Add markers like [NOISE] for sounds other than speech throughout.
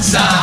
inside.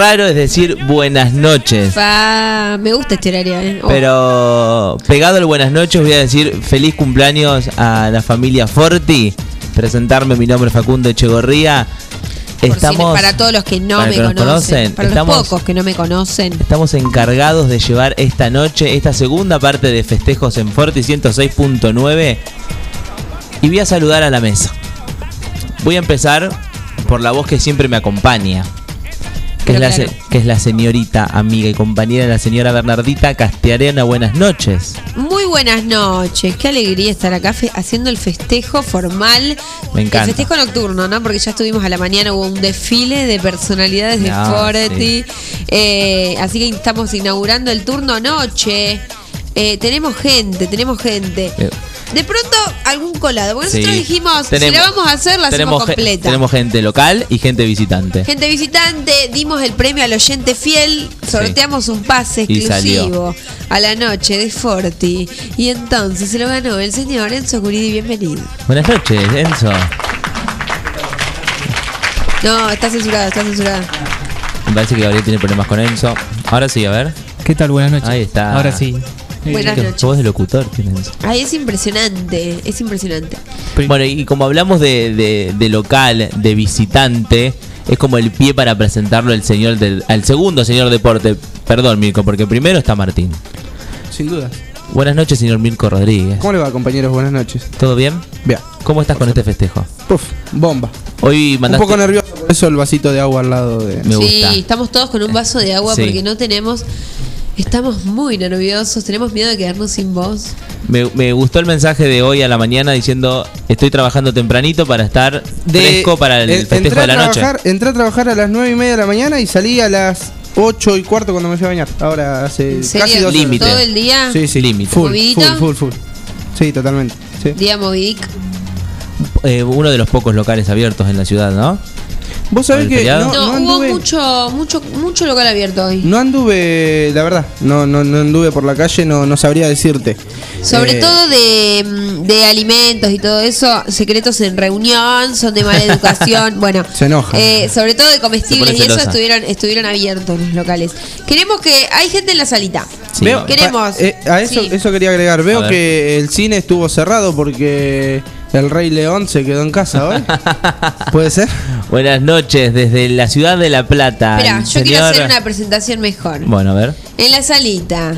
Raro es decir buenas noches. Pa, me gusta este horario, ¿eh? Oh, Pero pegado al buenas noches voy a decir feliz cumpleaños a la familia Forti. Presentarme, mi nombre es Facundo Echegorría. por si- Estamos, para todos los que no para me que conocen, conocen, para estamos- los pocos que no me conocen. estamos encargados de llevar esta noche, esta segunda parte de festejos en Forti 106.9. Y voy a saludar a la mesa. Voy a empezar por la voz que siempre me acompaña. Que, es la, claro. se- que es la señorita, amiga y compañera, la señora Bernardita Castiarena. Buenas noches. Muy buenas noches, qué alegría estar acá haciendo el festejo formal. Me encanta. El festejo nocturno, ¿no? Porque ya estuvimos a la mañana, hubo un desfile de personalidades de Forti. Eh, así que estamos inaugurando el turno noche. Eh, tenemos gente, tenemos gente. De pronto, algún colado. Porque Sí. nosotros dijimos, Tenemos- si la vamos a hacer, la tenemos hacemos ge- completa. Tenemos gente local y gente visitante. Gente visitante, dimos el premio al oyente fiel, sorteamos un pase Y exclusivo a la noche de Forti. Y entonces se lo ganó el señor Enzo Guridi, bienvenido. Buenas noches, Enzo. No, está censurado, está censurado. Me parece que Gabriel tiene problemas con Enzo. Ahora sí, a ver. ¿Qué tal? Buenas noches. Ahí está. Ahora sí. Buenas noches. voz de locutor tiene Enzo. Ay, es impresionante, es impresionante. Bueno, y como hablamos de, de- de local, de visitante, es como el pie para presentarlo al señor del, al segundo señor deporte. Perdón, Mirko, porque primero está Martín. Sin dudas. Buenas noches, señor Mirko Rodríguez. ¿Cómo le va, compañeros? Buenas noches. ¿Todo bien? Vea. ¿Cómo estás con este festejo? Puf, bomba. Hoy Un mandaste. poco nervioso, por eso el vasito de agua al lado de. Me sí, gusta. estamos todos con un vaso de agua Sí. porque no tenemos. Estamos muy nerviosos, tenemos miedo de quedarnos sin voz. Me, me gustó el mensaje de hoy a la mañana diciendo estoy trabajando tempranito para estar fresco para el en- festejo entré de la a noche. Entré a trabajar a las 9 y media de la mañana y salí a las 8 y cuarto cuando me fui a bañar. Ahora hace casi dos. Límite. ¿Todo el día? Sí, sí. Límite. Full, full, full, full. Sí, totalmente. Sí. Día Movidic. Eh, uno de los pocos locales abiertos en la ciudad, ¿no? Vos sabés ¿Por el que no, No, no hubo anduve, mucho, mucho, mucho local abierto hoy. no anduve, la verdad, no, no, no anduve por la calle, no, no sabría decirte. Sobre Eh, todo de, mm, de alimentos y todo eso, secretos en reunión, son de mala [LAUGHS] educación. bueno, Se enoja. eh, sobre todo de comestibles y eso estuvieron, estuvieron abiertos los locales. Queremos que. Hay gente en la salita. Sí. Veo- Queremos. pa- eh, a eso, Sí. eso quería agregar. Veo que el cine estuvo cerrado porque el Rey León se quedó en casa hoy. [LAUGHS] ¿Puede ser? Buenas noches desde la ciudad de La Plata. Espera, yo quiero hacer una presentación mejor. Bueno, a ver. En la salita.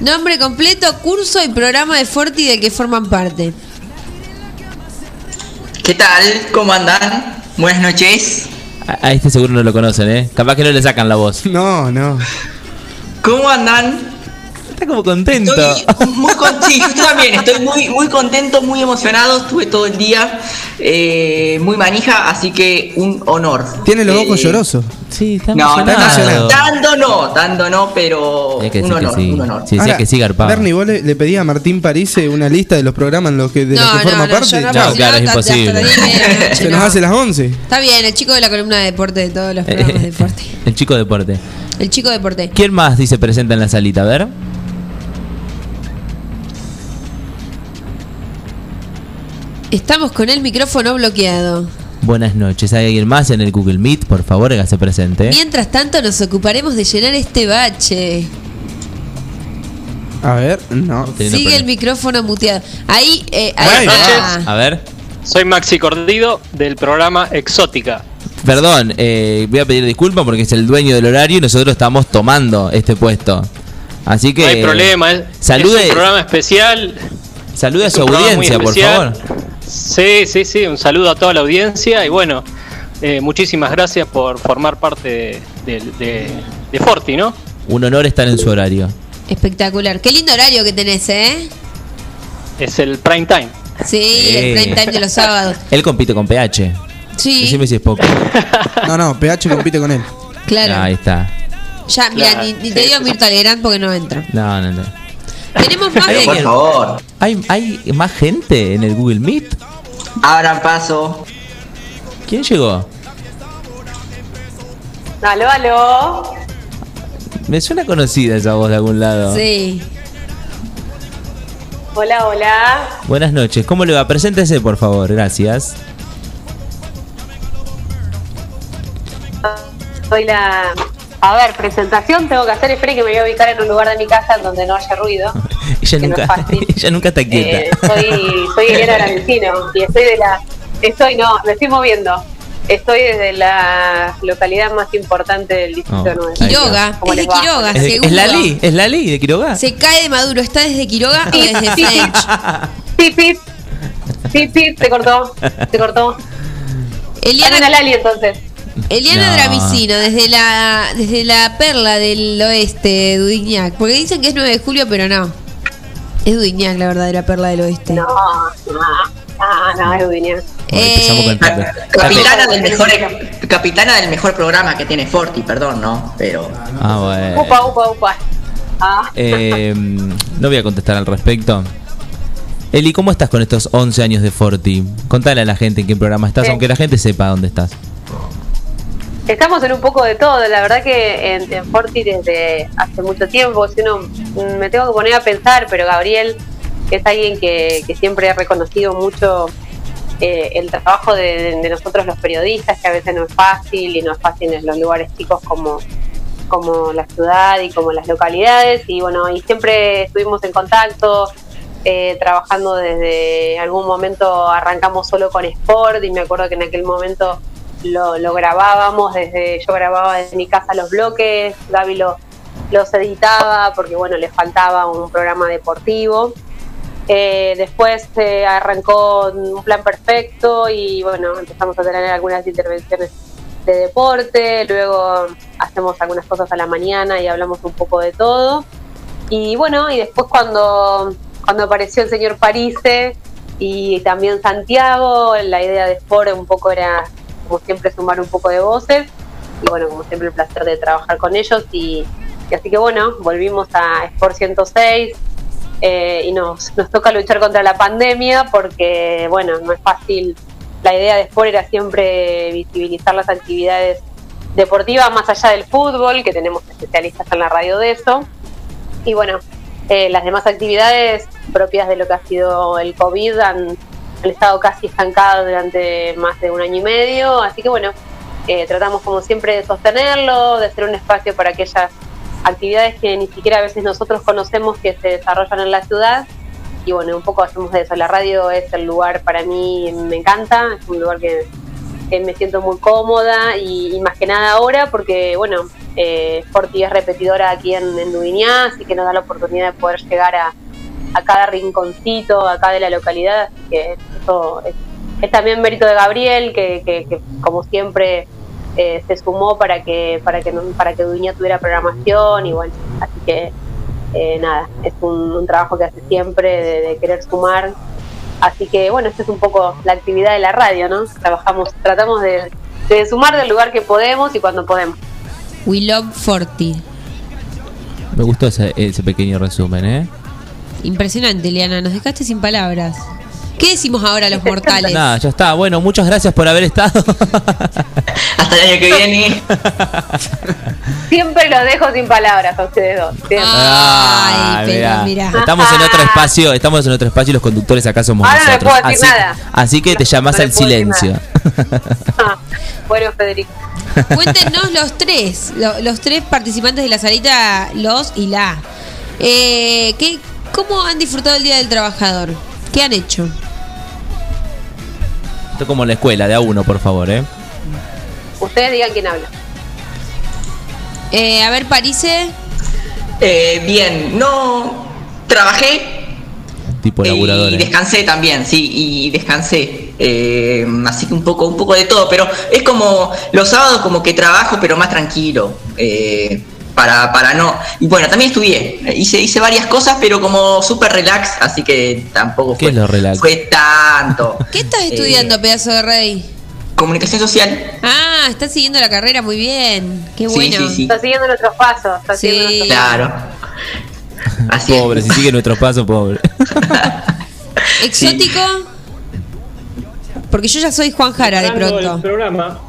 Nombre completo, curso y programa de Forti de que forman parte. ¿Qué tal? ¿Cómo andan? Buenas noches. A, a este seguro no lo conocen, ¿eh? Capaz que no le sacan la voz. No, no. ¿Cómo andan? Está como contento. Estoy muy con- sí, yo también estoy muy, muy contento, muy emocionado. Estuve todo el día eh, muy manija, así que un honor. Tiene los Eh, ojos llorosos. Sí, está No, no, emocionado. no, tanto no, tanto no, pero un honor, sí. un honor. Sí, decía que sí, garpaba. Bernie, ¿vos le, le pedí a Martín Parise una lista de los programas en los que, de los que forma parte? no, No, porque si claro, es imposible. de Se nos no. hace las 11. Está bien, el chico de la columna de deporte de todos los programas de deporte. [LAUGHS] El chico deporte. El chico de deporte. ¿Quién más dice presenta en la salita? A ver. Estamos con el micrófono bloqueado. Buenas noches. ¿Hay alguien más en el Google Meet? Por favor, hágase presente. Mientras tanto, nos ocuparemos de llenar este bache. A ver, no. Teniendo Sigue el micrófono muteado. Ahí, eh, ahí Buenas está. A ver. Soy Maxi Cordido del programa Exótica. Perdón, eh, voy a pedir disculpas porque es el dueño del horario y nosotros estamos tomando este puesto. Así que. no hay problema, es, Salude, es un programa especial. salude a su audiencia, por favor. Sí, sí, sí, un saludo a toda la audiencia y bueno, eh, muchísimas gracias por formar parte de, de- de- de Forti, ¿no? Un honor estar en su horario. Espectacular. Qué lindo horario que tenés, ¿eh? Es el prime time. Sí, el prime time de los sábados. [LAUGHS] Él compite con PH. Sí, Decime si es poco. [LAUGHS] No, no, PH compite con él. claro. Ahí está. Ya, mira, ni, ni sí, te digo sí. Mirta Legrand porque no entra. No, no, no. Tenemos más de... Por favor, ¿Hay, ¿Hay más gente en el Google Meet? abran paso. ¿Quién llegó? Aló, aló. Me suena conocida esa voz de algún lado. Sí. Hola, hola. Buenas noches. ¿Cómo le va? Preséntese, por favor. Gracias. Soy la. A ver, presentación tengo que hacer. Espere que me voy a ubicar en un lugar de mi casa donde no haya ruido. [LAUGHS] Ella no nunca, [LAUGHS] ella nunca está quieta. Eh, soy, soy Elena [LAUGHS] Granecino y estoy de la. Estoy, no, me estoy moviendo. Estoy desde la localidad más importante del distrito Oh, 9. ahí Quiroga. ¿Cómo Es de les? Quiroga, ¿Es, de- es Lali? ¿Es Lali de Quiroga? Se cae de Maduro. ¿Está desde Quiroga o desde Sí, sí. French? Pip, pip. Pip, pip, te cortó. Te cortó. Eliana, Eliana Lali entonces. Eliana No. Dramicino, desde la, desde la perla del oeste, Dudignac. Porque dicen que es 9 de julio, pero no. Es Dudignac la verdadera perla del oeste. No, no, no, no, es Dudignac. Bueno, empezamos con el Eh. Capitana del mejor capitana del mejor programa que tiene Forti, perdón, ¿no? Pero Ah, bueno. Upa, upa, upa. Ah. Eh, no voy a contestar al respecto. Eli, ¿cómo estás con estos 11 años de Forti? Contale a la gente en qué programa estás, Sí. aunque la gente sepa dónde estás. Estamos en un poco de todo, la verdad que en, en desde hace mucho tiempo, si uno mm, me tengo que poner a pensar, pero Gabriel es alguien que, que siempre ha reconocido mucho eh, el trabajo de, de nosotros los periodistas, que a veces no es fácil y no es fácil en los lugares chicos como, como la ciudad y como las localidades, y bueno, y siempre estuvimos en contacto, eh, trabajando desde algún momento arrancamos solo con Sport y me acuerdo que en aquel momento lo, lo grabábamos desde, yo grababa desde mi casa los bloques, Gaby lo, los editaba porque bueno, le faltaba un programa deportivo. Eh, después eh, arrancó un plan perfecto y bueno, empezamos a tener algunas intervenciones de deporte, luego hacemos algunas cosas a la mañana y hablamos un poco de todo. Y bueno, y después cuando, cuando apareció el señor Parise y también Santiago, la idea de Sport un poco era, como siempre, sumar un poco de voces. Y bueno, como siempre, el placer de trabajar con ellos. Y, así que bueno, volvimos a Sport 106 eh, y nos, nos toca luchar contra la pandemia porque, bueno, no es fácil. La idea de Sport era siempre visibilizar las actividades deportivas más allá del fútbol, que tenemos especialistas en la radio de eso. Y bueno, eh, las demás actividades propias de lo que ha sido el COVID han, han estado casi estancadas durante más de un año y medio, así que bueno, eh, tratamos como siempre de sostenerlo, de ser un espacio para aquellas actividades que ni siquiera a veces nosotros conocemos que se desarrollan en la ciudad. Y bueno, un poco hacemos de eso. La radio es el lugar para mí, me encanta, es un lugar que, me siento muy cómoda y, y más que nada ahora porque, bueno, eh, Forti es repetidora aquí en, en Dubiñá, así que nos da la oportunidad de poder llegar a, a cada rinconcito acá de la localidad, así que eso es, es también mérito de Gabriel, que, que- que como siempre eh, se sumó para que para que para que Dubiñá tuviera programación y bueno, así que eh, nada, es un, un trabajo que hace siempre de, de querer sumar. Así que bueno, esta es un poco la actividad de la radio, ¿no? Trabajamos, tratamos de, de sumar del lugar que podemos y cuando podemos. We Love 40. Me gustó ese, ese pequeño resumen, ¿eh? Impresionante, Liana. Nos dejaste sin palabras. ¿Qué decimos ahora los mortales? Nada, ya está. Bueno, muchas gracias por haber estado. [LAUGHS] Hasta el año que viene. [LAUGHS] Siempre los dejo sin palabras a ustedes dos. Siempre. Ay, pero mirá. mirá. Estamos en otro espacio, estamos en otro espacio y los conductores acá somos Ahora no nosotros. puedo decir así, nada. así que te No, llamas no le al silencio. Ah, bueno, Federico. [LAUGHS] Cuéntenos los tres, lo- los tres participantes de la salita, los y la. Eh, ¿qué, ¿Cómo han disfrutado el Día del Trabajador? ¿Qué han hecho? Esto como la escuela, de a uno, por favor, ¿eh? Ustedes digan quién habla. Eh, a ver, Parise. Eh, bien, no trabajé Tipo laburador. y ¿eh? descansé también, sí, y descansé. Eh, así que un poco, un poco de todo, pero es como los sábados como que trabajo, pero más tranquilo. eh, para, para no. Y bueno, también estudié. eh, Hice, hice varias cosas, pero como súper relax, así que tampoco ¿Qué fue, es lo relax? fue tanto. [LAUGHS] ¿Qué estás Eh, estudiando, pedazo de rey? comunicación social. Ah, estás siguiendo la carrera muy bien. Qué Sí, bueno. sí, sí. Está siguiendo nuestros pasos. Está Sí. siguiendo nuestros Claro. [LAUGHS] Así es. Pobre, si sigue nuestros pasos, pobre. [LAUGHS] ¿Exótico? Porque yo ya soy Juan Jara de Preparando el pronto. programa,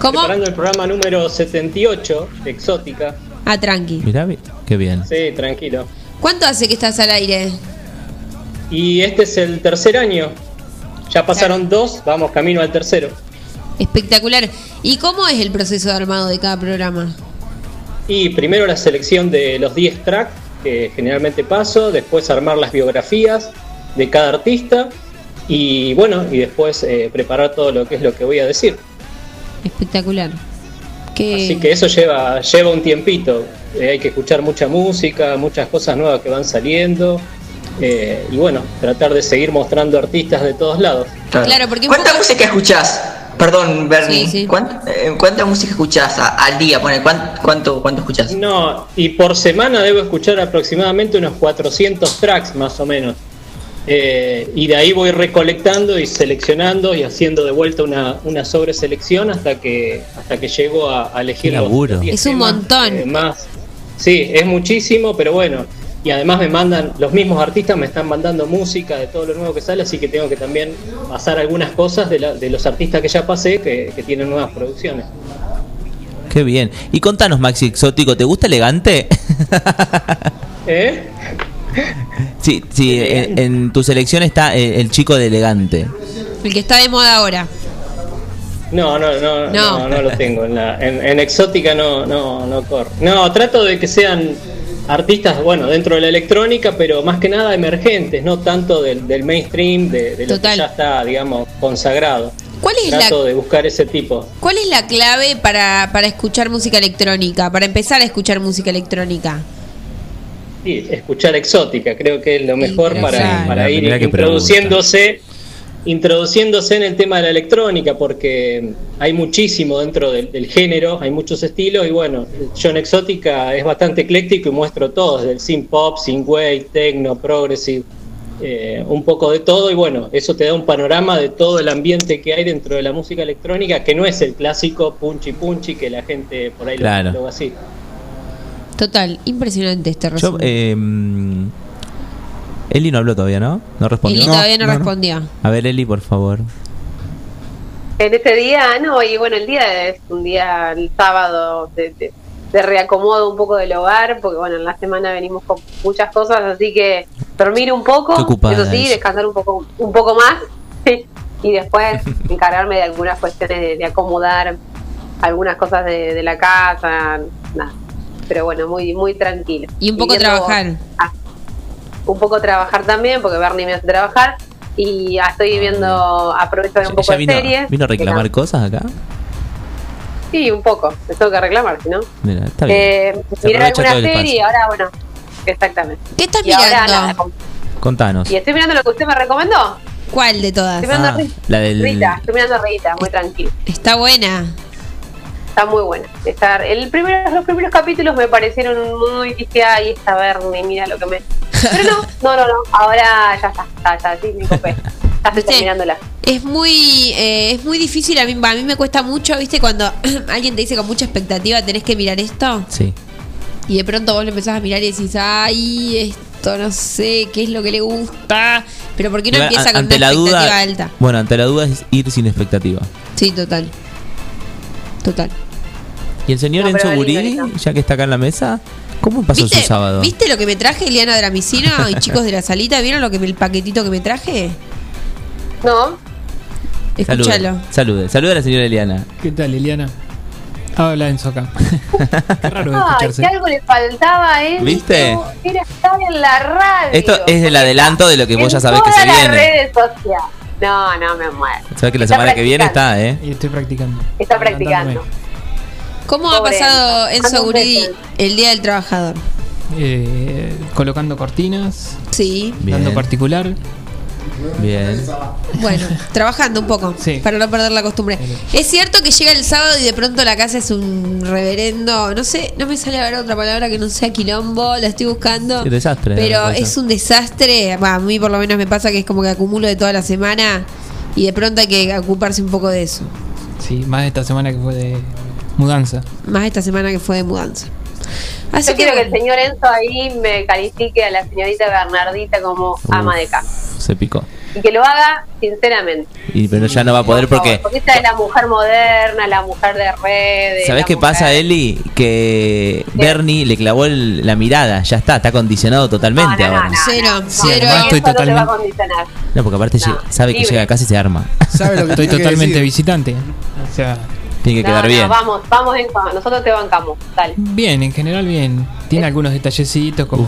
¿Cómo? preparando el programa número 78 de Exótica. Ah, tranqui. Mirá, vi- qué bien. Sí, tranquilo. ¿Cuánto hace que estás al aire? Y este es el tercer año. Ya pasaron dos, vamos camino al tercero. Espectacular. ¿Y cómo es el proceso de armado de cada programa? Y primero la selección de los 10 tracks que generalmente paso, después armar las biografías de cada artista y bueno, y después eh, preparar todo lo que es lo que voy a decir. Espectacular. ¿Qué? Así que eso lleva, lleva un tiempito. Eh, hay que escuchar mucha música, muchas cosas nuevas que van saliendo. eh, y bueno, tratar de seguir mostrando artistas de todos lados. Claro, porque ¿Cuánta poco- música escuchás? Perdón, Bernie. Sí, sí. ¿Cuánta, eh, cuánta música escuchás a- al día? Pone, ¿cuán- ¿cuánto, cuánto escuchás? No, y por semana debo escuchar aproximadamente unos 400 tracks más o menos. Eh, y de ahí voy recolectando y seleccionando y haciendo de vuelta una, una sobreselección hasta que hasta que llego a, a elegir los- laburo. los 10 Es un temas, montón. eh, más. Sí, es muchísimo, pero bueno. Y además me mandan, los mismos artistas me están mandando música de todo lo nuevo que sale, así que tengo que también pasar algunas cosas de, la- de los artistas que ya pasé que, que tienen nuevas producciones. Qué bien. Y contanos, Maxi Exótico, ¿te gusta elegante? ¿Eh? [LAUGHS] sí, sí, en, en tu selección está eh, el chico de elegante. El que está de moda ahora. No, no, no, No. no, no, lo tengo. En, la, en, en exótica no, no, no corre. No, trato de que sean artistas, bueno, dentro de la electrónica, pero más que nada emergentes, no tanto del, del mainstream, de, de lo Total. que ya está, digamos, consagrado. ¿Cuál es Trato la, de buscar ese tipo. cuál es la clave para, para escuchar música electrónica? Para empezar a escuchar música electrónica. Sí, escuchar exótica, creo que es lo mejor Sí, para, para ir introduciéndose introduciéndose en el tema de la electrónica porque hay muchísimo dentro del, del género, hay muchos estilos y bueno, yo en exótica es bastante ecléctico y muestro todo, desde el synth pop, synth wave, techno, progressive, eh, un poco de todo y bueno, eso te da un panorama de todo el ambiente que hay dentro de la música electrónica que no es el clásico punchy punchy que la gente por ahí Claro. lo cataloga así. Total, impresionante este Yo, resumen. eh, Eli no habló todavía, ¿no? No respondió. Eli No, todavía no, no, no. respondió. A ver, Eli, por favor. En este día, no, y bueno, el día es un día, el sábado, de, de- de reacomodo un poco del hogar, porque bueno, en la semana venimos con muchas cosas, así que dormir un poco, eso sí, es. descansar un poco, un poco más, [LAUGHS] y después [LAUGHS] encargarme de algunas cuestiones de, de acomodar algunas cosas de, de la casa, nada. Pero bueno, muy, muy tranquilo. Y un poco trabajar. Ah, un poco trabajar también, porque Bernie me hace trabajar. Y estoy viendo, aprovecho de un poco ¿Ella de series. vino a reclamar no- cosas acá? Sí, un poco. Me tengo que reclamar, si no. Mira, está bien. Eh, Se mirar alguna serie y ahora, bueno, exactamente. ¿Qué estás Y ahora, mirando? nada, Contanos. y estoy mirando lo que usted me recomendó. ¿Cuál de todas? Estoy mirando Ah, Rita. la del- Rita, estoy mirando Rita, muy tranquilo. Está buena. Está muy buena. Está, el primero, los primeros capítulos me parecieron muy, dije, ay, esta Bernie, mira lo que me... Pero no, [LAUGHS] no, no, no, ahora ya está, ya, ya, sí, me copé. Terminándola. Es muy, eh, es muy difícil, a mí, a mí me cuesta mucho, ¿viste? Cuando [CLEARS THROAT] alguien te dice con mucha expectativa, tenés que mirar esto, Sí. y de pronto vos lo empezás a mirar y decís, ay, esto, no sé qué es lo que le gusta. Pero ¿por qué no empieza a- con ante una la expectativa duda, alta? Bueno, ante la duda es ir sin expectativa. Sí, total. Total. ¿Y el señor No, Enzo lindo. ya que está acá en la mesa, cómo pasó ¿Viste, su sábado? ¿Viste lo que me traje, Eliana Dramicino y [LAUGHS] chicos de la salita? ¿Vieron lo que me- el paquetito que me traje? No, Escúchalo. salude, salude a la señora Eliana. ¿Qué tal, Eliana? Habla Enzo acá. [LAUGHS] Qué raro de Ay, escucharse. que algo le faltaba a él. ¿Viste? Era estar en la radio. Esto es el adelanto de lo que vos En ya sabés que todas se las viene. redes sociales. No, no me muero. Sabes que la Está semana que viene está. ¿eh? Y estoy practicando. Está practicando. ¿Cómo ha pasado un Guridi el Día del Trabajador? Eh, colocando cortinas, Sí. Bien. dando particular. Bien. Bueno, trabajando un poco Sí. para no perder la costumbre. Es cierto que llega el sábado y de pronto la casa es un reverendo, no sé, no me sale a ver otra palabra que no sea quilombo, la estoy buscando. Desastre, Pero es un desastre, Bah, a mí por lo menos me pasa que es como que acumulo de toda la semana y de pronto hay que ocuparse un poco de eso. Sí, más esta semana que fue de mudanza. Más esta semana que fue de mudanza. Así Yo quiero que el señor Enzo ahí me califique a la señorita Bernardita como ama de casa. Se picó. Y que lo haga sinceramente. Y, pero ya no va a poder Por porque. Porque esta es la mujer moderna, la mujer de redes. ¿Sabés qué pasa, Eli? Que Bernie le clavó el- la mirada, ya está, está condicionado totalmente No, no, a no, Cero, no, cero. estoy eso no te va a totalmente-. No, porque aparte sabe que llega acá y se arma. ¿Sabe lo que [LAUGHS] Estoy totalmente visitante. O sea, Tiene que No, quedar no, bien. vamos, vamos en nosotros te bancamos, dale. bien, en general bien. Tiene algunos detallecitos como,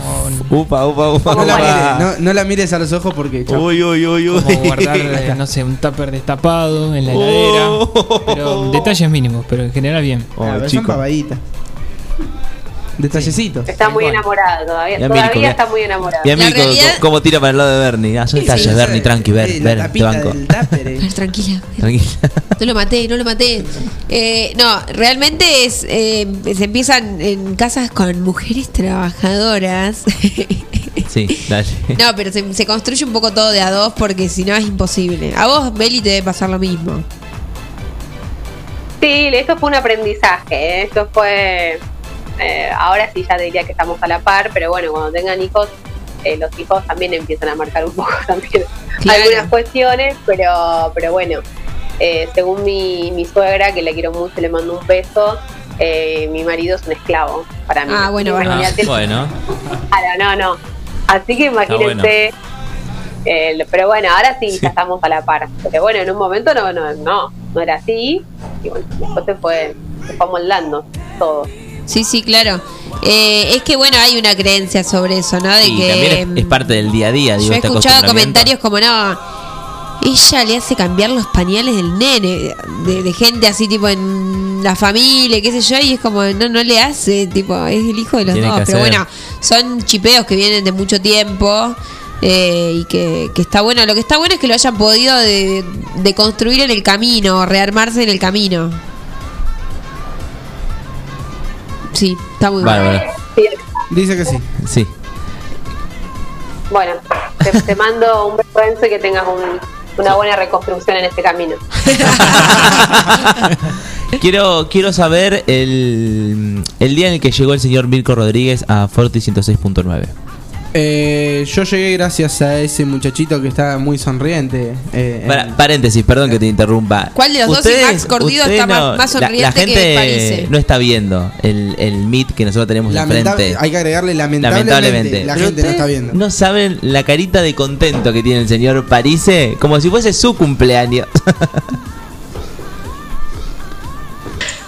Upa, upa, upa. No la, mires, no, no la mires a los ojos porque. chao. Uy, uy, uy, uy. como guardar, eh, no sé, un tupper destapado en la heladera. Oh. Pero detalles mínimos, pero en general bien. Oh, Ah, pero son pavaditas. Detallecitos. Está muy enamorada todavía. Todavía Mirko, está muy enamorada. Y a mí, La ¿cómo, realidad- cómo tira para el lado de Bernie? Ah, son detalles, Sí, Bernie, tranqui, te tapita banco. tupper, eh. A [LAUGHS] ver, tranquila. Tranquila. [LAUGHS] No lo maté, no lo maté. Eh, no, realmente es eh, se empiezan en casas con mujeres trabajadoras. [LAUGHS] Sí, dale. no, pero se, se construye un poco todo de a dos porque si no es imposible. A vos, Beli, te debe pasar lo mismo. Sí, esto fue un aprendizaje. ¿eh? Esto fue. Eh, ahora sí ya diría que estamos a la par, pero bueno, cuando tengan hijos, eh, los hijos también empiezan a marcar un [LAUGHS] poco también Claro. algunas cuestiones, pero, pero bueno, eh, según mi, mi suegra, que le quiero mucho, le mando un beso. eh, mi marido es un esclavo para mí. Ah, bueno, Ah, Imagínate. bueno. Claro, no, no. Así que imagínense. eh, pero bueno, ahora sí, ya estamos a la par. Pero bueno, en un momento no, no, no, no era así. Y bueno, después se fue, se fue amoldando todo. Sí, sí, claro. Eh, es que bueno, hay una creencia sobre eso, ¿no? De Y que también es, es parte del día a día, digo, yo he este escuchado comentarios como no. Ella le hace cambiar los pañales del nene, de, de gente así tipo en la familia, qué sé yo, y es como, no, no le hace, tipo, es el hijo de los Tiene dos. Pero hacer. bueno, son chipeos que vienen de mucho tiempo eh, y que, que está bueno. Lo que está bueno es que lo hayan podido de, de construir en el camino, rearmarse en el camino. Sí, está muy bueno. Bárbaro. Sí, Dice que sí. Sí. bueno, te, te mando un beso Enzo, y que tengas un- una buena reconstrucción en este camino. [LAUGHS] quiero, quiero saber el, el día en el que llegó el señor Mirko Rodríguez a Forti 106.9. Eh, yo llegué gracias a ese muchachito que está muy sonriente. eh, en- paréntesis, perdón que te interrumpa. ¿Cuál de los dos, Max Cordido ustedes está más- más la- la, sonriente que gente Parise? no está viendo el, el meet que nosotros tenemos enfrente. hay que agregarle lamentablemente. Lamentablemente. La gente no está viendo. No saben la carita de contento que tiene el señor Parise, como si fuese su cumpleaños. [LAUGHS]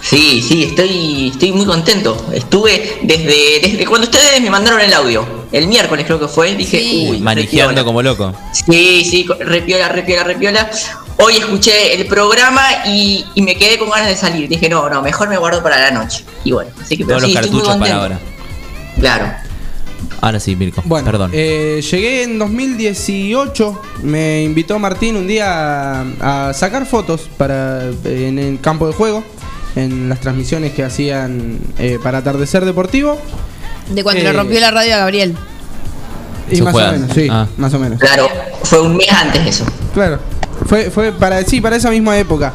Sí, sí, estoy, estoy muy contento. Estuve desde, desde cuando ustedes me mandaron el audio, el miércoles creo que fue, dije, Sí. uy, Manejando repiola. como loco. Sí, sí, repiola, repiola, repiola. Hoy escuché el programa y, y me quedé con ganas de salir. Dije, no, no, mejor me guardo para la noche. Y bueno, así que pero Todos los sí, estoy muy cartuchos para ahora. Claro. Ahora sí, Mirko. Bueno, Perdón. eh, llegué en 2018. Me invitó Martín un día a, a sacar fotos para en el campo de juego, en las transmisiones que hacían eh, para atardecer deportivo. De cuando Eh, le rompió la radio a Gabriel. Y más juegan. o menos, sí, Ah. más o menos. Claro, fue un mes antes eso. Claro. Fue, fue para, sí, para esa misma época.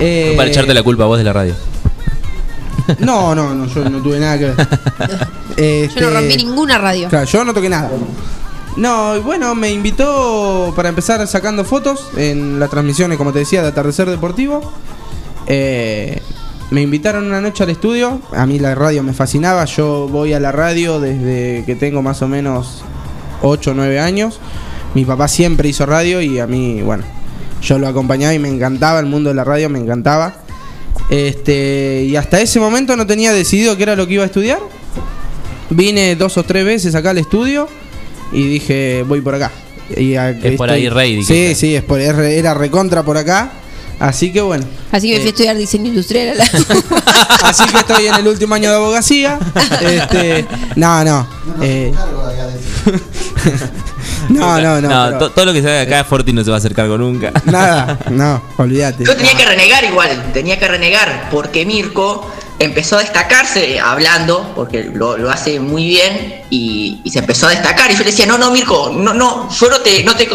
Eh, para echarte la culpa a vos de la radio. No, no, no, yo no tuve nada que ver. [LAUGHS] Yo no Este, rompí ninguna radio. Claro, yo no toqué nada. No, y bueno, me invitó para empezar sacando fotos en las transmisiones, como te decía, de Atardecer Deportivo. Eh, me invitaron una noche al estudio. A mí la radio me fascinaba. Yo voy a la radio desde que tengo más o menos 8 o 9 años. Mi papá siempre hizo radio y a mí, bueno, yo lo acompañaba y me encantaba el mundo de la radio, me encantaba. Este, y hasta ese momento no tenía decidido qué era lo que iba a estudiar. Vine dos o tres veces acá al estudio y dije, voy por acá. Y Es por ahí, Rey, Sí, sí, es por, era recontra por acá. Así que bueno. Así que me fui a Eh, estudiar diseño industrial. a la- [LAUGHS] [LAUGHS] Así que estoy en el último año de abogacía. Este, no, no. eh, [LAUGHS] no, no, no. No, pero- todo lo que se haga acá, Forti no se va a hacer cargo nunca. nada, no, olvídate. Yo tenía que renegar igual, tenía que renegar, porque Mirko empezó a destacarse hablando, porque lo, lo hace muy bien, y, y se empezó a destacar. Y yo le decía, no, no, Mirko, no, no, yo no te, no te,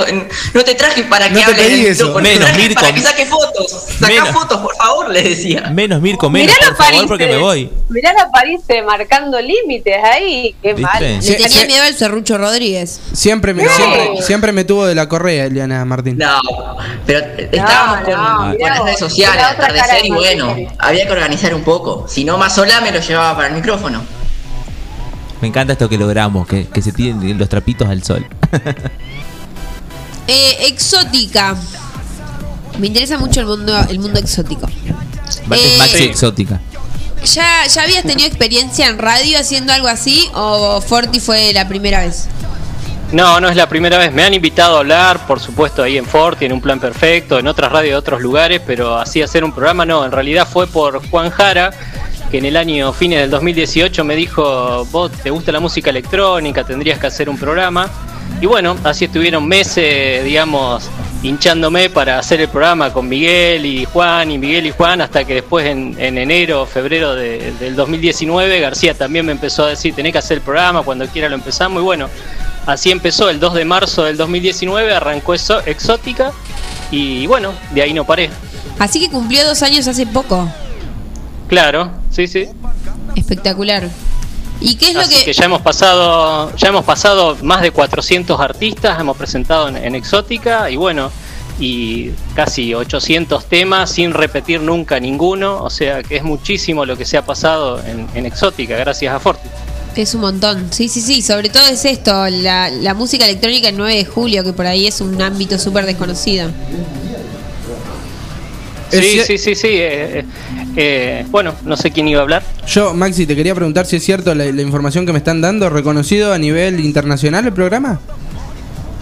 no te traje para No que te hables eso. Menos, traje Mirko. para que saque fotos. Saca Menos. fotos, por favor, le decía. Menos Mirko, menos, Mirá por la favor, París, porque me voy. Mirá la París eh, marcando límites ahí. Qué ¿Viste? mal. Le Sí, tenía sí. miedo al serrucho Rodríguez. Siempre me, ¡Eh! siempre, siempre me tuvo de la correa, Eliana Martín. No, pero estábamos con, no, con las redes sociales, atardecer de y bueno, había que organizar un poco. Si no, más sola me lo llevaba para el micrófono. Me encanta esto que logramos, que, que se tiren los trapitos al sol. Eh, exótica. Me interesa mucho el mundo, el mundo exótico. Eh, Maxi sí. exótica. ¿Ya, ¿Ya habías tenido experiencia en radio haciendo algo así o Forti fue la primera vez? No, no es la primera vez. Me han invitado a hablar, por supuesto, ahí en Forti, en un plan perfecto, en otras radios de otros lugares, pero así hacer un programa no. En realidad fue por Juan Jara, que en el año fines del 2018 me dijo, vos te gusta la música electrónica, tendrías que hacer un programa. Y bueno, así estuvieron meses, digamos, hinchándome para hacer el programa con Miguel y Juan, y Miguel y Juan, hasta que después en, en enero, febrero de- del 2019, García también me empezó a decir, tenés que hacer el programa, cuando quiera lo empezamos, y bueno, así empezó el 2 de marzo del 2019, arrancó eso, Exótica, y bueno, de ahí no paré. Así que cumplió dos años hace poco. Claro, sí, sí. Espectacular. ¿Y qué es lo que, que ya hemos pasado, ya hemos pasado más de 400 artistas, hemos presentado en, en Exótica y bueno, y casi 800 temas sin repetir nunca ninguno, o sea que es muchísimo lo que se ha pasado en, en Exótica, gracias a Forti. es un montón? Sí, sí, sí. Sobre todo es esto, la, la música electrónica el 9 de julio, que por ahí es un ámbito súper desconocido. Es Sí, sí, sí, sí. eh, eh, bueno, no sé quién iba a hablar. Yo, Maxi, te quería preguntar si es cierto la, la información que me están dando, reconocido a nivel internacional el programa.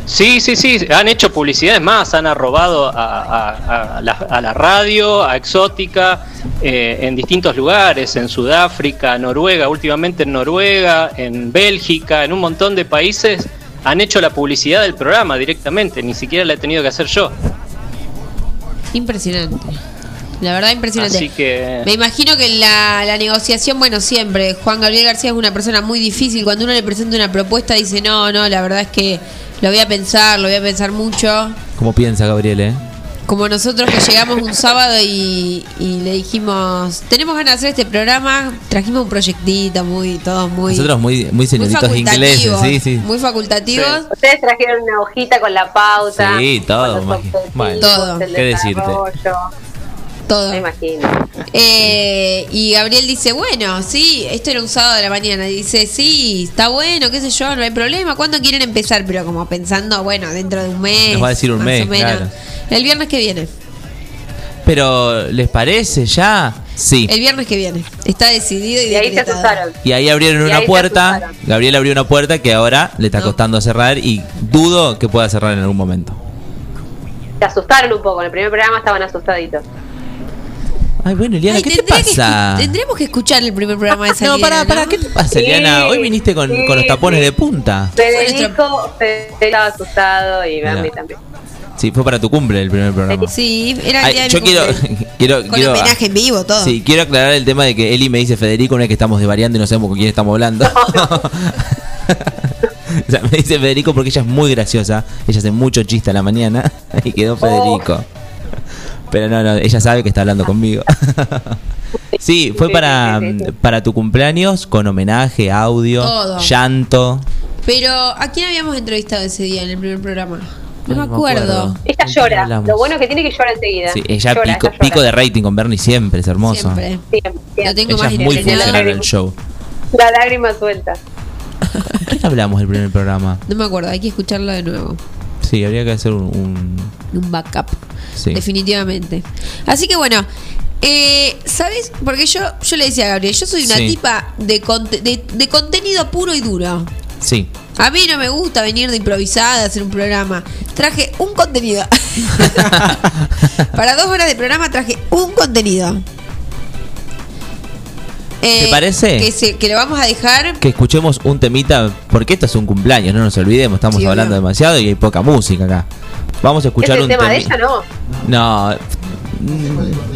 Sí, sí, sí, han hecho publicidades más, han arrobado a, a- a la, a la radio, a Exótica, eh, en distintos lugares, en Sudáfrica, Noruega, últimamente en Noruega, en Bélgica, en un montón de países, han hecho la publicidad del programa directamente, ni siquiera la he tenido que hacer yo. Impresionante. La verdad, impresionante. Así que... Me imagino que la, la negociación, bueno, siempre, Juan Gabriel García es una persona muy difícil. Cuando uno le presenta una propuesta, dice, no, no, la verdad es que lo voy a pensar, lo voy a pensar mucho. ¿Cómo piensa Gabriel, eh? Como nosotros que llegamos un sábado y, y le dijimos, tenemos ganas de hacer este programa, trajimos un proyectito muy, todos muy... Nosotros muy, muy muy señoritos ingleses, facultativos, sí, sí. Muy facultativos. Ustedes trajeron una hojita con la pauta. Sí, todo, con los Todo. ¿qué decirte? desarrollo. Todo. Me imagino. Eh, y Gabriel dice, bueno, sí, esto era un sábado de la mañana. Y dice, sí, está bueno, qué sé yo, no hay problema. ¿Cuándo quieren empezar? Pero como pensando, bueno, dentro de un mes. Nos va a decir un más mes, o menos. claro. El viernes que viene. Pero, ¿les parece ya? Sí. El viernes que viene. Está decidido y, Y ahí se asustaron. Y ahí abrieron Y una ahí puerta. Gabriel abrió una puerta que ahora le está No. costando cerrar y dudo que pueda cerrar en algún momento. Se asustaron un poco. En el primer programa estaban asustaditos. Ay, bueno, Eliana, Ay, ¿qué te que pasa? escu- tendremos que escuchar el primer programa de salida. No, pará, pará, ¿qué te pasa, Sí, Eliana? Hoy viniste con, sí, con los tapones sí. de punta. Federico, Federico estaba asustado y. Bambi también. Sí, fue para tu cumple el primer programa. Sí, era el Ay, día de yo mi quiero, [LAUGHS] quiero, Con quiero, homenaje en vivo, todo. Sí, quiero aclarar el tema de que Eli me dice Federico una vez que estamos desvariando y no sabemos con quién estamos hablando. [LAUGHS] [LAUGHS] o sea, me dice Federico porque ella es muy graciosa. Ella hace mucho chiste a la mañana y quedó Federico. Pero no, no, ella sabe que está hablando conmigo. [LAUGHS] Sí, fue para, para tu cumpleaños con homenaje, audio, Todo. llanto. Pero ¿a quién habíamos entrevistado ese día en el primer programa? No me no me acuerdo. acuerdo. Ella ¿Con quién llora. Lo bueno es que tiene que llorar enseguida. Sí, ella Llora, pico, ella pico de rating con Bernie siempre, es hermoso. Siempre. Siempre, Lo siempre. tengo Ella más es muy funcional en el show. La lágrima suelta. ¿Qué hablamos del primer programa? No me acuerdo, hay que escucharlo de nuevo. Sí, habría que hacer un... un- Un backup. Sí. Definitivamente. Así que bueno, eh, ¿sabes? Porque yo, yo le decía a Gabriel, yo soy una Sí. tipa de, conte- de, de contenido puro y duro. Sí. A mí no me gusta venir de improvisada a hacer un programa. Traje un contenido. [LAUGHS] [LAUGHS] Para dos horas de programa traje un contenido. Eh, ¿Te parece? Que, se- que lo vamos a dejar. Que escuchemos un temita, porque esto es un cumpleaños, no nos olvidemos, estamos Sí, hablando obvio. demasiado y hay poca música acá. Vamos a ¿Es escuchar el un tema de ella, no? No,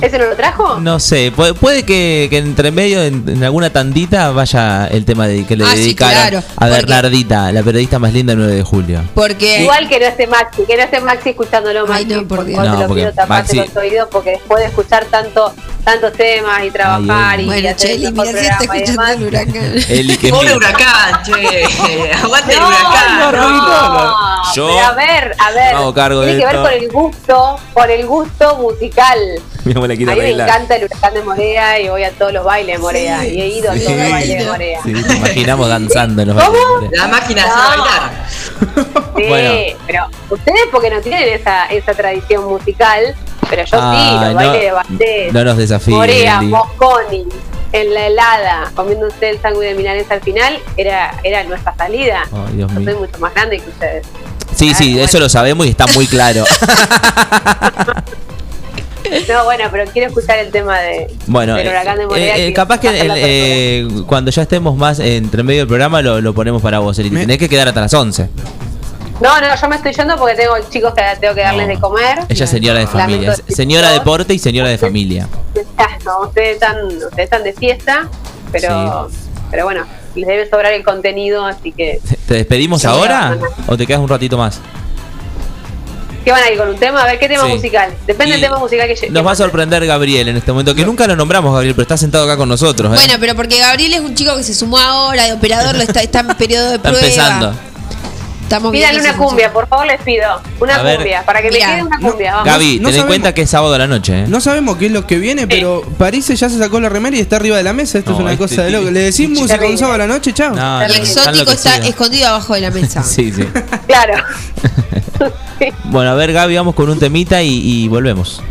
¿Ese no lo trajo? no sé, puede, puede que, que entre medio, en, en alguna tandita, vaya el tema de, que le Ah, sí, dedicaron claro, a porque- Bernardita, la periodista más linda del 9 de julio. Porque. Igual que no esté Maxi, que no esté Maxi escuchándolo Ay, Maxi. no, por Dios. No, te lo porque pido taparte Maxi- los oídos porque después de escuchar tanto tantos temas y trabajar Ay, y Bueno, hacer Cheli, mira si está escuchando el huracán. [LAUGHS] Eli, que Pobre mira- huracán, che. [LAUGHS] Aguante el huracán. no, no. Yo pero a ver, a ver. tiene que ver con el gusto, con el gusto musical. Mi abuela A mí me encanta el huracán de Morea y voy a todos los bailes de Morea. Sí, y he ido a todos los bailes de Morea. Sí, te imaginamos danzando en los ¿Cómo? bailes. La máquina No. bailar. [LAUGHS] Sí, Bueno. pero ustedes porque no tienen esa, esa tradición musical, pero yo sí, los bailes de Bastet, no nos desafíes, Morea. Mosconi, en la helada, comiéndose el sándwich de milanesa al final, era, era nuestra salida. Dios yo soy mucho más grande que ustedes. Sí, sí, Ay, eso lo sabemos y está muy claro. [LAUGHS] No, bueno, pero quiero escuchar el tema de, Bueno, del huracán de eh, Morea. eh, capaz que el- eh, cuando ya estemos más entre medio del programa lo, lo ponemos para vos, Eli. Me- Tenés que quedar hasta las 11. No, no, yo me estoy yendo porque tengo chicos que tengo que darles No. de comer. Ella es señora de familia. Señora todo. deporte y señora de familia. No, ustedes están, ustedes están de fiesta, pero, pero bueno, les debe sobrar el contenido, así que. ¿Te despedimos ahora o te quedas un ratito más? ¿Qué van a ir con un tema? A ver, ¿qué tema Sí. musical? Depende Y del tema musical que llegue. Nos va a sorprender Gabriel en este momento, que nunca lo nombramos, Gabriel, pero está sentado acá con nosotros. ¿eh? Bueno, pero porque Gabriel es un chico que se sumó ahora de operador, lo está, está en periodo de está prueba. empezando. Estamos viendo una cumbia, por favor, les pido. Una A ver. cumbia, para que me quede una cumbia. vamos. Gaby, no ten en sabemos- cuenta que es sábado a la noche. ¿eh? No sabemos qué es lo que viene, pero París ya se sacó la remera y está arriba de la mesa. Esto No, es una este cosa de loco. Le decís música un sábado a la noche, chao. No, no, exótico está escondido abajo de la mesa. [LAUGHS] Sí, sí. Claro. [LAUGHS] [LAUGHS] Bueno, a ver, Gaby, vamos con un temita y, y volvemos.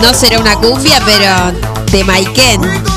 No será una cumbia, pero de Maiken.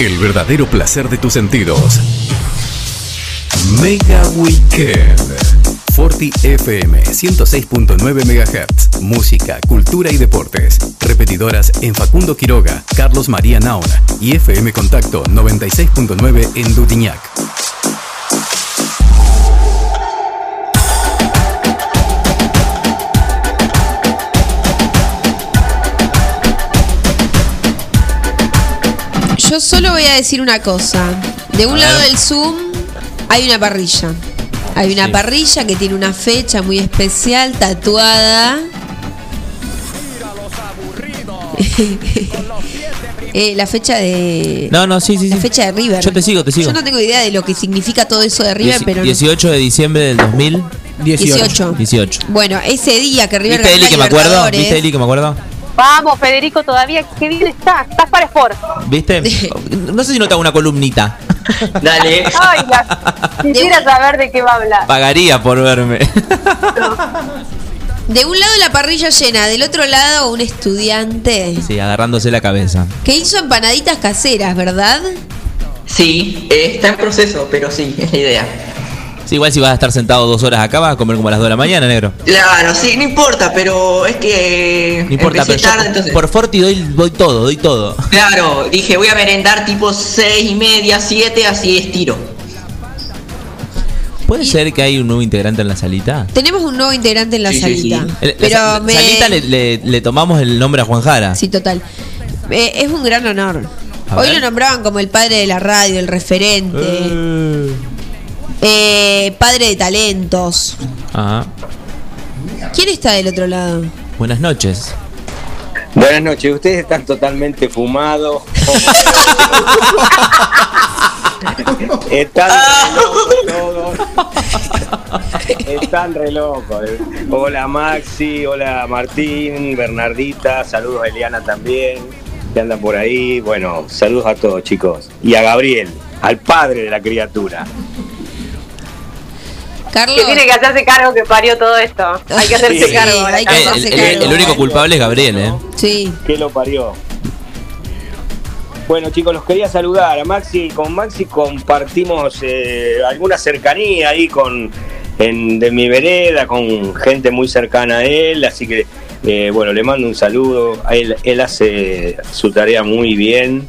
El verdadero placer de tus sentidos. Mega Weekend. Forti FM 106.9 MHz. Música, cultura y deportes. Repetidoras en Facundo Quiroga, Carlos María Naona y FM Contacto 96.9 en Dutiñac. Yo solo voy a decir una cosa. De un A lado ver. del Zoom hay una parrilla. Hay una Sí. parrilla que tiene una fecha muy especial, tatuada. [LAUGHS] Eh, la fecha de. No, no, sí, sí, La sí. fecha de River. Yo te sigo, te sigo. Yo no tengo idea de lo que significa todo eso de River, Dieci- pero. no- 18 de diciembre del 2018. 18. 18. Bueno, ese día que River ¿Viste Eli que me acuerdo? ¿Viste Eli que me acuerdo? Vamos, Federico, todavía, qué bien estás. Estás para Sport. ¿Viste? No sé si no te hago una columnita. [LAUGHS] Dale. Ay, la- quisiera saber de qué va a hablar. Pagaría por verme. [LAUGHS] De un lado la parrilla llena, del otro lado un estudiante Sí, agarrándose la cabeza. que hizo empanaditas caseras, ¿verdad? Sí, eh, está en proceso, pero sí, es la idea. Sí, igual si vas a estar sentado dos horas acá, vas a comer como a las 2 de la mañana, negro. Claro, sí, no importa, pero es que No importa, pero yo tarde, entonces. por Forti doy, doy todo, doy todo. Claro, dije voy a merendar tipo seis y media, siete, así estiro. ¿Puede ser que hay un nuevo integrante en la salita? Tenemos un nuevo integrante en la Sí, sí, salita. sí. La Pero me... Salita le, le- le tomamos el nombre a Juan Jara. Sí, total. Eh, es un gran honor. A Hoy ver. lo nombraban como el padre de la radio, el referente, Eh. Eh, padre de talentos. Ajá. ¿Quién está del otro lado? Buenas noches. Buenas noches, ustedes están totalmente fumados. [LAUGHS] están re locos todos. Están re locos. Hola Maxi, hola Martín, Bernardita, saludos a Eliana también, que andan por ahí. Bueno, saludos a todos chicos. Y a Gabriel, al padre de la criatura. Carlos. Que tiene que hacerse cargo que parió todo esto. Hay que hacerse [LAUGHS] Sí, cargo. hay que hacerse el, el- cargo. el único culpable es Gabriel, ¿eh? Sí. que lo parió. Bueno chicos, los quería saludar a Maxi. Con Maxi compartimos eh, alguna cercanía ahí con en, de mi vereda, con gente muy cercana a él, así que eh, bueno, le mando un saludo. Él hace su tarea muy bien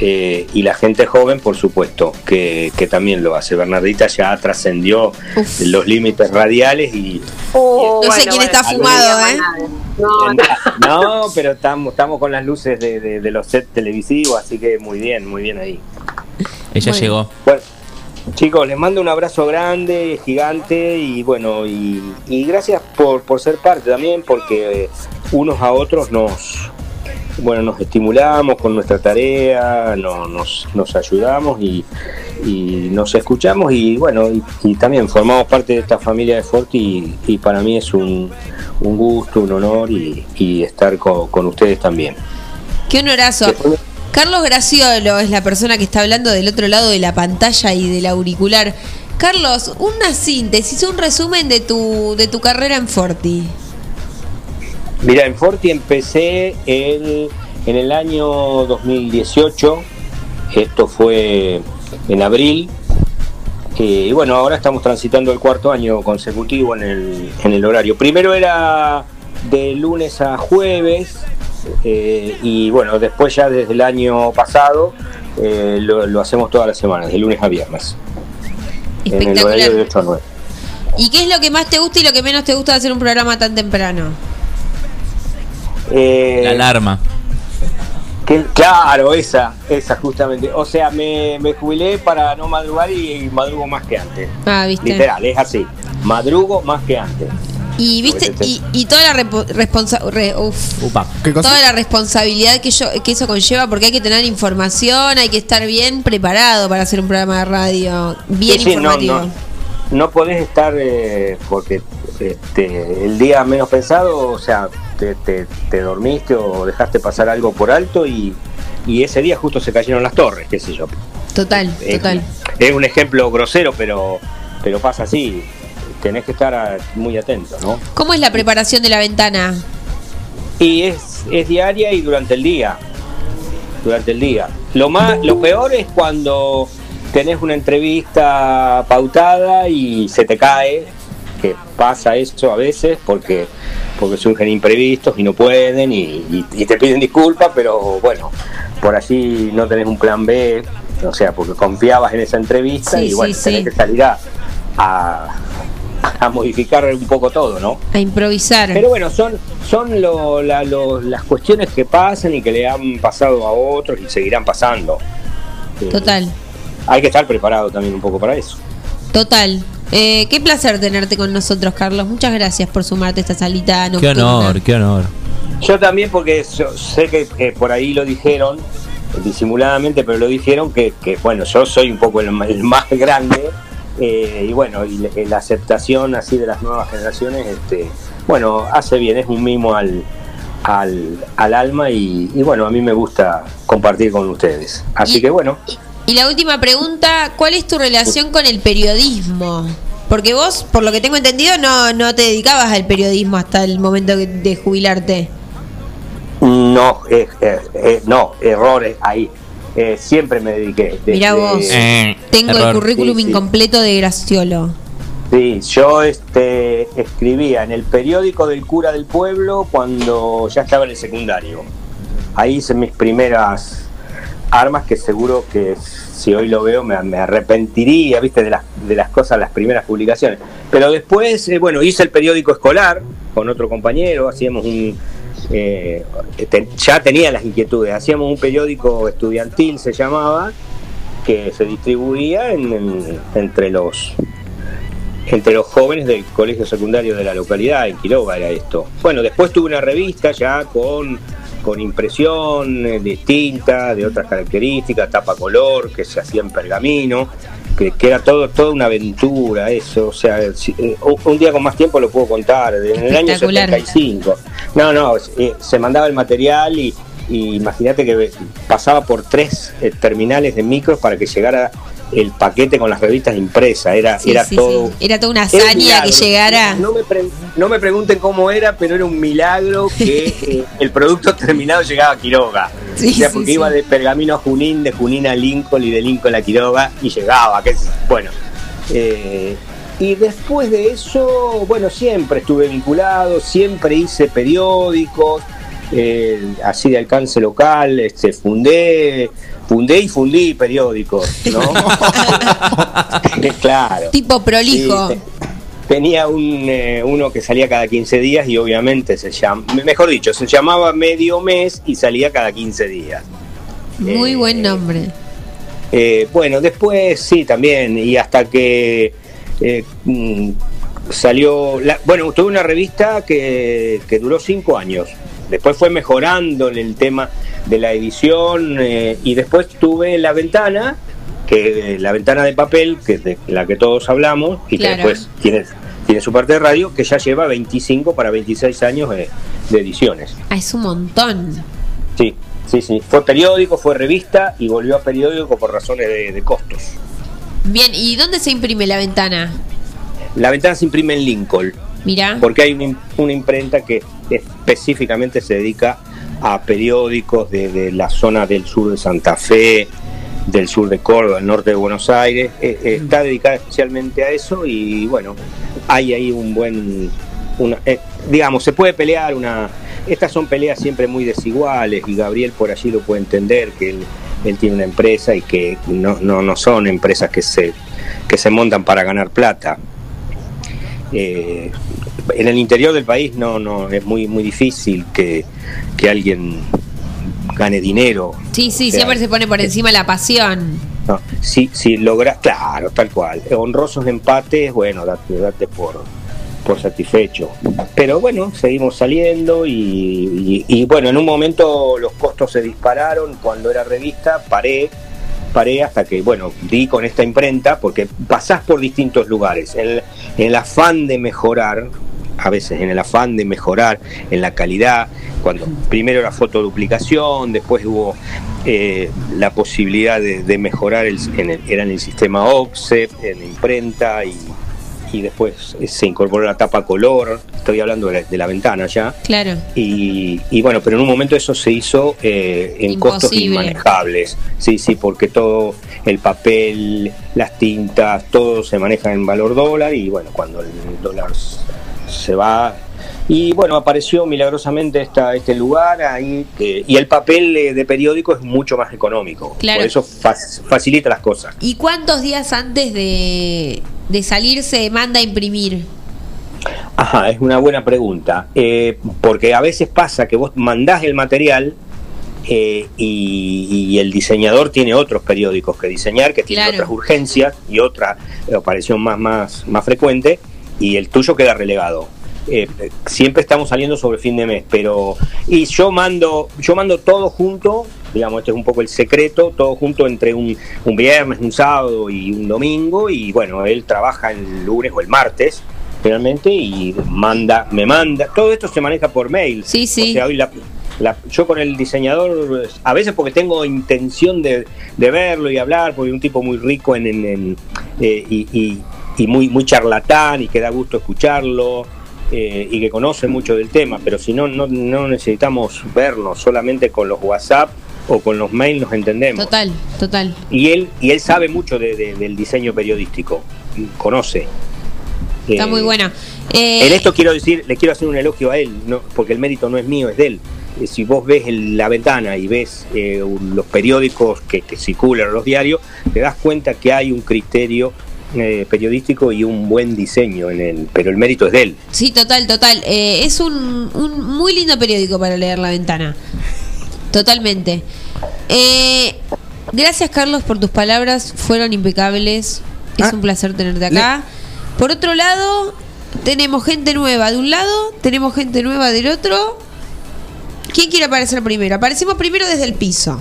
eh, y la gente joven, por supuesto, que, que también lo hace. Bernardita ya trascendió los límites radiales y Uh, No sé bueno, quién está bueno, fumado, ¿eh? No, no. No, pero estamos, estamos con las luces de, de- de los sets televisivos, así que muy bien, muy bien ahí. Ella Bueno. llegó. Bueno, chicos, les mando un abrazo grande, gigante, y bueno, y, y gracias por, por ser parte también, porque eh, unos a otros nos, bueno, nos estimulamos con nuestra tarea, no- nos, nos ayudamos y, y nos escuchamos y bueno, y, y también formamos parte de esta familia de Forti y, y para mí es un, un gusto, un honor y, y estar con, con ustedes también. Qué honorazo. Carlos Graciolo es la persona que está hablando del otro lado de la pantalla y del auricular. Carlos, una síntesis, un resumen de tu, de tu carrera en Forti. Mira, en Forti empecé el, en el año 2018, esto fue en abril, eh, y bueno, ahora estamos transitando el cuarto año consecutivo en el, en el horario. Primero era de lunes a jueves, eh, y bueno, después ya desde el año pasado eh, lo, lo hacemos todas las semanas, de lunes a viernes, en el horario de Espectacular. 8 a 9. ¿Y qué es lo que más te gusta y lo que menos te gusta de hacer un programa tan temprano? Eh, La alarma. Que- claro, esa, esa justamente. O sea, me, me jubilé para no madrugar y, madrugo más que antes. Ah, ¿viste? Literal, es así. Madrugo más que antes. Y viste, y, y toda la repo- responsa- re- uf, Upa. ¿Qué cosa? toda la responsabilidad que yo, que eso conlleva, porque hay que tener información, hay que estar bien preparado para hacer un programa de radio, bien Sí, sí, no, informativo. no, no podés estar eh, porque este, el día menos pensado, o sea, te, te- te dormiste o dejaste pasar algo por alto y, y ese día justo se cayeron las torres, qué sé yo. Total, Es- total. Es un ejemplo grosero, pero, pero pasa así. Tenés que estar muy atento, ¿no? ¿Cómo es la preparación de la ventana? Y es, es diaria y durante el día. durante el día. Lo más, lo peor es cuando tenés una entrevista pautada y se te cae, que pasa eso a veces porque porque surgen imprevistos y no pueden y, y- y te piden disculpas, pero bueno, por allí no tenés un plan B, o sea, porque confiabas en esa entrevista Sí, y bueno, sí, tenés sí. que salir a, a, a modificar un poco todo, ¿no? A improvisar. Pero bueno, son, son lo- la- lo- las cuestiones que pasan y que le han pasado a otros y seguirán pasando. Eh, Total, Hay que estar preparado también un poco para eso. total. Eh, qué placer tenerte con nosotros, Carlos. Muchas gracias por sumarte a esta salita Qué nocturna. honor, qué honor. Yo también, porque yo sé que por ahí lo dijeron, disimuladamente, pero lo dijeron que, que, bueno, yo soy un poco el, más grande, eh, y bueno, y la aceptación así de las nuevas generaciones, este, bueno, hace bien, es un mimo al, al, al alma, y, y bueno, a mí me gusta compartir con ustedes. Así Y- que bueno, Y la última pregunta, ¿cuál es tu relación con el periodismo? Porque vos, por lo que tengo entendido, no, no te dedicabas al periodismo hasta el momento de jubilarte. no, eh, eh, eh, no, errores ahí. Eh, siempre me dediqué. desde- Mirá vos. Eh, Tengo el currículum Sí, sí. incompleto de Graciolo. Sí, yo este, escribía en el periódico del cura del pueblo cuando ya estaba en el secundario. Ahí hice mis primeras armas que seguro que si hoy lo veo me, arrepentiría, viste, de las, de las cosas, las primeras publicaciones. Pero después, eh, bueno, hice el periódico escolar con otro compañero, hacíamos un... eh, ya tenía las inquietudes, hacíamos un periódico estudiantil, se llamaba, que se distribuía en- en- entre los entre los jóvenes del colegio secundario de la localidad, en Quiroga era esto. Bueno, después tuve una revista ya con, con impresión eh, distinta, de otras características, tapa color, que se hacía en pergamino, que, que era todo toda una aventura eso, o sea, si- eh, un día con más tiempo lo puedo contar, en el año Espectacular. 75. No, no, eh, se mandaba el material y, y imagínate que pasaba por tres terminales de micros para que llegara el paquete con las revistas impresas, era, Sí, era sí, todo... sí. Era toda una hazaña que llegara. No me, pre- no me pregunten cómo era, pero era un milagro que [LAUGHS] eh, el producto terminado llegaba a Quiroga. Sí, o sea, sí, porque sí. iba de Pergamino a Junín, de Junín a Lincoln y de Lincoln a Quiroga y llegaba. Que es, bueno, eh, y después de eso, bueno, siempre estuve vinculado, siempre hice periódicos, eh, así de alcance local, este, fundé, fundé y fundí periódicos, ¿no? [LAUGHS] claro. Tipo prolijo. Sí, tenía un, eh, uno que salía cada 15 días y obviamente se llama, mejor dicho, se llamaba medio mes y salía cada 15 días. Muy eh, buen nombre. Eh, bueno, después sí, también, y hasta que eh, mm, salió, la- bueno, tuve una revista que, que duró cinco años, después fue mejorando en el tema de la edición eh, y después tuve La Ventana, que la ventana de papel, que es de la que todos hablamos, y Claro. que después tiene, tiene su parte de radio, que ya lleva 25 para 26 años de- de ediciones. Ah, es un montón. Sí, sí, sí. Fue periódico, fue revista y volvió a periódico por razones de, de costos. Bien, ¿y dónde se imprime la ventana? La ventana se imprime en Lincoln, Mirá. porque hay una, im- una imprenta que específicamente se dedica a periódicos de, de la zona del sur de Santa Fe, del sur de Córdoba, del norte de Buenos Aires. Eh, eh, está dedicada especialmente a eso y bueno, hay ahí un buen... Una, eh, digamos, se puede pelear una... Estas son peleas siempre muy desiguales y Gabriel por allí lo puede entender, que él, él tiene una empresa y que no, no, no son empresas que se, que se montan para ganar plata. Eh, en el interior del país no, no es muy, muy difícil que, que alguien gane dinero. Sí, sí, O sea, siempre se pone por encima la pasión. no, si, si logras, claro, tal cual. Honrosos empates, bueno, date, date por, por satisfecho. Pero bueno, seguimos saliendo y, y- y, bueno, en un momento los costos se dispararon. Cuando era revista, paré, paré hasta que, bueno, di con esta imprenta, porque pasás por distintos lugares. En el, en el afán de mejorar, a veces en el afán de mejorar en la calidad, cuando primero era fotoduplicación, después hubo eh, la posibilidad de, mejorar, el, en el- sistema offset, en la imprenta y, y después se incorporó la tapa color, estoy hablando de la, de la ventana ya, Claro. y, y bueno, pero en un momento eso se hizo eh, en costos inmanejables, sí, sí, porque todo el papel, las tintas, todo se maneja en valor dólar y bueno, cuando el dólar se va... Y bueno, apareció milagrosamente esta, este lugar ahí que, y el papel eh, de periódico es mucho más económico. Claro. Por eso fac- facilita las cosas. ¿Y cuántos días antes de, de salir se manda a imprimir? Ajá, es una buena pregunta. Eh, porque a veces pasa que vos mandás el material eh, y, y el diseñador tiene otros periódicos que diseñar, que Claro. otras urgencias y otra aparición más, más, más frecuente, y el tuyo queda relegado. Eh, siempre estamos saliendo sobre fin de mes, pero y yo mando, yo mando todo junto, digamos, este es un poco el secreto, todo junto entre un, un viernes, un sábado y un domingo, y bueno, él trabaja el lunes o el martes, realmente y manda, me manda, todo esto se maneja por mail. Sí, sí. O sea, hoy la- la- yo con el diseñador, a veces porque tengo intención de, de verlo y hablar, porque es un tipo muy rico en, en- en, eh, y, y- y muy, muy charlatán y que da gusto escucharlo eh, y que conoce mucho del tema, pero si no, no, no necesitamos vernos, solamente con los WhatsApp o con los mails nos entendemos. Total, total. Y él, y él sabe mucho de- de- del diseño periodístico, conoce. Está Eh, muy buena. Eh, en esto quiero decir, le quiero hacer un elogio a él, no, porque el mérito no es mío, es de él. Eh, Si vos ves el- la ventana y ves eh, un- los periódicos que, que circulan, los diarios, te das cuenta que hay un criterio eh, periodístico y un buen diseño en él, pero el mérito es de él. Sí, total, total. Eh, es un, un muy lindo periódico para leer La Ventana. Totalmente. Eh, gracias, Carlos, por tus palabras. Fueron impecables. Es Ah, un placer tenerte acá. Por otro lado, tenemos gente nueva de un lado, tenemos gente nueva del otro. ¿Quién quiere aparecer primero? Aparecemos primero desde el piso.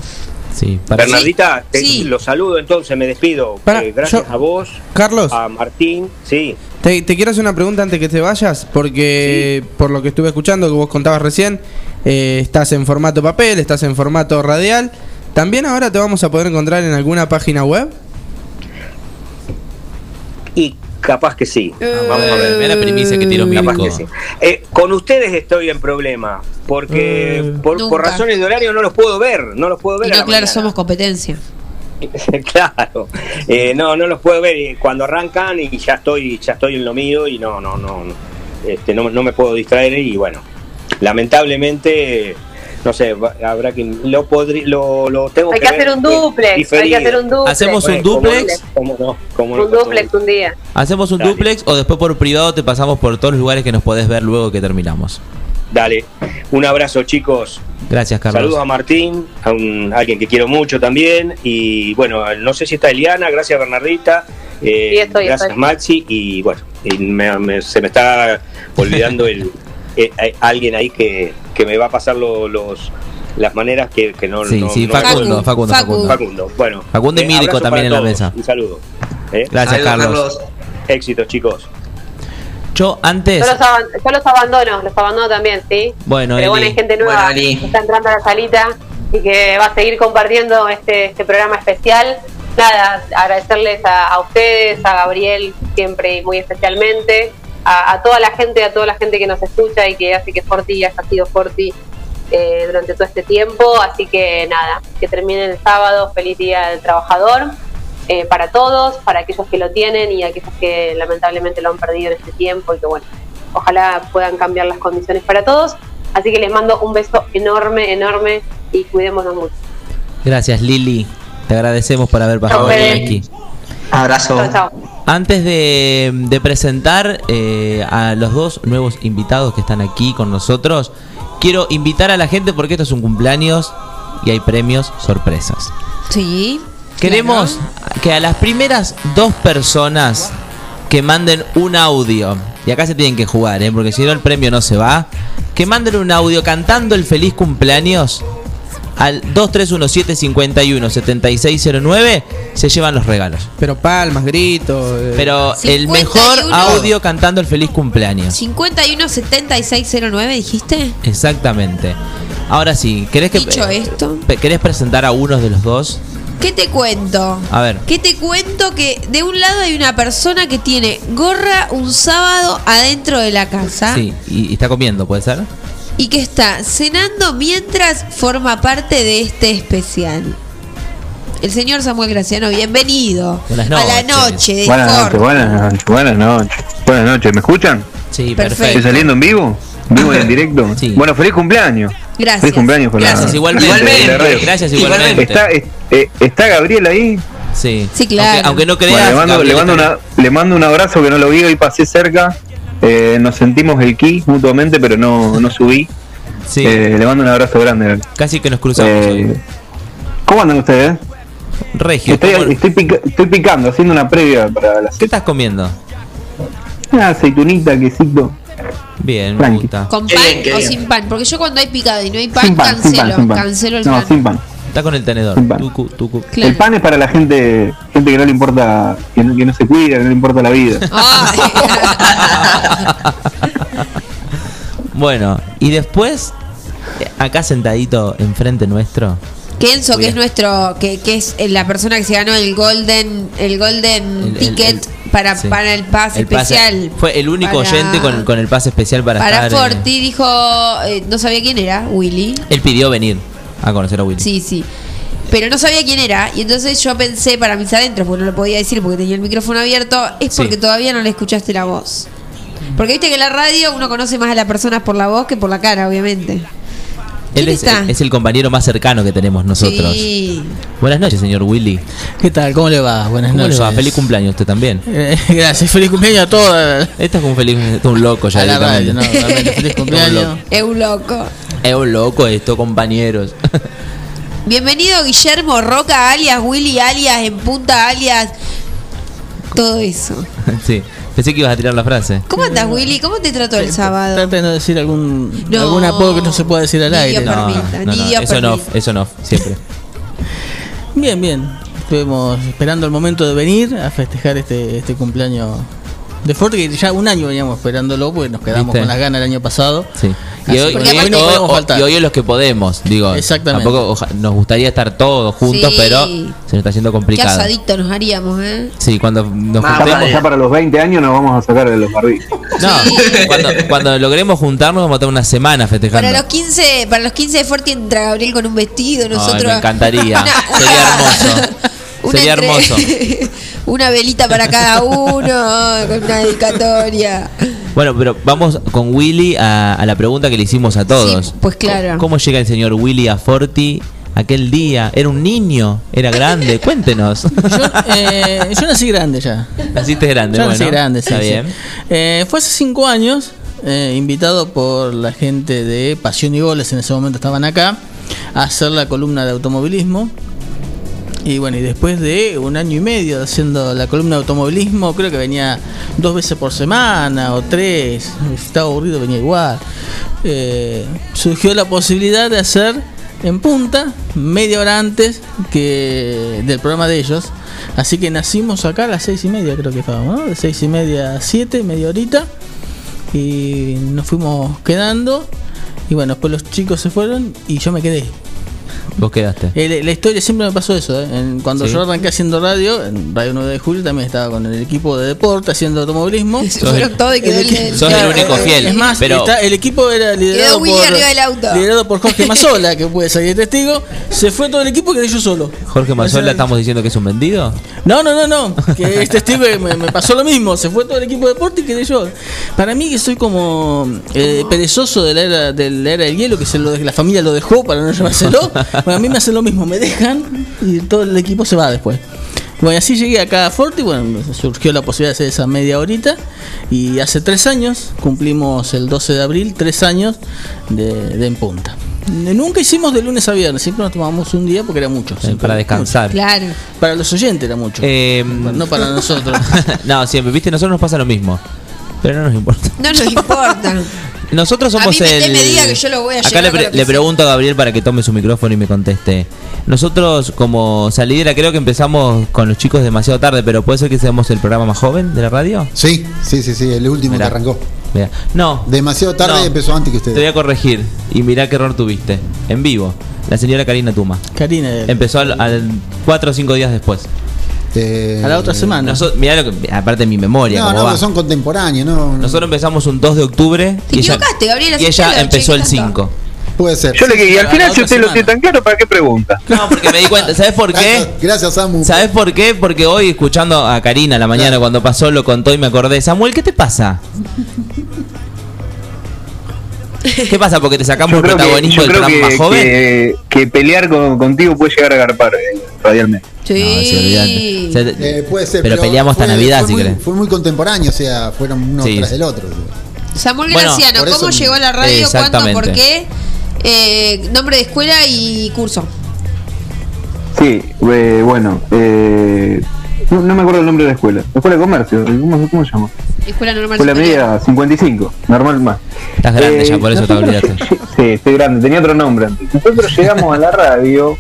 Sí, para Bernardita, te- Sí. los saludo entonces, me despido. Para, Eh, gracias yo- a vos, Carlos, a Martín, sí. te, te quiero hacer una pregunta antes que te vayas, porque por lo que estuve escuchando que vos contabas recién, eh, estás en formato papel, estás en formato radial. ¿También ahora te vamos a poder encontrar en alguna página web? Y capaz que sí. Vamos a ver, mira la primicia que tiró Capaz Mirko. que sí. Eh, con ustedes estoy en problema, porque Eh, por, razones de horario no los puedo ver, no los puedo ver. Y no, la claro, mañana. somos competencia. [LAUGHS] claro, Eh, no, no los puedo ver y cuando arrancan y ya estoy, ya estoy en lo mío y no, no, no, no, este, no, no me puedo distraer y bueno, lamentablemente, no sé, habrá que lo podrí, lo, lo tengo Hay que hacer un duplex, hay que hacer un duplex. Hacemos un Bueno, ¿cómo duplex. ¿Cómo no? ¿Cómo no? Un duplex un día. Hacemos un Dale. duplex o después por privado te pasamos por todos los lugares que nos podés ver luego que terminamos. Dale, un abrazo chicos. Gracias, Carlos. Saludos a Martín, a, un, a alguien que quiero mucho también. Y bueno, no sé si está Eliana, gracias Bernardita, eh, Sí, estoy, gracias estoy. Maxi. Y bueno, y me- me- se me está olvidando el, [LAUGHS] eh, hay alguien ahí que, que me va a pasar lo- los las maneras que, que no. Sí, no- sí, no- Facundo, Facundo, Facu. Facundo. Facundo, bueno. Facundo y Mirko abrazo también en la mesa. Un saludo. ¿eh? Gracias, Saludos, Carlos. Éxitos, chicos. Yo antes. Yo los, aban- yo los abandono, los abandono también, ¿sí? Bueno, Pero bueno, Eli. hay gente nueva Bueno, que está entrando a la salita y que va a seguir compartiendo este, este programa especial. Nada, agradecerles a, a ustedes, a Gabriel, siempre y muy especialmente, a, a toda la gente, a toda la gente que nos escucha y que hace que Forti haya sido Forti eh, durante todo este tiempo. Así que nada, que terminen el sábado, feliz día del trabajador. eh, para todos, para aquellos que lo tienen y aquellos que lamentablemente lo han perdido en este tiempo y que bueno, ojalá puedan cambiar las condiciones para todos. Así que les mando un beso enorme, enorme y cuidémonos mucho. Gracias, Lili. Te agradecemos por haber Fede. aquí. Abrazo. Chao, chao. Antes de, de presentar eh, a los dos nuevos invitados que están aquí con nosotros, quiero invitar a la gente porque esto es un cumpleaños y hay premios sorpresas. Sí. Queremos que a las primeras dos personas que manden un audio, y acá se tienen que jugar, ¿eh? porque si no el premio no se va, que manden un audio cantando el feliz cumpleaños al 2317517609 se llevan los regalos. Pero palmas, gritos. eh, Pero el 51. mejor audio cantando el feliz cumpleaños. 517609, dijiste. Exactamente. Ahora sí, ¿querés que Dicho esto. querés presentar a uno de los dos? ¿Qué te cuento? A ver. ¿Qué te cuento? Que de un lado hay una persona que tiene gorra un sábado adentro de la casa Sí, y, y está comiendo, ¿puede ser? Y que está cenando mientras forma parte de este especial. El señor Samuel Graciano, bienvenido Buenas a la noches. noche de Buenas noches, buenas noches, buenas noches. Buenas noches, ¿me escuchan? Sí, Perfecto. ¿Estoy saliendo en vivo? ¿Vivo y en directo? Sí. Bueno, feliz cumpleaños. Gracias. Feliz cumpleaños por Gracias, igualmente. Igualmente. la radio. Gracias, Igualmente. igualmente. ¿Está, es- eh, ¿Está Gabriel ahí? Sí. Sí, claro. Aunque, aunque no creas. Bueno, le, mando, le, mando una, le mando un abrazo que no lo vi hoy, pasé cerca. Eh, nos sentimos el ki mutuamente, pero no, no subí. Sí, Eh, le mando un abrazo grande. casi que nos cruzamos Eh. ¿Cómo andan ustedes? Regio, Estoy, ¿cómo- estoy, pica- estoy picando, haciendo una previa para la ¿qué estás comiendo? Una aceitunita, quesito. Bien, me Tranqui. gusta. ¿Con pan o sin pan? Porque yo cuando hay picado y no hay pan, sin pan, sin cancelo. pan, sin pan. Cancelo el no, pan. sin pan. Está con el tenedor. Sin pan. Tucu, tucu. Claro. El pan es para la gente, gente que no le importa, que no, que no se cuida, que no le importa la vida. [LAUGHS] [LAUGHS] Bueno, y después, eh, acá sentadito enfrente nuestro. Kenzo, que es nuestro, que, que es la persona que se ganó el golden, el golden El- ticket el- para, sí. para el pase El pase- especial. fue el único Para- oyente con, con el pase especial para, Para estar. eh, Forti dijo, eh, no sabía quién era, Willy. él pidió venir a conocer a Willy. Sí, sí. Pero no sabía quién era. Y entonces yo pensé para mis adentros, porque no lo podía decir porque tenía el micrófono abierto, es Sí. porque todavía no le escuchaste la voz. Porque viste que en la radio uno conoce más a las personas por la voz que por la cara, obviamente. Él ¿Quién es, está? es el compañero más cercano que tenemos nosotros. Sí. Buenas noches, señor Willy. ¿Qué tal? ¿Cómo le va? Buenas ¿Cómo le noches. va? Feliz cumpleaños usted también. [LAUGHS] Eh, gracias, feliz cumpleaños a todos. Este es un feliz, este es un loco ya A la radio, no, feliz [LAUGHS] cumpleaños. Es un loco. Es un loco esto, compañeros. [LAUGHS] Bienvenido Guillermo Roca, alias Willy, alias En Punta, alias. Todo eso. sí. Pensé que ibas a tirar la frase. ¿Cómo andas, Willy? ¿Cómo te trató el sábado? Trata de no decir algún, No. algún apodo que no se pueda decir al aire. No. permita. no, no, Dios eso no, eso no, siempre. [LAUGHS] Bien, bien. Estuvimos esperando el momento de venir a festejar este, este cumpleaños de Forte, que ya un año veníamos esperándolo, porque nos quedamos ¿Viste? con las ganas el año pasado. Sí. Y hoy, que Porque y hoy- aparte- no hoy- podemos faltar. y hoy es los que podemos, digo. Exactamente. Tampoco oja- nos gustaría estar todos juntos, Sí. pero se nos está haciendo Qué complicado. asadito nos haríamos, ¿eh? Sí, cuando nos Más Ya para, juntemos. ya para los 20 años nos vamos a sacar de los barbijos. No, cuando, cuando logremos juntarnos vamos a estar una semana festejando. Para los 15, para los 15 de Forti entra Gabriel con un vestido, nosotros. me encantaría. [LAUGHS] Sería hermoso. Una Sería entre- hermoso. [LAUGHS] una velita para cada uno, con una dedicatoria. Bueno, pero vamos con Willy a, a la pregunta que le hicimos a todos. Sí, pues claro. ¿Cómo, cómo llega el señor Willy a Forti aquel día? ¿Era un niño? ¿Era grande? [LAUGHS] Cuéntenos. Yo, eh, yo nací grande ya. Naciste grande, Yo bueno. nací grande, sí. Está sí. bien. Eh, fue hace cinco años, eh, invitado por la gente de Pasión y Goles, en ese momento estaban acá, a hacer la columna de automovilismo. Y bueno, y después de un año y medio haciendo la columna de automovilismo, creo que venía dos veces por semana o tres, estaba aburrido venía igual. Eh, surgió la posibilidad de hacer en punta, media hora antes que del programa de ellos. Así que nacimos acá a las seis y media, creo que estábamos, ¿no? De seis y media a siete, media horita. Y nos fuimos quedando. Y bueno, después los chicos se fueron y yo me quedé. Vos quedaste. Eh, la historia siempre me pasó eso. ¿eh? En- cuando Sí. yo arranqué haciendo radio, en Radio 9 de Julio también estaba con el equipo de deporte haciendo automovilismo. [LAUGHS] Fueron todos y quedó el, el- Sos el único fiel. Es más, pero está- el equipo era liderado por, arriba del auto. liderado por Jorge [LAUGHS] Mazola, que puede salir testigo. Se fue todo el equipo y quedé yo solo. Jorge Mazola, ¿estamos diciendo que es un vendido? No, no, no, no. [LAUGHS] Que es testigo y me, me pasó lo mismo. Se fue todo el equipo de deporte y quedé yo. Para mí que soy como eh, perezoso de la era de la era del hielo, que se lo, la familia lo dejó para no llevárselo. Bueno, a mí me hacen lo mismo, me dejan y todo el equipo se va después. Bueno, y así llegué acá a Forti, bueno, surgió la posibilidad de hacer esa media horita y hace tres años, cumplimos el 12 de abril, tres años de, de en punta. Nunca hicimos de lunes a viernes, siempre nos tomamos un día porque era mucho. siempre para descansar. Claro. Para los oyentes era mucho. Eh, no para nosotros. [LAUGHS] no, siempre, viste, nosotros nos pasa lo mismo. Pero no nos importa. No nos importa. [LAUGHS] Nosotros A somos mí me- el. me diga que yo lo voy a Acá llevar le, pre- pregunto a Gabriel para que tome su micrófono y me conteste. Nosotros, como salidera, creo que empezamos con los chicos demasiado tarde, pero puede ser que seamos el programa más joven de la radio. Sí, sí, sí, sí, el último Mirá. que arrancó. Mirá. No. Demasiado tarde No. empezó antes que Te voy ustedes. a corregir. Y mirá qué error tuviste. En vivo. La señora Karina Tuma. Karina. Empezó al, al cuatro o cinco días después. Eh, A la otra semana. Mirá lo que, aparte de mi memoria, No, no, va. son contemporáneos, no. no. Nosotros empezamos un 2 de octubre Te y ella, equivocaste, Gabriel. y ella empezó el ¿qué tanto? 5. Puede ser. Yo le que, y al final, si usted lo tiene tan claro, ¿para qué pregunta? No, porque me di cuenta. ¿Sabes por qué? Gracias, Samu. ¿Sabes por qué? Porque hoy escuchando a Karina a la mañana Claro. cuando pasó lo contó y me acordé. Samuel, ¿qué te pasa? ¿Qué pasa? ¿Porque te sacamos el que, protagonismo yo del programa que, más joven? que, que pelear con- contigo puede llegar a agarpar eh, radialmente. Sí. No, sí, olvidate. O sea, Eh, puede ser. pero, peleamos hasta Navidad, fue si muy, querés. Fue muy contemporáneo, o sea, fueron uno Sí. tras del otro. Samuel Bueno, Graciano, ¿cómo eso- llegó a la radio? ¿Cuándo? ¿Por qué? Eh, nombre de escuela y curso. Sí, eh, bueno, eh, no, no me acuerdo el nombre de la escuela. Escuela de comercio, ¿cómo, cómo se llama? Escuela normal Escuela media 55, normal más. Estás grande Eh, ya, por eso te olvidaste. [LAUGHS] Sí, estoy grande, tenía otro nombre antes. Nosotros llegamos a la radio,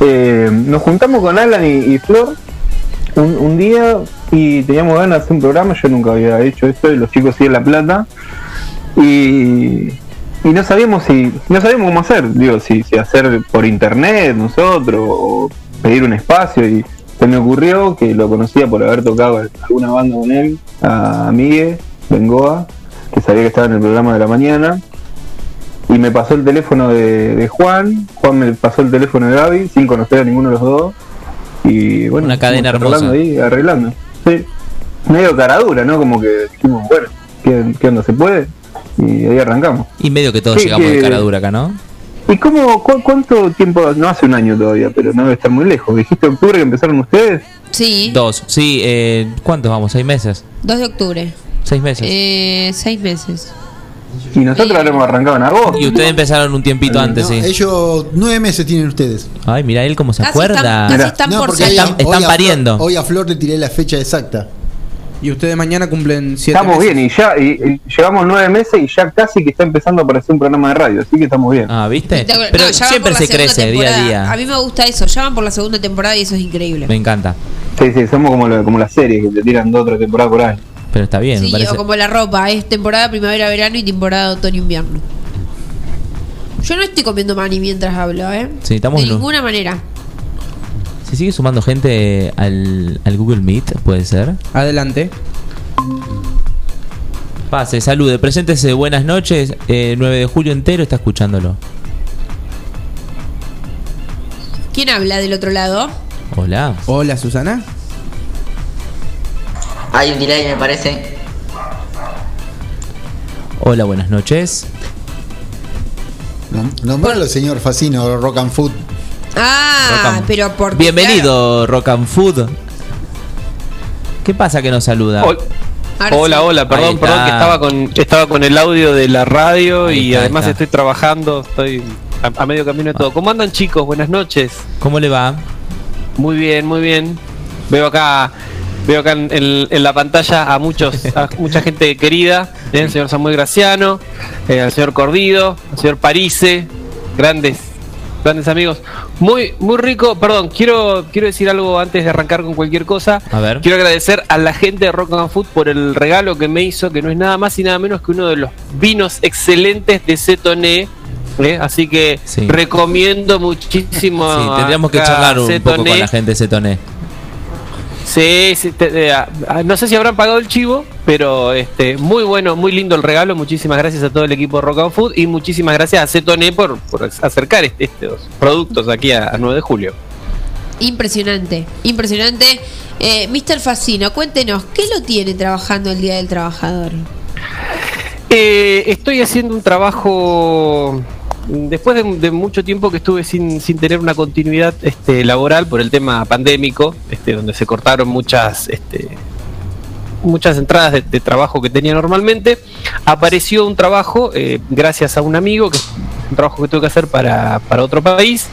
eh, nos juntamos con Alan y, Flor un, un día y teníamos ganas de hacer un programa. Yo nunca había hecho esto y los chicos sí en La Plata. Y, no sabíamos si no sabíamos cómo hacer, digo, si, si hacer por internet nosotros o pedir un espacio. Y se me ocurrió que lo conocía por haber tocado alguna banda con él, a Miguel Bengoa, que sabía que estaba en el programa de la mañana y me pasó el teléfono de, de Juan, Juan me pasó el teléfono de Gaby sin conocer a ninguno de los dos y bueno, Una cadena hermosa. arreglando ahí, arreglando. Sí. Medio caradura, ¿no? Como que dijimos, bueno, ¿qué, qué onda se puede? Y ahí arrancamos. Y medio que todos Sí, llegamos de que- cara dura acá, ¿no? ¿Y cómo, cu- cuánto tiempo? No hace un año todavía, pero no debe estar muy lejos. ¿Dijiste octubre que empezaron ustedes? Sí, Dos. Sí, eh, ¿cuántos vamos? ¿Seis meses? 2 de octubre. ¿Seis meses? Eh, seis meses. Y nosotros habremos arrancado en agosto. y ustedes empezaron un tiempito antes, No, sí. Ellos nueve meses tienen ustedes. Ay, mira él cómo se Casi acuerda. están, casi Mirá. están No, por porque salir. hoy a- Están- hoy están a Flor- pariendo. hoy a Flor le tiré la fecha exacta. Y ustedes mañana cumplen siete Estamos meses. bien y ya y, y llevamos nueve meses y ya casi que está empezando a aparecer un programa de radio, así que estamos bien. Ah, ¿viste? Pero No, ya van siempre la se segunda crece día a temporada. A día. mí me gusta eso. Ya van por la segunda temporada y eso es increíble. Me encanta. Sí, sí, somos como, como las series que te tiran dos o tres temporadas por año. Pero está bien, me Sí, parece. o como la ropa, es temporada primavera-verano y temporada otoño-invierno. Yo no estoy comiendo mani mientras hablo, ¿eh? Sí, estamos De ninguna manera. ¿Se sigue sumando gente al, al Google Meet? ¿Puede ser? Adelante. Pase, salude, preséntese, buenas noches. Eh, 9 de julio entero está escuchándolo. ¿Quién habla del otro lado? Hola. Hola, Susana. Hay un delay, me parece. Hola, buenas noches. Nom- Nombralo, señor Facino, Rock and Food. Ah, and- pero por Bienvenido, Rock and Food. ¿Qué pasa que nos saluda? Ahora Hola, sí. hola, perdón, perdón que estaba con estaba con el audio de la radio Ahí y está, además está. estoy trabajando, estoy a, a medio camino de todo. ¿Cómo andan chicos? Buenas noches. ¿Cómo le va? Muy bien, muy bien. Veo acá veo acá en, en- en la pantalla a muchos a [LAUGHS] mucha gente querida, ¿eh? el señor Samuel Graciano, eh, al señor Cordido, al señor Parise, grandes grandes amigos. Muy muy rico, perdón, quiero quiero decir algo antes de arrancar con cualquier cosa. A ver. Quiero agradecer a la gente de Rock and Food por el regalo que me hizo, que no es nada más y nada menos que uno de los vinos excelentes de Cetoné. ¿eh? Así que Sí. recomiendo muchísimo. Sí, tendríamos que charlar un poco con la gente de Cetoné. Sí, sí, te- eh, no sé si habrán pagado el chivo, pero este muy bueno, muy lindo el regalo. Muchísimas gracias a todo el equipo de Rock and Food y muchísimas gracias a Cetoné por, por acercar este- estos productos aquí a, a 9 de julio. Impresionante, impresionante. Eh, Mr. Facino, cuéntenos, ¿qué lo tiene trabajando el Día del Trabajador? Eh, estoy haciendo un trabajo después de, mucho tiempo que estuve sin, sin tener una continuidad este, laboral por el tema pandémico, este, donde se cortaron muchas este, muchas entradas de, de trabajo que tenía normalmente, apareció un trabajo eh, gracias a un amigo, que es un trabajo que tuve que hacer para, para otro país,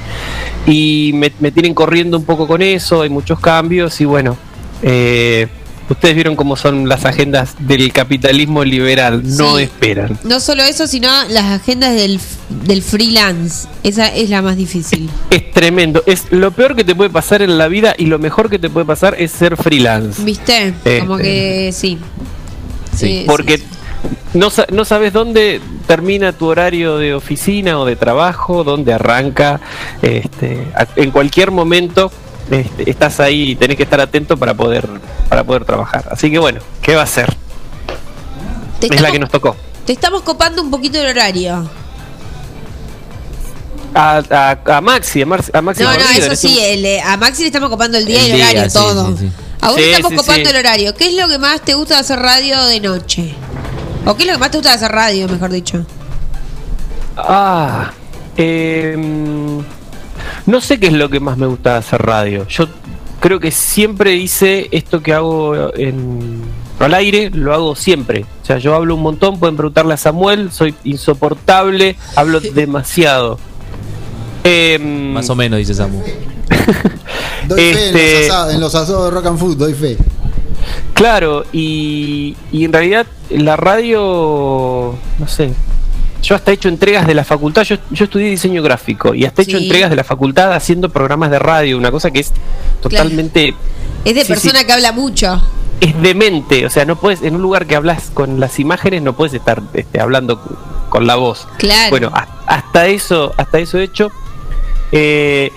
y me, me tienen corriendo un poco con eso, hay muchos cambios, y bueno, eh, ustedes vieron cómo son las agendas del capitalismo liberal, no Sí. esperan. No solo eso, sino las agendas del, del freelance. Esa es la más difícil. Es tremendo, es lo peor que te puede pasar en la vida y lo mejor que te puede pasar es ser freelance. ¿Viste? Eh, Como que sí. Sí. Eh, Porque no, sa- no sabes dónde termina tu horario de oficina o de trabajo, dónde arranca. Este, en cualquier momento este, estás ahí y tenés que estar atento para poder, para poder trabajar. Así que bueno, ¿qué va a ser? Te Es la que nos tocó. te estamos copando un poquito el horario. A, a- a Maxi, a, Mar- a Maxi No, no, eso sí, el, eh, a Maxi le estamos copando el día y El día, horario, sí, todo. sí, sí. A vos Sí, te estamos sí, copando sí. el horario. ¿Qué es lo que más te gusta de hacer radio de noche? ¿O qué es lo que más te gusta de hacer radio, mejor dicho? Ah, em, no sé qué es lo que más me gusta de hacer radio. Yo creo que siempre hice esto que hago en, al aire, lo hago siempre. O sea, yo hablo un montón, pueden preguntarle a Samuel, soy insoportable, hablo demasiado. Em, Más o menos, dice Samu. [LAUGHS] Doy fe en Este- los, asados, en los asados de Rock and Food, doy fe. Claro, y, y en realidad la radio, no sé, yo hasta he hecho entregas de la facultad, yo, yo estudié diseño gráfico y hasta he hecho entregas de la facultad haciendo programas de radio, una cosa que es totalmente... Es de Sí, persona sí. que habla mucho. Es demente, o sea, no puedes, en un lugar que hablas con las imágenes, no puedes estar este, hablando con la voz. Claro. Bueno, a- hasta eso, hasta eso he hecho. Eh,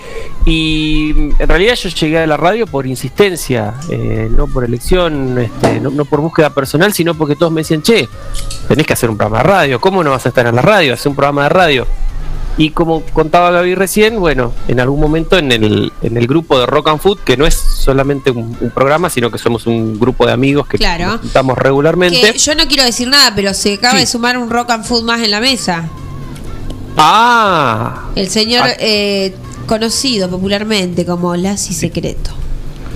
y en realidad yo llegué a la radio por insistencia, eh, no por elección, este, no, no por búsqueda personal, sino porque todos me decían, che, tenés que hacer un programa de radio, ¿cómo no vas a estar en la radio? Hacer un programa de radio. Y como contaba Gaby recién, bueno, en algún momento en el, en el grupo de Rock and Food, que no es solamente un, un programa, sino que somos un grupo de amigos que Claro. nos juntamos regularmente. Que yo no quiero decir nada, pero se acaba Sí. de sumar un rock and food más en la mesa. Ah, El señor Ah. eh, conocido popularmente como Lassi Secreto.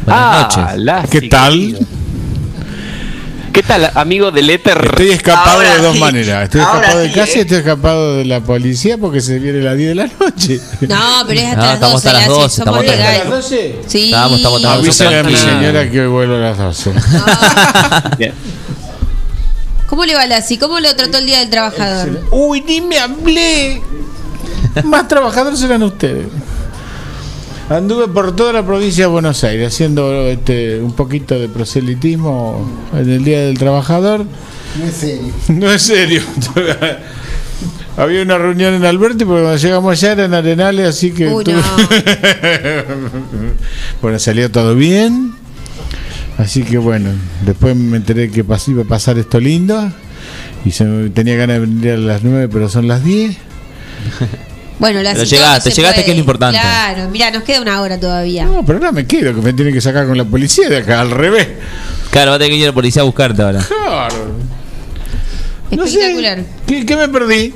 Buenas ah, noches. ¿Qué tal? ¿Qué tal, amigo del éter? Estoy escapado Ahora de dos sí. maneras. Estoy Ahora escapado de sí, casa y eh. estoy escapado de la policía porque se viene las 10 de la noche. No, pero es hasta No, las estamos 12, a las Lassi, 12, somos estamos a las legales. Sí. Estamos, estamos, estamos. Avísale a mi señora que hoy vuelvo a las 12. Bien. ¿Cómo le va Lassi? ¿Cómo lo trató el Día del Trabajador? Uy, ni me hablé. Más trabajadores eran ustedes. Anduve por toda la provincia de Buenos Aires haciendo este, un poquito de proselitismo en el Día del Trabajador. No es serio. [LAUGHS] No es serio. [LAUGHS] Había una reunión en Alberti porque cuando llegamos allá era en Arenales, así que... Uy, tuve- [LAUGHS] bueno, salió todo bien. Así que bueno, después me enteré que iba a pasar esto lindo. Y se me- tenía ganas de venir a las 9, pero son las 10. Bueno, Lassi, Pero llegaste, se llegaste, puede. que es lo importante. Claro, mira, nos queda una hora todavía. No, pero no me quedo, que me tienen que sacar con la policía de acá, al revés. Claro, va a tener que ir a la policía a buscarte ahora. Claro. No sé, Espectacular. ¿Qué, qué me perdí?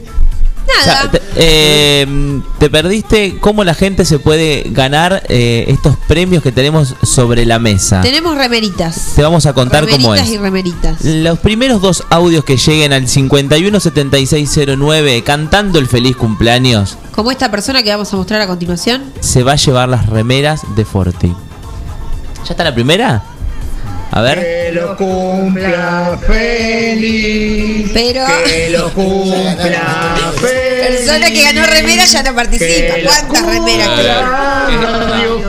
O sea, Nada. te, eh, te perdiste cómo la gente se puede ganar eh, estos premios que tenemos sobre la mesa. Tenemos remeritas. Te vamos a contar cómo remeritas es. y remeritas. Los primeros dos audios que lleguen al 517609 cantando el feliz cumpleaños Como esta persona que vamos a mostrar a continuación. se va a llevar las remeras de Forti. ¿Ya está la primera? A ver. Que lo cumpla feliz. Pero Que lo cumpla feliz. [LAUGHS] persona que ganó remera ya no participa. ¿Cuántas remeras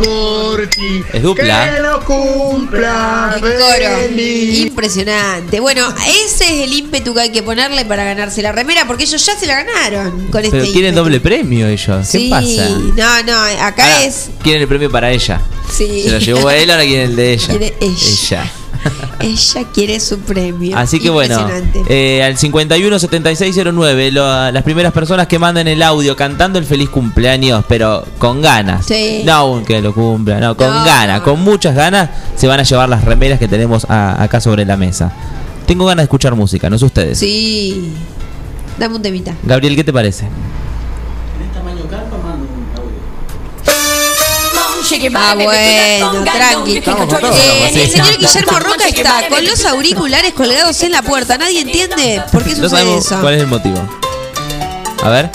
Forti. Es dupla. Que lo cumpla coro. Impresionante. Bueno, ese es el ímpetu que hay que ponerle para ganarse la remera, porque ellos ya se la ganaron con Pero este quieren ímpetu. doble premio ellos. ¿Qué Sí, pasa? no, no, acá Ahora, es. Quieren el premio para ella. Sí. Se lo llevó a él, ahora quieren el de ella. Quiere ella. Ella quiere su premio. Así que bueno, eh, al 517609, lo- las primeras personas que manden el audio cantando el feliz cumpleaños, pero con ganas. Sí. No que lo cumpla, no, con No. ganas, con muchas ganas, se van a llevar las remeras que tenemos a- acá sobre la mesa. Tengo ganas de escuchar música, no sé ustedes. Sí. Dame un temita. Gabriel, ¿qué te parece? Ah, bueno, tranqui. Eh, el señor Guillermo Roca está con los auriculares colgados en la puerta. Nadie entiende por qué No sucede sabemos eso. cuál es el motivo. A ver,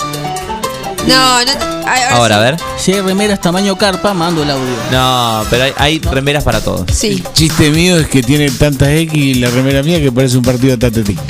No, no. ay, ahora, a ver. Si hay remeras tamaño carpa, mando el audio. No, pero hay, hay remeras para todos. Sí. Chiste mío es que tiene tantas X la remera mía que parece un partido de Tatetí. [LAUGHS]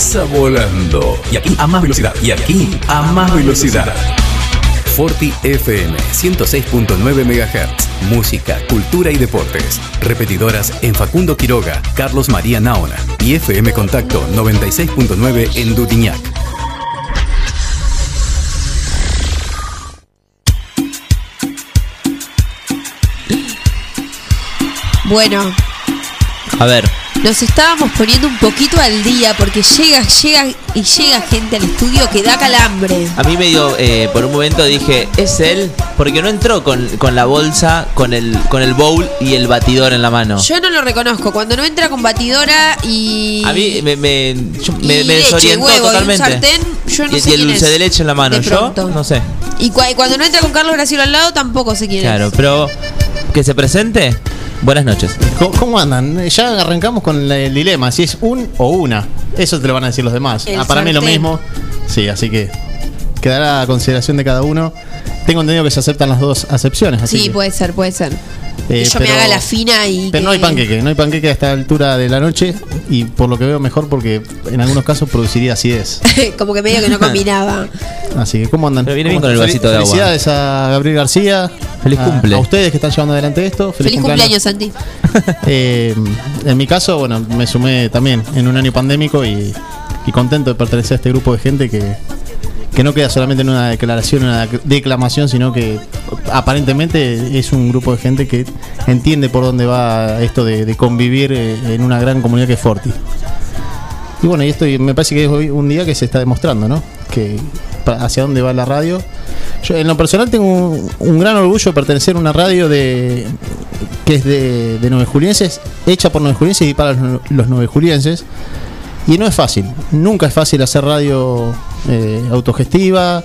pasa volando. Y aquí a más velocidad. Y aquí a más velocidad. Forti FM 106.9 MHz. Música, cultura y deportes. Repetidoras en Facundo Quiroga, Carlos María Naona y FM Contacto 96.9 en Dutiñac. Bueno, A ver, nos estábamos poniendo un poquito al día porque llega, llega y llega gente al estudio que da calambre. a mí me dio, eh, por un momento dije, es él, porque no entró con, con la bolsa, con el, con el bowl y el batidor en la mano. Yo no lo reconozco. Cuando no entra con batidora y. A mí me, me, yo- me- y me leche, desorientó huevo y un totalmente. sartén, yo no y, sé y el dulce de leche en la mano. Yo no sé. Y cua- cuando no entra con Carlos Graciela al lado, tampoco sé quién Claro, es. pero que se presente. Buenas noches. ¿Cómo, cómo andan? Ya arrancamos con el dilema, si es un o una. Eso te lo van a decir los demás. Ah, para mí lo mismo. Sí, así que quedará a consideración de cada uno. Tengo entendido que se aceptan las dos acepciones, así Sí, que, puede ser, puede ser. Eh, que yo me pero- haga la fina y. Pero no hay panqueque, no hay panqueque a esta altura de la noche y por lo que veo mejor porque en algunos casos produciría acidez. [LAUGHS] Como que medio que no combinaba. Así que, ¿cómo andan? Pero viene ¿Cómo bien con el vasito de agua. Felicidades a Gabriel García. Feliz a- cumple. A ustedes que están llevando adelante esto. Feliz, Feliz cumpleaños, Santi. [LAUGHS] Eh, en mi caso, bueno, me sumé también en un año pandémico y, y contento de pertenecer a este grupo de gente que, que no queda solamente en una declaración, una dec- declamación, sino que aparentemente es un grupo de gente que entiende por dónde va esto de, convivir eh, en una gran comunidad que es Forti. Y bueno, y esto me parece que es hoy un día que se está demostrando, ¿no? Que hacia dónde va la radio. Yo en lo personal tengo un, gran orgullo de pertenecer a una radio de que es de, de Nueve Julienses, hecha por Nueve Julienses y para los, los Nueve Julienses. Y no es fácil, nunca es fácil hacer radio eh, autogestiva,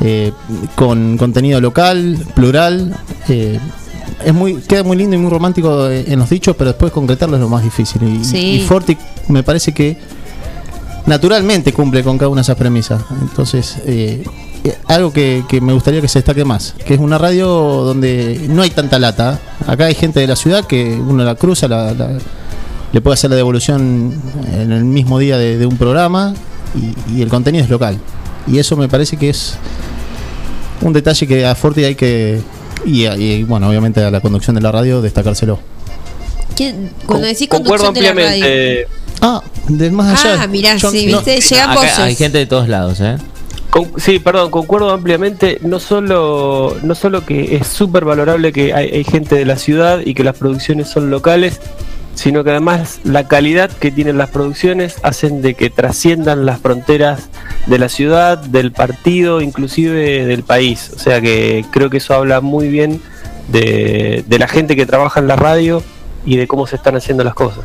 eh, con contenido local, plural. eh, es muy, queda muy lindo y muy romántico en los dichos, pero después concretarlo es lo más difícil. Y, Sí. y Forti me parece que naturalmente cumple con cada una de esas premisas. Entonces, eh, eh, algo que, que me gustaría que se destaque más, que es una radio donde no hay tanta lata. Acá hay gente de la ciudad que uno la cruza, la- la- le puede hacer la devolución en el mismo día de, de un programa y, y el contenido es local. Y eso me parece que es un detalle que a Forti hay que, y, y, bueno, obviamente a la conducción de la radio, destacárselo. ¿Quién- Cuando decís conducción de la radio. Ah, de más allá. Ah, mirá, Yo sí, no- viste, llegan Acá voces. hay gente de todos lados, ¿eh? Con- sí, perdón, concuerdo ampliamente. No solo, no solo que es súper valorable que hay, hay gente de la ciudad y que las producciones son locales, sino que además la calidad que tienen las producciones hacen de que trasciendan las fronteras de la ciudad, del partido, inclusive del país. O sea que creo que eso habla muy bien de, de la gente que trabaja en la radio y de cómo se están haciendo las cosas.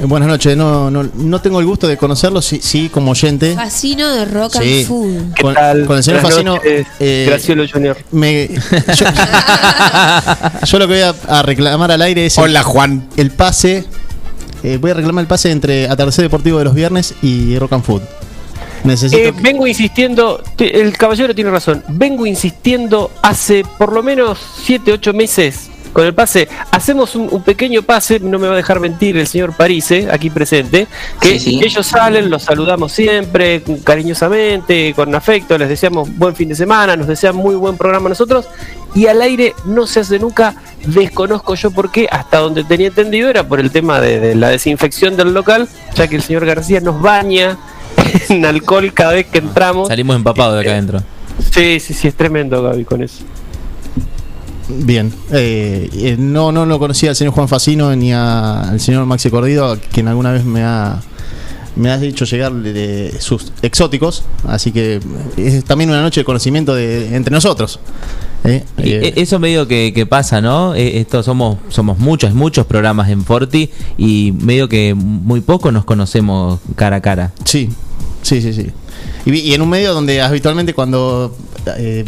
Eh, Buenas noches, no, no, no tengo el gusto de conocerlo, sí, sí como oyente. Fascino de rock Sí. and food. Con, tal? con el señor Buenas Facino. eh, Gracielo Junior. me- [LAUGHS] yo, yo lo que voy a, a reclamar al aire es. Hola, Juan. El pase. eh, voy a reclamar el pase entre Atardecer Deportivo de los viernes y Rock and Food. Necesito. Eh, vengo insistiendo, el caballero tiene razón, vengo insistiendo hace por lo menos 7, 8 meses con el pase. Hacemos un, un pequeño pase, no me va a dejar mentir el señor Parise, aquí presente, que Sí, sí. ellos salen, los saludamos siempre, cariñosamente, con afecto, les deseamos buen fin de semana, nos desean muy buen programa a nosotros, y al aire no se hace nunca, desconozco yo por qué, hasta donde tenía entendido era por el tema de, de la desinfección del local, ya que el señor García nos baña [LAUGHS] en alcohol cada vez que entramos. Salimos empapados de acá adentro. Sí, sí, sí, es tremendo Gaby con eso. Bien. Eh, eh, no, no lo conocía al señor Juan Facino ni a- al señor Maxi Cordido, quien alguna vez me ha. Me ha dicho llegar de, de sus exóticos, así que es también una noche de conocimiento de, entre nosotros. Eh, eh, eh, eso medio que, que pasa, ¿no? Eh, esto somos somos muchos, muchos programas en Forti y medio que muy poco nos conocemos cara a cara. Sí, sí, sí, sí. Y, y en un medio donde habitualmente cuando eh,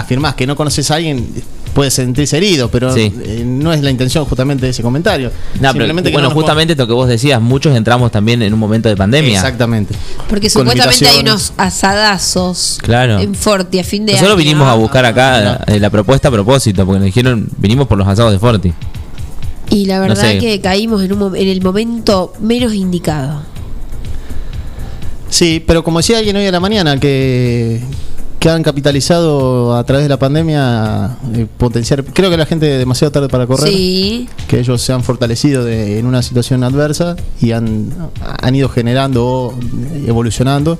afirmás que no conoces a alguien, puede sentirse herido, pero Sí. eh, no es la intención justamente de ese comentario. No, pero, que bueno, no justamente lo que vos decías, muchos entramos también en un momento de pandemia. Exactamente. Porque Con supuestamente hay unos asadazos Claro. en Forti a fin de Nosotros año. vinimos a buscar acá eh, la propuesta a propósito, porque nos dijeron, vinimos por los asados de Forti. Y la No verdad sé. que caímos en, un, en el momento menos indicado. Sí, pero como decía alguien hoy a la mañana, que, que han capitalizado a través de la pandemia eh, potenciar. Creo que la gente demasiado tarde para correr. Sí. Que ellos se han fortalecido de- en una situación adversa y han, han ido generando o evolucionando.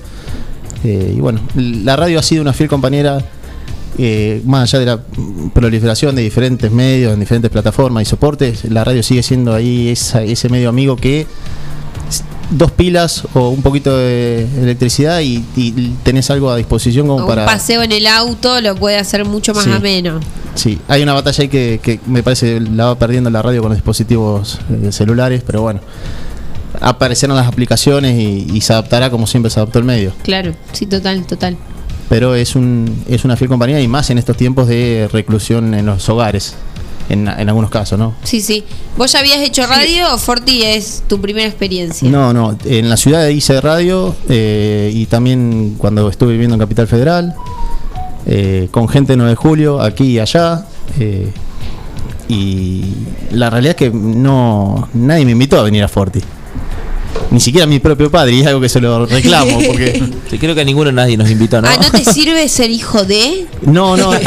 Eh, y bueno, la radio ha sido una fiel compañera. eh, más allá de la proliferación de diferentes medios, en diferentes plataformas y soportes, la radio sigue siendo ahí esa- ese medio amigo que dos pilas o un poquito de electricidad y, y tenés algo a disposición como Un para... paseo en el auto lo puede hacer mucho más Sí. ameno. Sí, hay una batalla ahí que, que me parece la va perdiendo la radio con los dispositivos eh, celulares, pero bueno, aparecerán las aplicaciones y, y se adaptará como siempre se adaptó el medio. Claro, sí, total, total. Pero es, un, es una fiel compañía y más en estos tiempos de reclusión en los hogares, en, en algunos casos, ¿no? Sí, sí. ¿Vos ya habías hecho radio o Forti es tu primera experiencia? No, no, en la ciudad hice radio eh, y también cuando estuve viviendo en Capital Federal, eh, con gente de 9 de julio, aquí y allá. eh, y la realidad es que no nadie me invitó a venir a Forti. Ni siquiera mi propio padre, y es algo que se lo reclamo, [LAUGHS] porque Sí, creo que a ninguno nadie nos invitó, ¿no? Ah, ¿no te sirve ser hijo de? no, no, [LAUGHS] eh,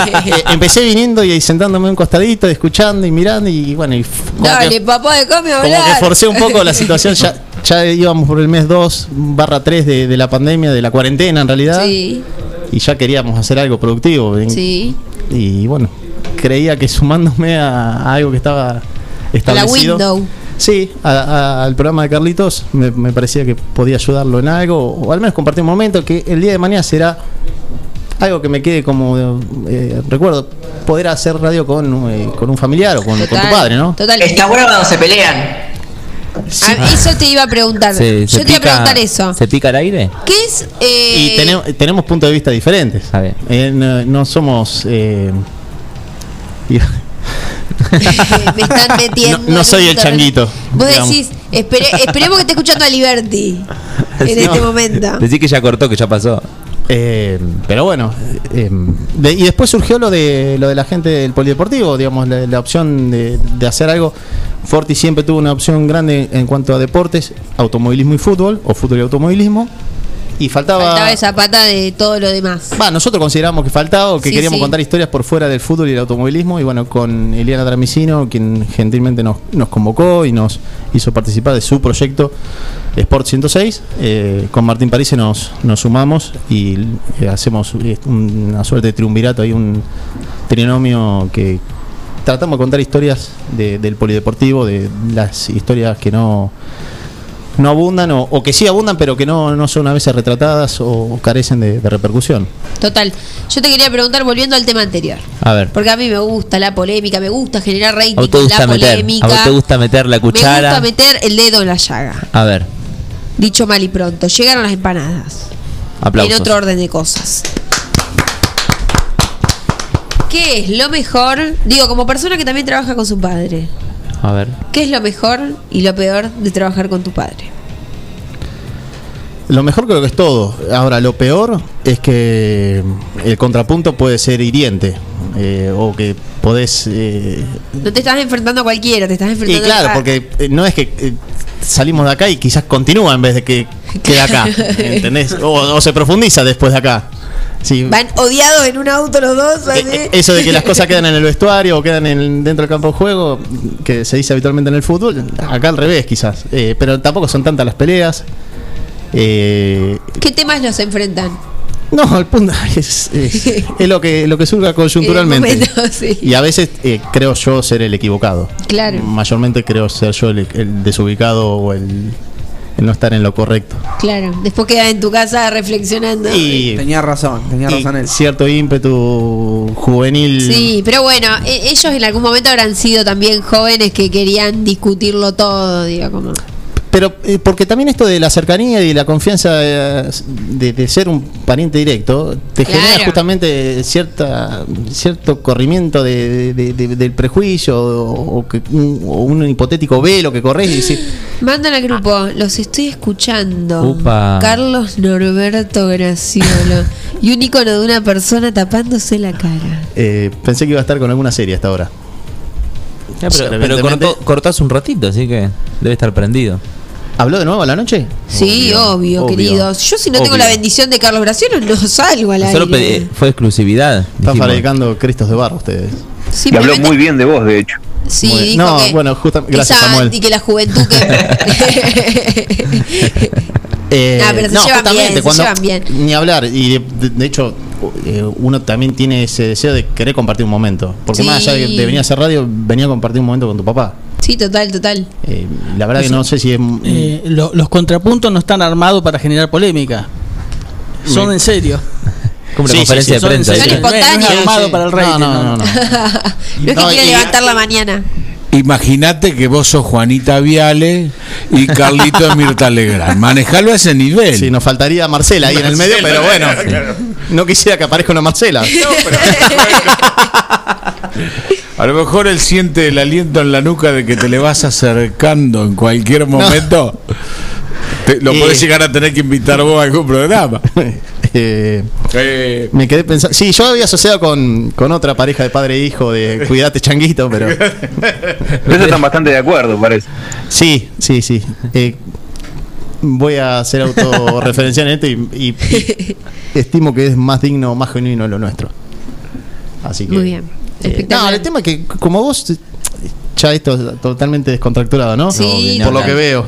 empecé viniendo y ahí sentándome un costadito, escuchando y mirando, y bueno, y como que- Dale, papá, déjame como hablar. que forcé un poco la [LAUGHS] situación, ya, ya íbamos por el mes 2 barra 3 de, de la pandemia, de la cuarentena en realidad, Sí, y ya queríamos hacer algo productivo. Sí. Y bueno, creía que sumándome a, a algo que estaba A la establecido. window. Sí, a- a- al programa de Carlitos me, me parecía que podía ayudarlo en algo, o al menos compartir un momento que el día de mañana será algo que me quede como eh, recuerdo, poder hacer radio con, eh, con un familiar o con, con tu padre, ¿no? Total. Está bueno cuando se pelean. Ah, eso te iba a preguntar. Se- se Yo te iba a preguntar eso. ¿Se pica el aire? ¿Qué es? eh, Y tenemos, tenemos puntos de vista diferentes. Eh, no, no somos. [LAUGHS] [LAUGHS] me están metiendo. no, soy el changuito. Vos digamos. decís, espere- esperemos que esté escuchando a Liberty [LAUGHS] en Sí. este No. momento. Decí que ya cortó, que ya pasó. Eh, pero bueno, eh, de- y después surgió lo de lo de la gente del polideportivo, digamos, la, la opción de, de hacer algo. Forti siempre tuvo una opción grande en cuanto a deportes, automovilismo y fútbol, o fútbol y automovilismo. Y faltaba. Faltaba esa pata de todo lo demás. Va, nosotros consideramos que faltaba que Sí, queríamos sí. contar historias por fuera del fútbol y el automovilismo. Y bueno, con Eliana Tramicino, quien gentilmente nos, nos convocó y nos hizo participar de su proyecto Sport 106, eh, con Martín París nos, nos sumamos y eh, hacemos eh, una suerte de triunvirato, hay un trinomio que tratamos de contar historias de- del polideportivo, de las historias que no no abundan o, o que sí abundan pero que no, no son a veces retratadas o carecen de, de repercusión. Total. Yo te quería preguntar, volviendo al tema anterior. A ver. Porque a mí me gusta la polémica, me gusta generar rating ¿A vos te con gusta la meter? polémica. ¿A vos te gusta meter la Me gusta cuchara? meter el dedo en la llaga. A ver, Dicho mal y pronto, llegaron las empanadas. aplausos. En otro orden de cosas. ¿Qué es lo mejor? Digo, como persona que también trabaja con su padre. A ver. ¿Qué es lo mejor y lo peor de trabajar con tu padre? Lo mejor creo que es todo. Ahora, lo peor es que el contrapunto puede ser hiriente eh, o que podés... eh, No te estás enfrentando a cualquiera, te estás y enfrentando claro, a... porque eh, no es que eh, salimos de acá y quizás continúa en vez de que quede acá. [LAUGHS] ¿Entendés? O, o se profundiza después de acá. Sí. Van odiados en un auto los dos. así. Eh, Eso de que las cosas quedan en el vestuario o quedan en- dentro del campo de juego, que se dice habitualmente en el fútbol, acá al revés quizás. Eh, pero tampoco son tantas las peleas. Eh, ¿Qué temas los enfrentan? no, el punto [LAUGHS] es, es- es lo que lo que surga coyunturalmente. Momento, sí. Y a veces eh, creo yo ser el equivocado. Claro. Mayormente creo ser yo el, el desubicado o el no estar en lo correcto. Claro, después quedas en tu casa reflexionando. Y, Tenía razón, tenía y razón él. cierto ímpetu juvenil. Sí, pero bueno, e- ellos en algún momento habrán sido también jóvenes que querían discutirlo todo, digo, como... Pero eh, porque también esto de la cercanía y la confianza de, de ser un pariente directo te Claro. genera justamente cierta cierto corrimiento de, de- de- del prejuicio o, o que un, o un hipotético velo que corres y decís, Mandan al grupo, los estoy escuchando. Upa. Carlos Norberto Graciolo. y un icono de una persona tapándose la cara. eh, pensé que iba a estar con alguna serie hasta ahora. Ya, pero pero cortó, cortás un ratito, así que debe estar prendido. ¿Habló de nuevo a la noche? Sí, obvio, obvio. queridos. Yo si no tengo la bendición de Carlos Graciolo no salgo al Solo aire. pedí- fue exclusividad. Están fabricando cristos de barro ustedes. Y habló muy bien de vos, de hecho. Sí, dijo no, que bueno, justamente. Gracias, esa- Samuel. y que la juventud que [LAUGHS] [LAUGHS] Eh, Ah, pero se llevan bien, se llevan bien. Ni hablar, y de, de- de hecho, eh, uno también tiene ese deseo de querer compartir un momento. Porque Sí. más allá de, de venir a hacer radio, venía a compartir un momento con tu papá. Sí, total, total. Eh, la verdad que no sé si es. Eh, lo- los contrapuntos no están armados para generar polémica. Son Me- en serio. [LAUGHS] Como Sí, conferencia sí, sí, de prensa. Son ¿viste? espontáneos. No es armado para el rating. No, no, no. no. No [LAUGHS] es que y- levantar la mañana. Imagínate que vos sos Juanita Viale y Carlito de Mirta Legrand. Manejalo a ese nivel. Sí, nos faltaría Marcela ahí en el medio, pero bueno. No quisiera que aparezca una Marcela. A lo mejor él siente el aliento en la nuca de que te le vas acercando en cualquier momento. Te- lo Eh. podés llegar a tener que invitar vos a algún programa. [LAUGHS] Eh, Eh, me quedé pensando. Sí, yo había asociado con, con otra pareja de padre e hijo de Cuidate Changuito, pero. [LAUGHS] Eso están bastante de acuerdo, parece. Sí, sí, sí. Eh, voy a hacer autorreferencial en esto y, y- y [LAUGHS] estimo que es más digno, más genuino lo nuestro. Así que. Muy bien. eh, no, el tema es que como vos ya esto es totalmente descontracturado, ¿no? Sí, Por lo que veo.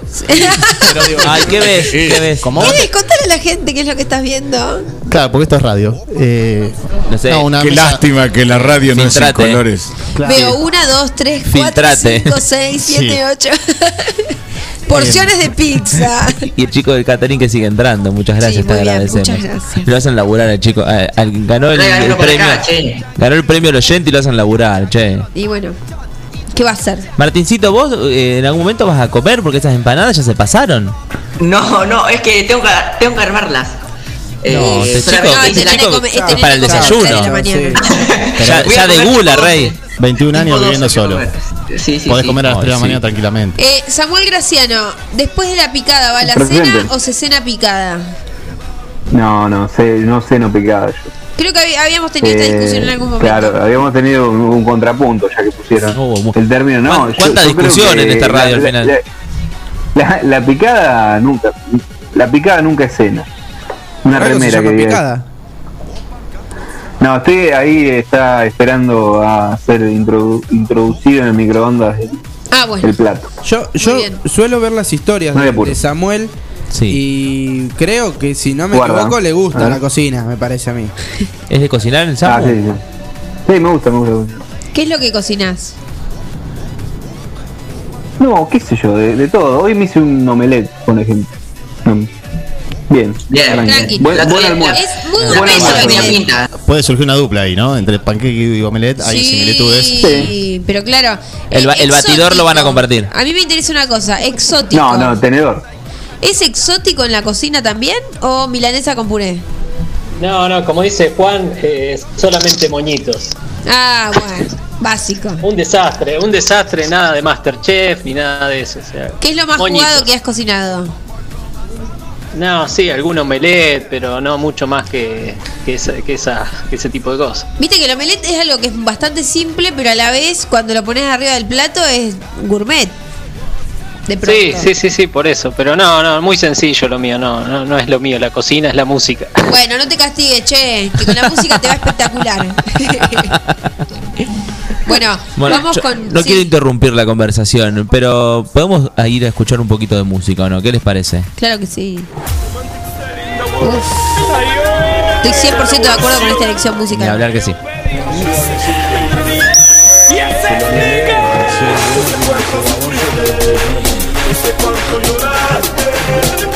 [LAUGHS] Ay, ¿qué ves? ¿Qué ves? Contale a la gente qué es lo que estás viendo. Claro, porque esto es radio. Eh, No sé. no, una qué mesa- lástima que la radio no es Filtrate. colores. Claro. Veo una, dos, tres, cuatro, Filtrate. cinco, seis, siete, Sí. ocho. [LAUGHS] Porciones de pizza. [LAUGHS] Y el chico del catering que sigue entrando, muchas gracias, Sí, te bien, agradecemos. muchas gracias. Lo hacen laburar al chico. eh, al- ganó el, Traigan el uno por premio. acá, che. ganó el premio al oyente y lo hacen laburar, che. Y bueno, ¿qué va a hacer? Martincito, vos eh, en algún momento vas a comer porque esas empanadas ya se pasaron. No, no, es que tengo que, tengo que armarlas. No, este solamente chico- No, este come- este es para el desayuno. de la. Ya, ya de gula, rey. doce. 21 años viviendo 12 solo. comer. Sí, sí, Podés sí. comer a las Ay, 3 de la sí. mañana tranquilamente. Eh, Samuel Graciano, después de la picada, ¿va la Presente. cena o se cena picada? No, no, sé, no sé, no picada yo. Creo que hab- habíamos tenido esta Eh, discusión en algún momento. Claro, habíamos tenido un, un contrapunto ya que pusieron Oh, el término. No, ¿Cuán- yo- cuánta yo discusión en esta radio la- al final? La, la- la picada nunca, la picada nunca es cena. Una remera que picada. No, estoy ahí, está esperando a ser introdu- introducido en el microondas el, Ah, bueno. el plato. Yo, yo suelo ver las historias No de Samuel Sí. y creo que si no me Guarda. equivoco le gusta la cocina, me parece a mí. ¿Es de cocinar el Ah, sapo? sí, sí. Sí, me gusta, me gusta. ¿Qué es lo que cocinás? No, qué sé yo, de, de todo. Hoy me hice un omelette, por ejemplo. Mm. Bien, Bien, tranqui. Buen, La buen otra- almuerzo. Es muy Buen almuerzo. Puede surgir una dupla ahí, ¿no? Entre panqueque y omelette hay Sí, similitudes. Sí. pero claro. El ba- el batidor lo van a compartir. A mí me interesa una cosa, exótico. No, no, tenedor. ¿Es exótico en la cocina también o milanesa con puré? No, no, como dice Juan, eh, solamente moñitos. Ah, bueno, básico. Un desastre, un desastre, nada de Masterchef ni nada de eso. o sea, ¿Qué es lo más moñitos. jugado que has cocinado? No, sí, algún omelette, pero no mucho más que, que, esa, que, esa, que ese tipo de cosas. Viste que el omelette es algo que es bastante simple, pero a la vez cuando lo pones arriba del plato es gourmet. De. Sí, sí, sí, sí, por eso. Pero no, no, muy sencillo lo mío, no, no, no es lo mío, la cocina es la música. Bueno, no te castigues, che, que con la música te va espectacular. [LAUGHS] bueno, Bueno, vamos con. no sí. quiero interrumpir la conversación, pero podemos ir a escuchar un poquito de música o no, ¿qué les parece? Claro que sí. Uf. Estoy 100% de acuerdo con esta elección musical. hablar que sí. Te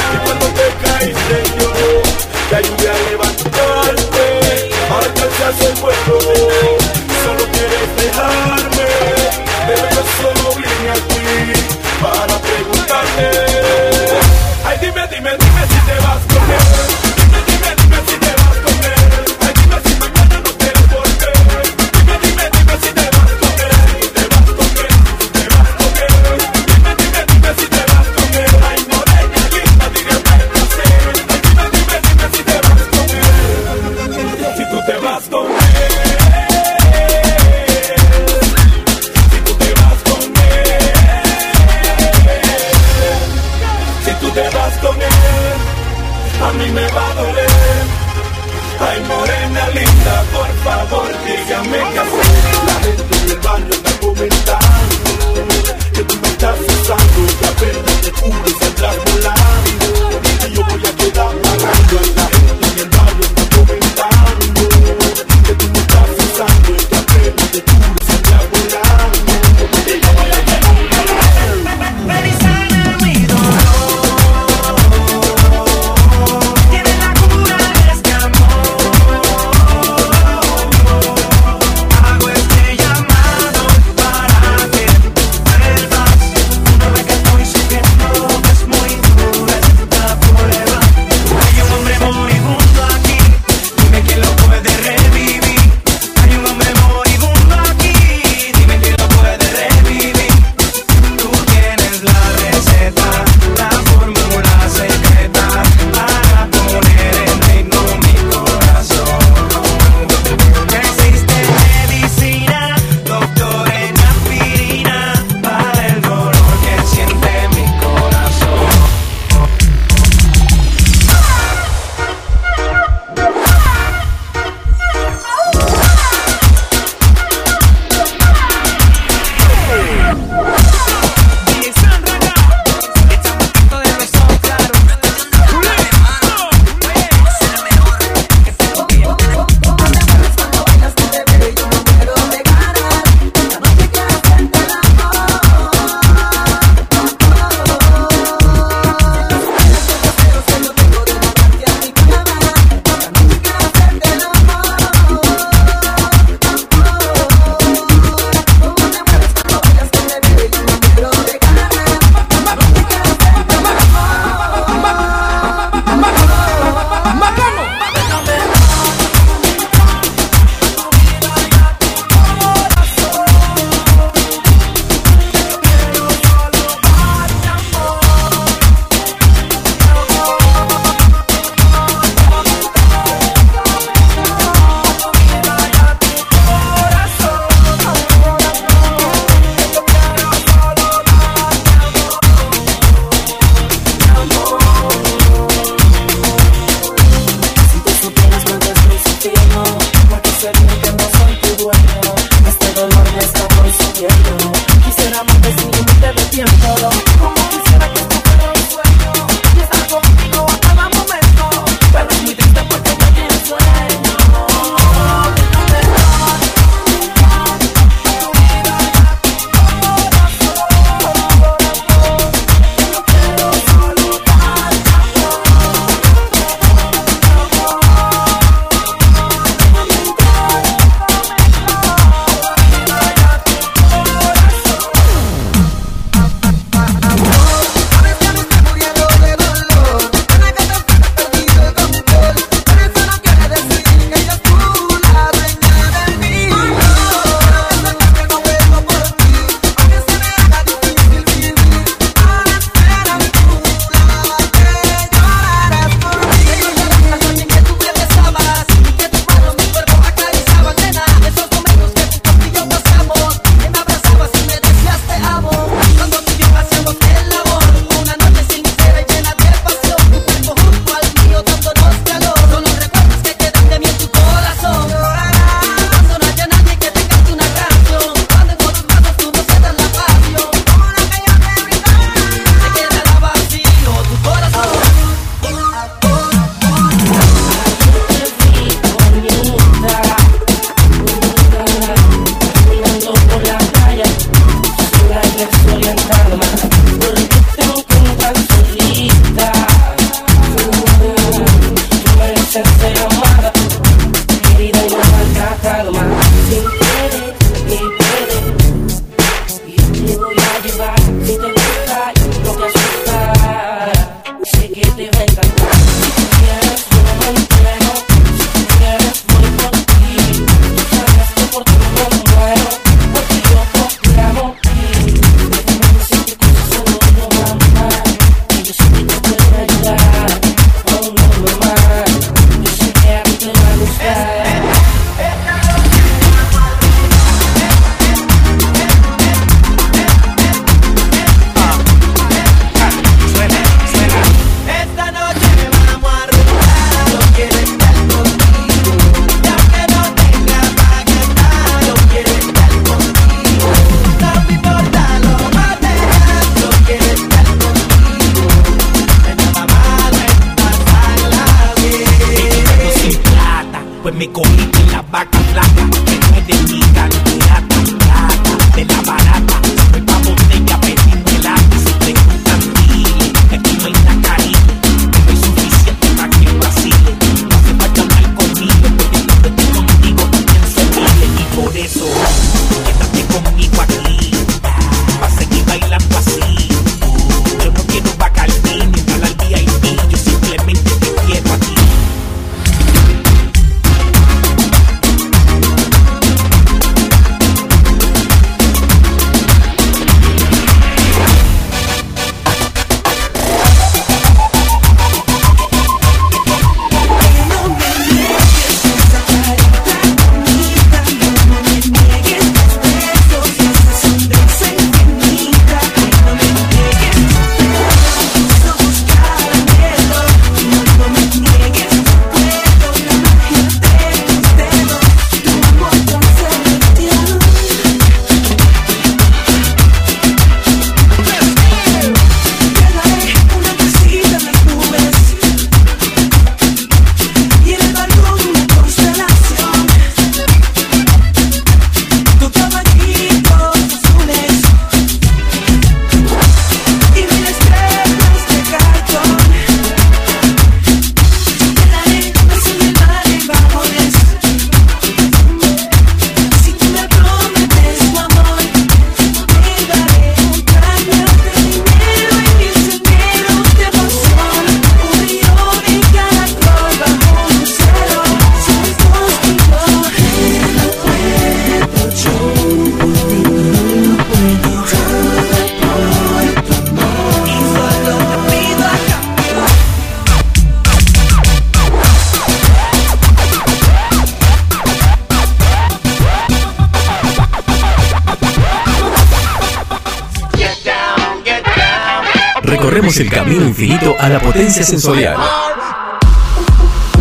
sensorial.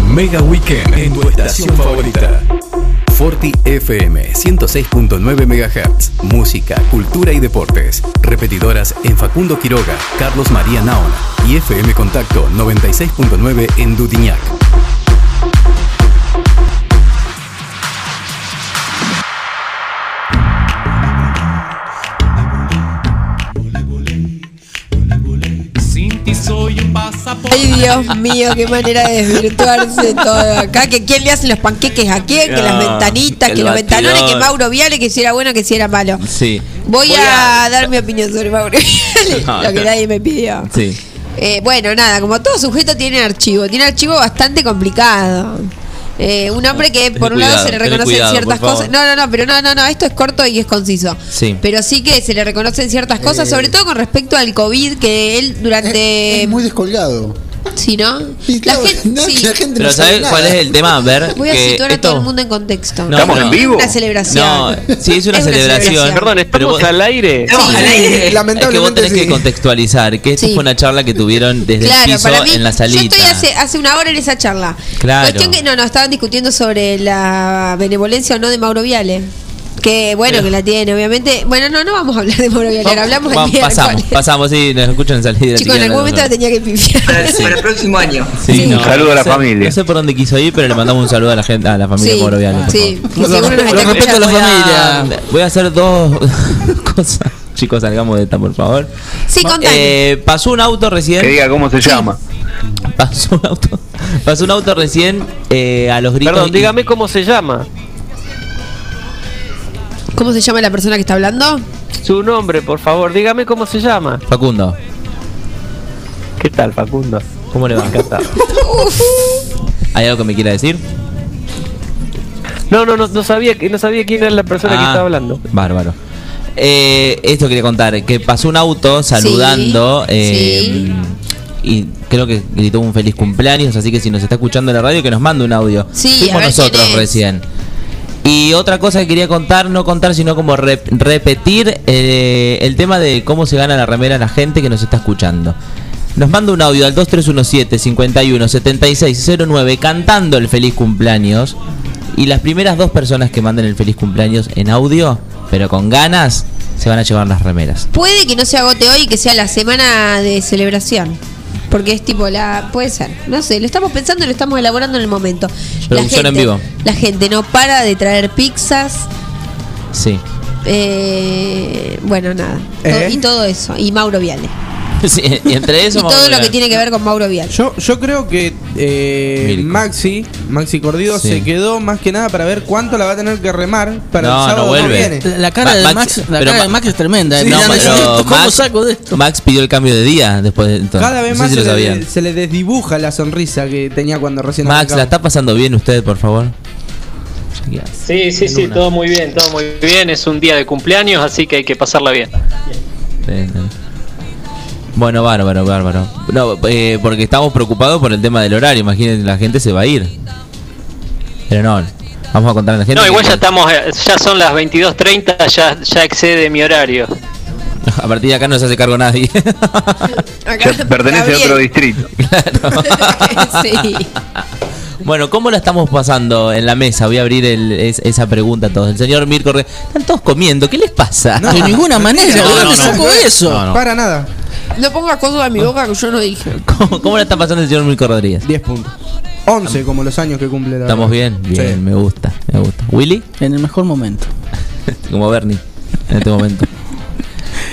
Mega Weekend en tu estación favorita. Forti FM 106.9 MHz. Música, cultura y deportes. Repetidoras en Facundo Quiroga, Carlos María Naona y FM Contacto 96.9 en Dutiñac. Dios mío, qué manera de desvirtuarse todo acá. Que quién le hace los panqueques a quién, que las No, ventanitas, que los ventanones, que Mauro Viale, que si era bueno, que si era malo. Sí. Voy, a, dar mi opinión sobre Mauro Viale, [LAUGHS] No, lo que nadie me pidió. Sí. Eh, bueno, nada, como todo sujeto tiene archivo, tiene archivo bastante complicado. Eh, un hombre que por un lado se le reconocen cuidado, ciertas cosas. No, no, no, pero no, no, no, esto es corto y es conciso. Sí. Pero sí que se le reconocen ciertas cosas, Eh. sobre todo con respecto al COVID, que él durante. Es muy descolgado. Sí, ¿no? Y claro, la gente, no, sí. la gente Pero no sabe ¿sabes nada. cuál es el tema? Ver [LAUGHS] Voy a que situar a esto- todo el mundo en contexto. No, ¿Estamos no. en vivo? Una celebración. No, sí, es una celebración. Perdón, ¿estamos vos- al aire? Estamos al aire. Es que vos tenés que contextualizar que esto Sí. fue una charla que tuvieron desde Claro, el piso para mí, en la yo salita. estoy hace, hace una hora en esa charla. Claro. Cuestión que no, no, estaban discutiendo sobre la benevolencia o no de Mauro Viale. Que bueno, que la tiene, obviamente. Bueno, no, no vamos a hablar de Mauro Viale, ahora hablamos el Vamos, miércoles. pasamos, pasamos, sí, nos escuchan en salida. Chicos, en algún momento la tenía que pifiar. Para, para el próximo año. Sí, Un no, saludo a la no sé- familia. No sé por dónde quiso ir, pero le mandamos un saludo a la gente, a la familia Sí, Moro Viale, por sí. favor. Nos está Voy a- escuchando. Voy a, voy a hacer dos [LAUGHS] cosas. Chicos, salgamos de esta, por favor. Sí, contame. Eh, pasó un auto recién. Que diga cómo se llama. Pasó un auto. [LAUGHS] Pasó un auto recién eh, a los gritos. Perdón, y- dígame cómo se llama. ¿Cómo se llama la persona que está hablando? Su nombre, por favor, dígame cómo se llama. Facundo. ¿Qué tal, Facundo? ¿Cómo le va? [LAUGHS] ¿Hay algo que me quiera decir? No, no, no, no sabía que no sabía quién era la persona que Ah, estaba hablando. Bárbaro. Eh, esto quería contar, que pasó un auto saludando eh, y creo que gritó un feliz cumpleaños, así que si nos está escuchando en la radio que nos mande un audio. Sí, Fuimos a ver nosotros quién es. recién. Y otra cosa que quería contar, no contar, sino como rep- repetir eh, el tema de cómo se gana la remera la gente que nos está escuchando. Nos manda un audio al 2317 51 7609 cantando el feliz cumpleaños. Y las primeras dos personas que manden el feliz cumpleaños en audio, pero con ganas, se van a llevar las remeras. Puede que no se agote hoy y que sea la semana de celebración. Porque es tipo la. Puede ser. No sé, lo estamos pensando y lo estamos elaborando en el momento. Producción en vivo. La gente no para de traer pizzas. Sí. eh, bueno, nada. ¿Eh? Y todo eso. Y Mauro Viale. [LAUGHS] Sí, y entre eso y todo lo que tiene que ver con Mauro Viale. Yo, yo creo que eh. Maxi, Maxi Cordido Sí. se quedó más que nada para ver cuánto la va a tener que remar para No, el no sábado que vuelve. viene. La, cara Ma- de Max- Max, la cara de Ma- Max es tremenda. eh. Sí, No, pero ¿Cómo Max- saco de esto? Max pidió el cambio de día después de esto. Cada vez No sé más si se, le, sabían. se le desdibuja la sonrisa que tenía cuando recién Max. ¿la está pasando bien usted, por favor? Sí, sí, sí, todo muy bien, todo muy bien. Es un día de cumpleaños, así que hay que pasarla bien. Bien, bien. Bueno, bárbaro, bárbaro. No, eh, porque estamos preocupados por el tema del horario. Imagínense, la gente se va a ir. Pero no, vamos a contar a la gente. No, igual ya estamos, eh, ya son las 22.30, ya, ya excede mi horario. [LAUGHS] A partir de acá no se hace cargo nadie. [LAUGHS] Ya pertenece a otro distrito. [LAUGHS] sí. Bueno, ¿cómo la estamos pasando en la mesa? Voy a abrir el- es- esa pregunta a todos. El señor Mirko, están todos comiendo. ¿Qué les pasa? De ninguna manera, ¿de No, dónde no, no. sacó eso? No, no. Para nada. No pongas cosas en mi boca que yo no dije. [LAUGHS] ¿Cómo, cómo la está pasando el señor Mirko Rodríguez? 10 puntos. 11 como los años que cumple la ¿Estamos bien? Bien, Sí. me gusta, me gusta. ¿Willy? En el mejor momento. [LAUGHS] Como Bernie, en este momento.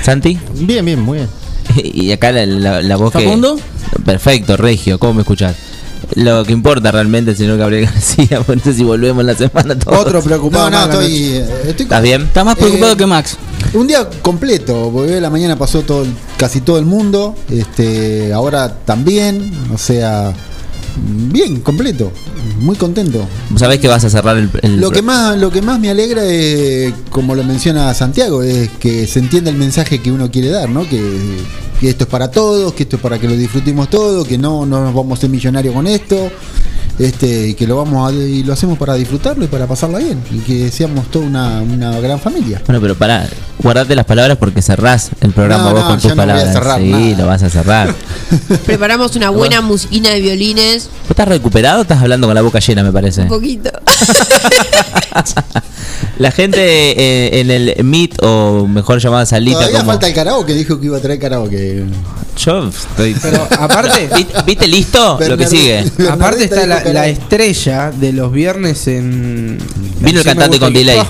¿Santi? Bien, bien, muy bien. [LAUGHS] Y acá la, la- la voz que- ¿Facundo? Perfecto, Regio, ¿cómo me escuchás? Lo que importa realmente el señor Gabriel García, [LAUGHS] no sé si volvemos la semana todos. Otro preocupado. No, estoy, eh, estoy ¿Estás bien? Está más preocupado Eh, que Max. Un día completo, porque la mañana pasó todo, casi todo el mundo, este, ahora también, o sea, bien, completo, muy contento. ¿Sabés que vas a cerrar el, el Lo que más, lo que más me alegra es, como lo menciona Santiago, es que se entienda el mensaje que uno quiere dar, ¿no? Que, que esto es para todos, que esto es para que lo disfrutemos todos, que no, no nos vamos a ser millonarios con esto, este, y que lo vamos a, y lo hacemos para disfrutarlo y para pasarla bien, y que seamos toda una, una gran familia. Bueno, pero pará, guardate las palabras porque cerrás el programa No, vos no, con tus no voy a palabras. cerrar sí, nada. lo vas a cerrar. [LAUGHS] Preparamos una buena musiquina de violines. ¿Vos estás recuperado o estás hablando con la boca llena, me parece? Un poquito. [LAUGHS] La gente eh, en el Meet, o mejor llamada salita, Todavía como... falta el karaoke, dijo que iba a traer karaoke. Yo estoy... Pero aparte, [LAUGHS] ¿Viste, listo? Lo que sigue. aparte está la, estrella de los viernes en. Vino el cantante con delay. Oh,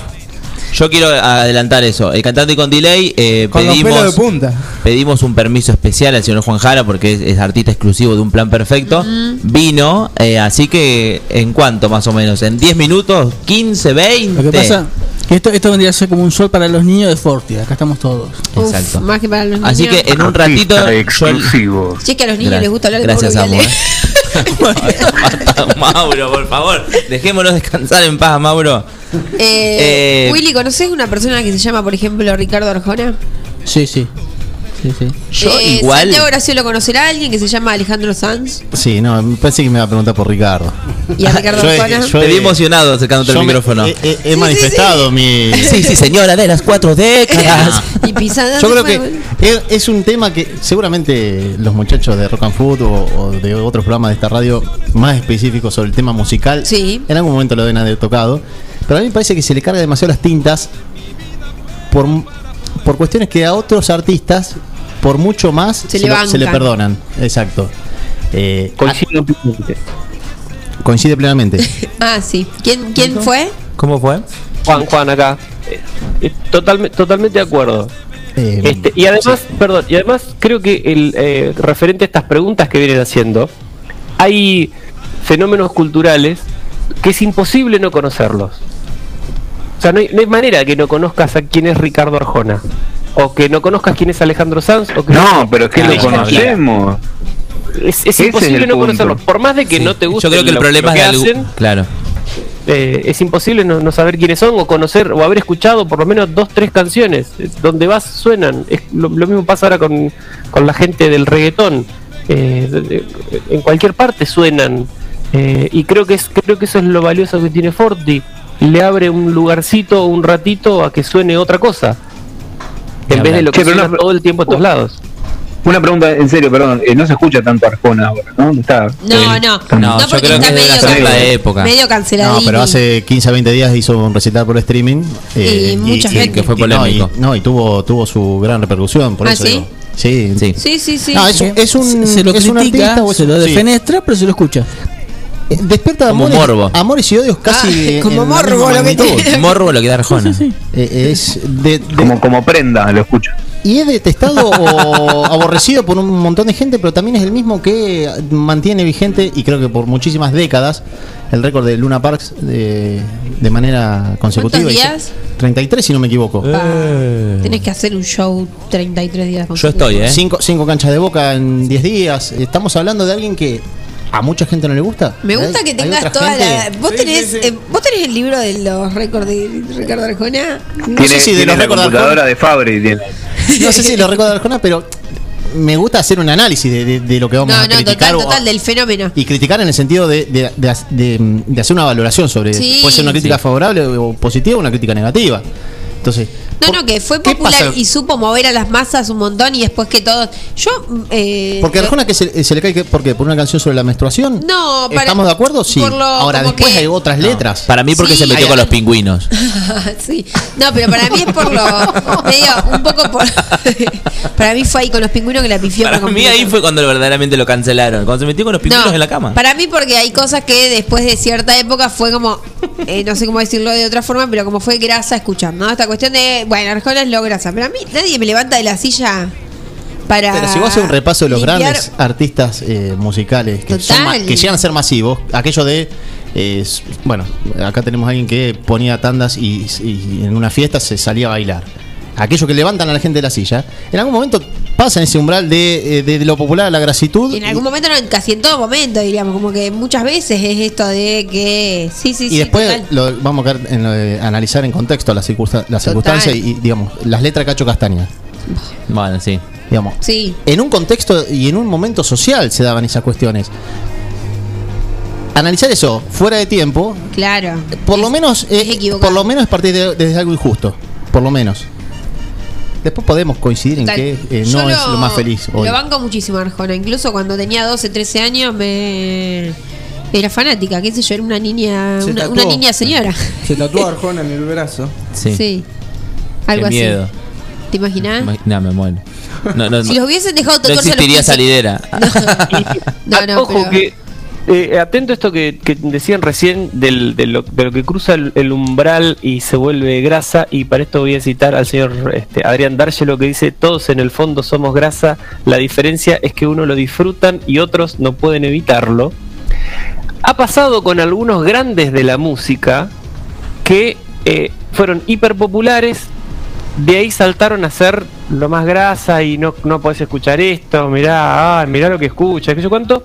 Yo quiero adelantar eso. El cantante con delay eh, Con los pedimos, pelos de punta. pedimos un permiso especial al señor Juan Jara porque es, es artista exclusivo de un plan perfecto. Vino, eh, así que en cuánto más o menos, en 10 minutos, 15, 20. Lo que pasa esto, esto vendría a ser como un sol para los niños de Forti. Acá estamos todos. Uf, Exacto. más que para los niños. Así que en un ratito exclusivo. Si es que a los niños Gra- les gusta hablar de Gracias, Mauro Amo. Viale. ¿eh? [LAUGHS] Mauro, por favor, dejémonos descansar en paz, Mauro. Eh, Eh, Willy, ¿conoces una persona que se llama, por ejemplo, Ricardo Arjona? Sí, sí. Sí, sí. Yo Eh, igual. Santiago Graciolo conocerá a alguien que se llama Alejandro Sanz Sí, no, me parece que me va a preguntar por Ricardo. y a Ricardo [LAUGHS] Yo yo Te vi emocionado acercándote al micrófono. He, he- he manifestado mi. Sí, sí, señora de las cuatro décadas. [LAUGHS] y pisadas Yo creo que es, es un tema que seguramente los muchachos de Rock and Food o, o de otros programas de esta radio más específicos sobre el tema musical Sí. en algún momento lo deben haber tocado. Pero a mí me parece que se le carga demasiado las tintas por, por cuestiones que a otros artistas, por mucho más, Se le lo- se le bancan. perdonan. Exacto. Eh, Coincido plenamente. coincide plenamente. [LAUGHS] Ah, sí. ¿Quién, quién fue? ¿Cómo fue? Juan, Juan, acá. Eh, eh, totalme- totalmente de acuerdo. Eh, Este, y además, perdón, y además creo que el eh, referente a estas preguntas que vienen haciendo, hay fenómenos culturales que es imposible no conocerlos. O sea, no hay, no hay manera que no conozcas a quién es Ricardo Arjona. O que no conozcas quién es Alejandro Sanz. O que No, pero es que lo conocemos. Es, es Ese es imposible no punto. conocerlo. Por más de que no te guste Yo creo que el lo- problema lo es que de algo. hacen, Claro. eh, es imposible no, no saber quiénes son o conocer o haber escuchado por lo menos dos, tres canciones. Eh, Donde vas suenan. Es, lo, lo mismo pasa ahora con, con la gente del reggaetón. Eh, de- de- en cualquier parte suenan. Eh, y creo que, es, creo que eso es lo valioso que tiene Forti. Le abre un lugarcito, un ratito a que suene otra cosa. En vez de lo que suena una- todo el tiempo a todos lados. Una pregunta en serio, perdón. eh, no se escucha tanto Arjona ahora, ¿no? Está, No, no. No, yo porque creo que está es de la medio can- época. Medio canceladito. No, pero hace 15 a 20 días hizo un recital por streaming. eh, Y mucha gente. que fue y no, polémico. y- No, y, tuvo, tuvo su gran repercusión, por ¿Ah, eso sí? digo. Sí, sí. Sí, sí, sí. No, es, un- es un, se lo es un critica, artista o se lo sí. defenestra, pero se lo escucha. Eh, Despierta Como amores, morbo. amores y odios casi Ah, como morbo lo que tiene. Morbo lo que da Arjona. Eh, es de- de- como, como prenda, lo escucho. y es detestado [LAUGHS] o aborrecido por un montón de gente, pero también es el mismo que mantiene vigente, y creo que por muchísimas décadas, el récord de Luna Parks de, de manera consecutiva. ¿Cuántos Hizo días? 33, si no me equivoco. Tenés que hacer un show 33 días. Yo estoy, ¿eh? Cinco, cinco canchas de boca en 10 días. Estamos hablando de alguien que a mucha gente no le gusta. Me gusta que tengas toda la. ¿Vos, tenés, eh, ¿Vos tenés el libro de los récords de Ricardo Arjona? No tiene sé si de los la récords de computadora Arjona- de Fabri. Tiene. No sé si lo recuerdo de Arjona, pero me gusta hacer un análisis de, de- de lo que vamos No, a no, criticar. total, o- del fenómeno. y criticar en el sentido de, de- de- de- de hacer una valoración sobre. Sí, puede ser una crítica sí. favorable o positiva o una crítica negativa. Entonces. No, no, que fue ¿qué popular y supo mover a las masas un montón y después que todos. Yo. Eh, Porque Arjona que se, se le cae que, ¿por qué? por una canción sobre la menstruación. No, para- ¿Estamos de acuerdo? Sí. lo- Ahora después que- hay otras letras. Para mí porque Sí. se metió con los pingüinos. [LAUGHS] sí. No, pero para mí es por lo. [LAUGHS] medio, un poco por. [LAUGHS] para mí fue ahí con los pingüinos que la pifió. Para mí ahí fue cuando verdaderamente lo cancelaron. Cuando se metió con los pingüinos en la cama. Para mí, porque hay cosas que después de cierta época fue como, eh, no sé cómo decirlo de otra forma, pero como fue grasa escuchar, ¿no? Esta cuestión de, bueno, Arjona es lo grasa, pero a mí nadie me levanta de la silla para. Pero si vos haces un repaso de los limpiar- grandes artistas eh, musicales que, son ma- que llegan a ser masivos, aquello de. eh, bueno, acá tenemos a alguien que ponía tandas y, y en una fiesta se salía a bailar. Aquello que levantan a la gente de la silla, en algún momento pasan ese umbral de, eh, de lo popular a la grasitud. En algún momento, no, casi en todo momento, diríamos, como que muchas veces es esto de que. Sí, sí, y sí. después total. lo, vamos a en lo de analizar en contexto las circunsta- las circunstancias y, digamos, las letras Cacho Castaña. Bueno, sí. Digamos, Sí. en un contexto y en un momento social se daban esas cuestiones. Analizar eso fuera de tiempo, Claro. por lo menos es, por lo menos es partir de, desde algo injusto, por lo menos. Después podemos coincidir en Total. que eh, no es lo más feliz hoy. Lo banco muchísimo a Arjona. Incluso cuando tenía 12, 13 años me era fanática, qué sé yo, era una niña, Se una, tatuó. una niña señora. Se tatuó [LAUGHS] Arjona en el brazo. Sí. Algo Qué miedo. así. ¿Te imaginas? No, me muero. No, no, [LAUGHS] Si no. los hubiesen dejado No tatuarse a los existiría 15. salidera. [LAUGHS] No, no, Ojo pero- que eh, atento a esto que, decían recién del, de, lo, de lo que cruza el, el umbral y se vuelve grasa y para esto voy a citar al señor este, Adrián D'Argelo que dice todos en el fondo somos grasa la diferencia es que uno lo disfrutan y otros no pueden evitarlo ha pasado con algunos grandes de la música que eh, fueron hiper populares de ahí saltaron a ser lo más grasa y no, no podés escuchar esto, mirá, ah, mirá lo que escucha, qué sé cuánto.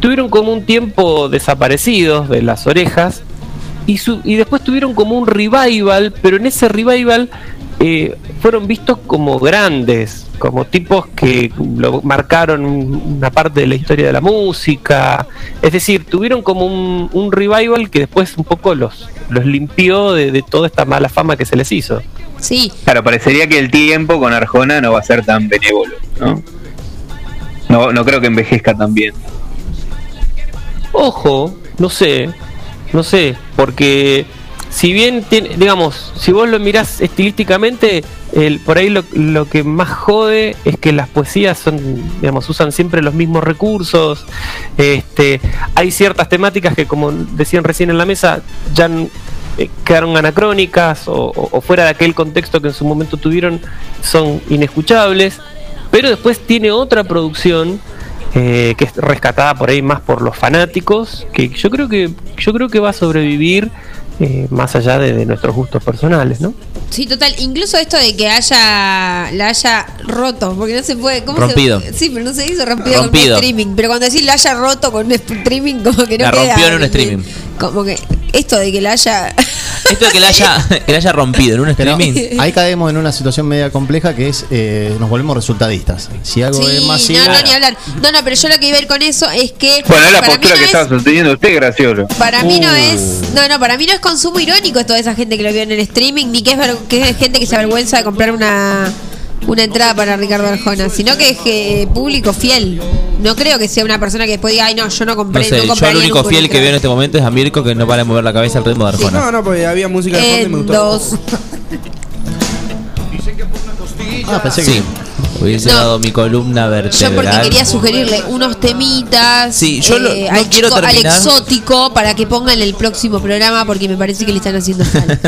Tuvieron como un tiempo desaparecidos de las orejas y, su- y después tuvieron como un revival, pero en ese revival eh, fueron vistos como grandes, como tipos que lo marcaron un- una parte de la historia de la música. Es decir, tuvieron como un, un revival que después un poco los, los limpió de, de toda esta mala fama que se les hizo. Sí. Claro, parecería que el tiempo con Arjona no va a ser tan benévolo, ¿no? No, no creo que envejezca tan bien. Ojo, no sé, no sé, porque si bien, tiene, digamos, si vos lo mirás estilísticamente, el, por ahí lo, lo que más jode es que las poesías son, digamos, usan siempre los mismos recursos. Este, hay ciertas temáticas que, como decían recién en la mesa, ya eh, quedaron anacrónicas o fuera de aquel contexto que en su momento tuvieron, son inescuchables. Pero después tiene otra producción eh, que es rescatada por ahí más por los fanáticos, que yo creo que yo creo que va a sobrevivir eh, más allá de, de nuestros gustos personales, ¿no? Sí, total. Incluso esto de que haya la haya roto, porque no se puede. ¿cómo se- Rompido. sí, pero no se dice rompido, Rompido. con un streaming. Pero cuando decís la haya roto con un streaming, como que no La queda. rompió en un streaming. Como que esto de que la haya. [LAUGHS] Esto de que la haya, que la haya rompido en un Pero streaming. ahí caemos en una situación media compleja que es eh, nos volvemos resultadistas. Si algo es Sí, masivo. no, no, ni hablar. No, no, pero yo lo que iba a ir con eso es que. Bueno, es la para mí postura no que es- estaba sosteniendo usted, Graciolo. Para mí no Uh. es, no, no, para mí no es consumo irónico toda esa gente que lo vio en el streaming, ni que es, ver- que es gente que se avergüenza de comprar una, una entrada para Ricardo Arjona, sino que es que público fiel. No creo que sea una persona que después diga, ay no, yo no compré, no, sé, yo el único fiel que veo en este momento es a Mirko que no para de mover la cabeza al ritmo de Arjona. No, no, porque había música de fondo y me gustó. dos. [LAUGHS] Ah, pensé Sí. Hubiese No. dado mi columna Yo vertebral. porque quería sugerirle unos temitas Sí, yo lo- eh, no al, quiero chico- al terminar. exótico para que pongan el próximo programa porque me parece que le están haciendo [LAUGHS] falta.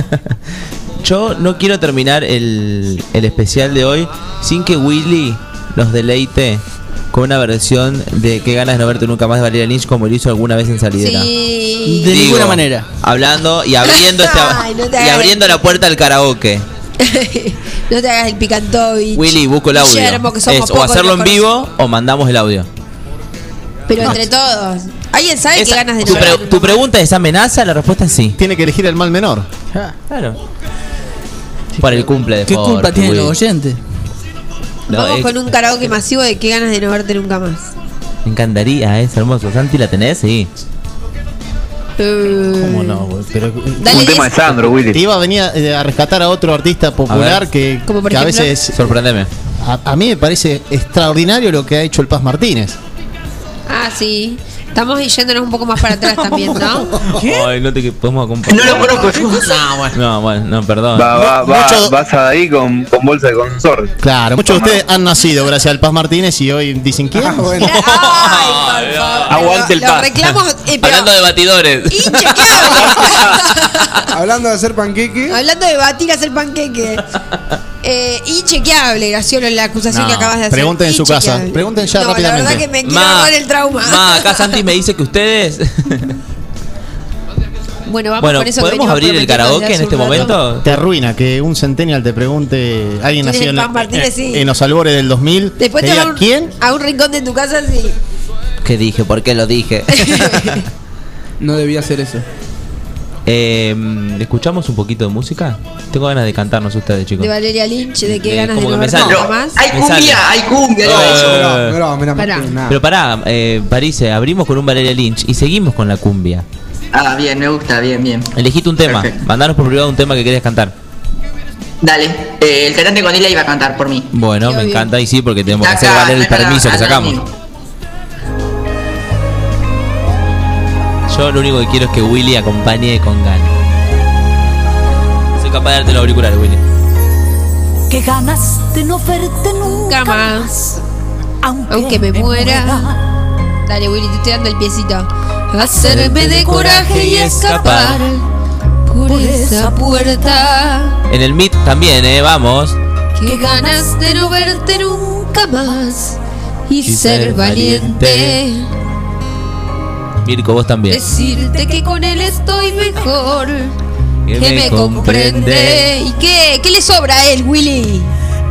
Yo no quiero terminar el, el especial de hoy sin que Willy nos deleite con una versión de Qué ganas de no verte nunca más de Valeria Lynch como lo hizo alguna vez en Salidera. Sí. De Digo, ninguna manera. Hablando y abriendo [LAUGHS] esta, Ay, no te y hagas abriendo la puerta al karaoke. [LAUGHS] no te hagas el picantovich. Willy, busco el audio. Guillermo, que somos Es o hacerlo en vivo o mandamos el audio. Pero entre todos. ¿Alguien sabe qué ganas de tu, no pre- ver? tu pregunta es amenaza, la respuesta es sí. Tiene que elegir el mal menor. Claro. Por el cumple de ¿Qué culpa tienen los oyentes? No, Vamos es- con un karaoke masivo de qué ganas de no verte nunca más. Me encantaría, es hermoso. Santi, ¿la tenés? Sí. ¿Cómo no, güey? Pero, Dale Un tema de Sandro, Willy. Te iba a venir a, eh, a rescatar a otro artista popular que, Como por que a veces. Sorprendeme. A, a mí me parece extraordinario lo que ha hecho el Paz Martínez. Ah, sí. Estamos yéndonos un poco más para atrás también, ¿no? [LAUGHS] Ay, no te podemos acompañar. No lo conozco. No, bueno. No, bueno, no, perdón. Va, va, va, Mucho- vas ahí con, con bolsa de consort. Claro, muchos de ustedes han nacido gracias al Paz Martínez y hoy dicen quién. Ah, bueno. [LAUGHS] Ay, por favor. Aguante el Los paz. reclamos, eh, pero Hablando de batidores. [LAUGHS] Hablando de hacer panqueque. Hablando de batir, hacer panqueque. Eh, inchequeable, Graciolo, la acusación No, que acabas de hacer. pregunten en su casa, pregunten ya no, rápidamente. La verdad que me quiero Ma, el trauma. ma, acá Santi me dice que ustedes. [LAUGHS] Bueno, vamos bueno, con eso que ¿podemos abrir el karaoke en este momento? Te arruina que un centennial te pregunte, alguien ¿Quién es nacido el en, en- Sí. en los albores del 2000, Después te te diga, a un, ¿quién? a un rincón de tu casa, sí. ¿Qué dije? ¿Por qué lo dije? [LAUGHS] No debía hacer eso. Eh, ¿Escuchamos un poquito de música? Tengo ganas de cantarnos ustedes, chicos. De Valeria Lynch, de qué Eh, ganas de que me sale. nunca No, más. hay Me sale. cumbia, hay cumbia. Eh, eso. No, no, mira, Pará. nada. Pero pará, eh, París, abrimos con un Valeria Lynch y seguimos con la cumbia. Ah, bien, me gusta, bien, bien. Elegiste un tema. Perfecto. Mandanos por privado un tema que querés cantar. Dale, eh, el cantante con iba a cantar por mí. Bueno, Qué me encanta y sí, porque tenemos que hacer valer el permiso que sacamos. Yo lo único que quiero es que Willy acompañe con ganas. Soy capaz de darte los auriculares, Willy. Qué ganas de no verte nunca Nunca más. aunque, Aunque me muera. Dale, Willy, te estoy dando el piecito. Hacerme de coraje y escapar por esa puerta. En el Meet también, ¿eh? Vamos. Qué ganas de no verte nunca más y, Y ser ser valiente. Mirko, vos también. Decirte que con él estoy mejor. Que Que me comprende. ¿Y qué? ¿Qué le sobra a él, Willy?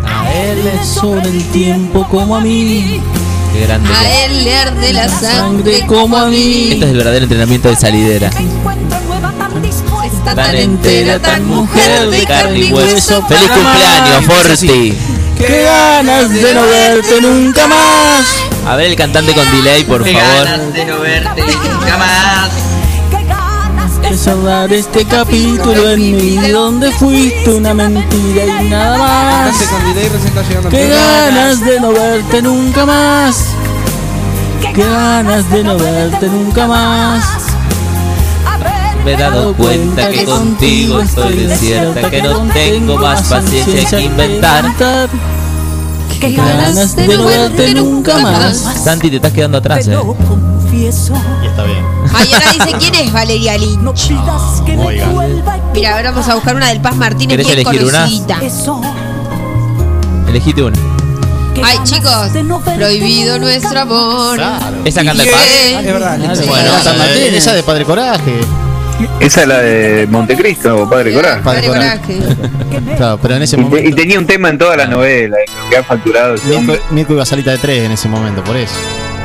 A él le sobra el tiempo como a mí. Qué grande. A él le arde la sangre como a mí. Este es el verdadero entrenamiento de salidera. Está Tan entera, tan mujer de carne y hueso. ¡Feliz cumpleaños! Forti! Qué ganas de no verte nunca más. A ver el cantante con delay, por Qué favor. ganas de no verte nunca más. De cerrar este capítulo en mi vida donde fuiste una mentira y nada más. Qué ganas de no verte nunca más. Qué ganas de no verte nunca más. Me he dado cuenta que contigo estoy desierta, que no tengo más paciencia que inventar. Qué ganas de no verte nunca más. Santi, te estás quedando atrás, eh. confieso. Y está bien. Ay, ahora dice quién es Valeria Lynch. No que me Mira, ahora vamos a buscar una del Paz Martínez ¿Querés bien elegir una? conocidita. Elegite una. Ay, chicos, prohibido nuestro amor. Esa canta el. Paz. Es verdad. Sí. Bueno, Esa, Martínez. esa de Padre Coraje. Esa es la de Montecristo, Padre Coraje. Padre Coraje. Claro, pero en ese Y, te- momento. y tenía un tema en todas las novelas, que ha facturado Mirko, iba a salita de tres en ese momento, por eso.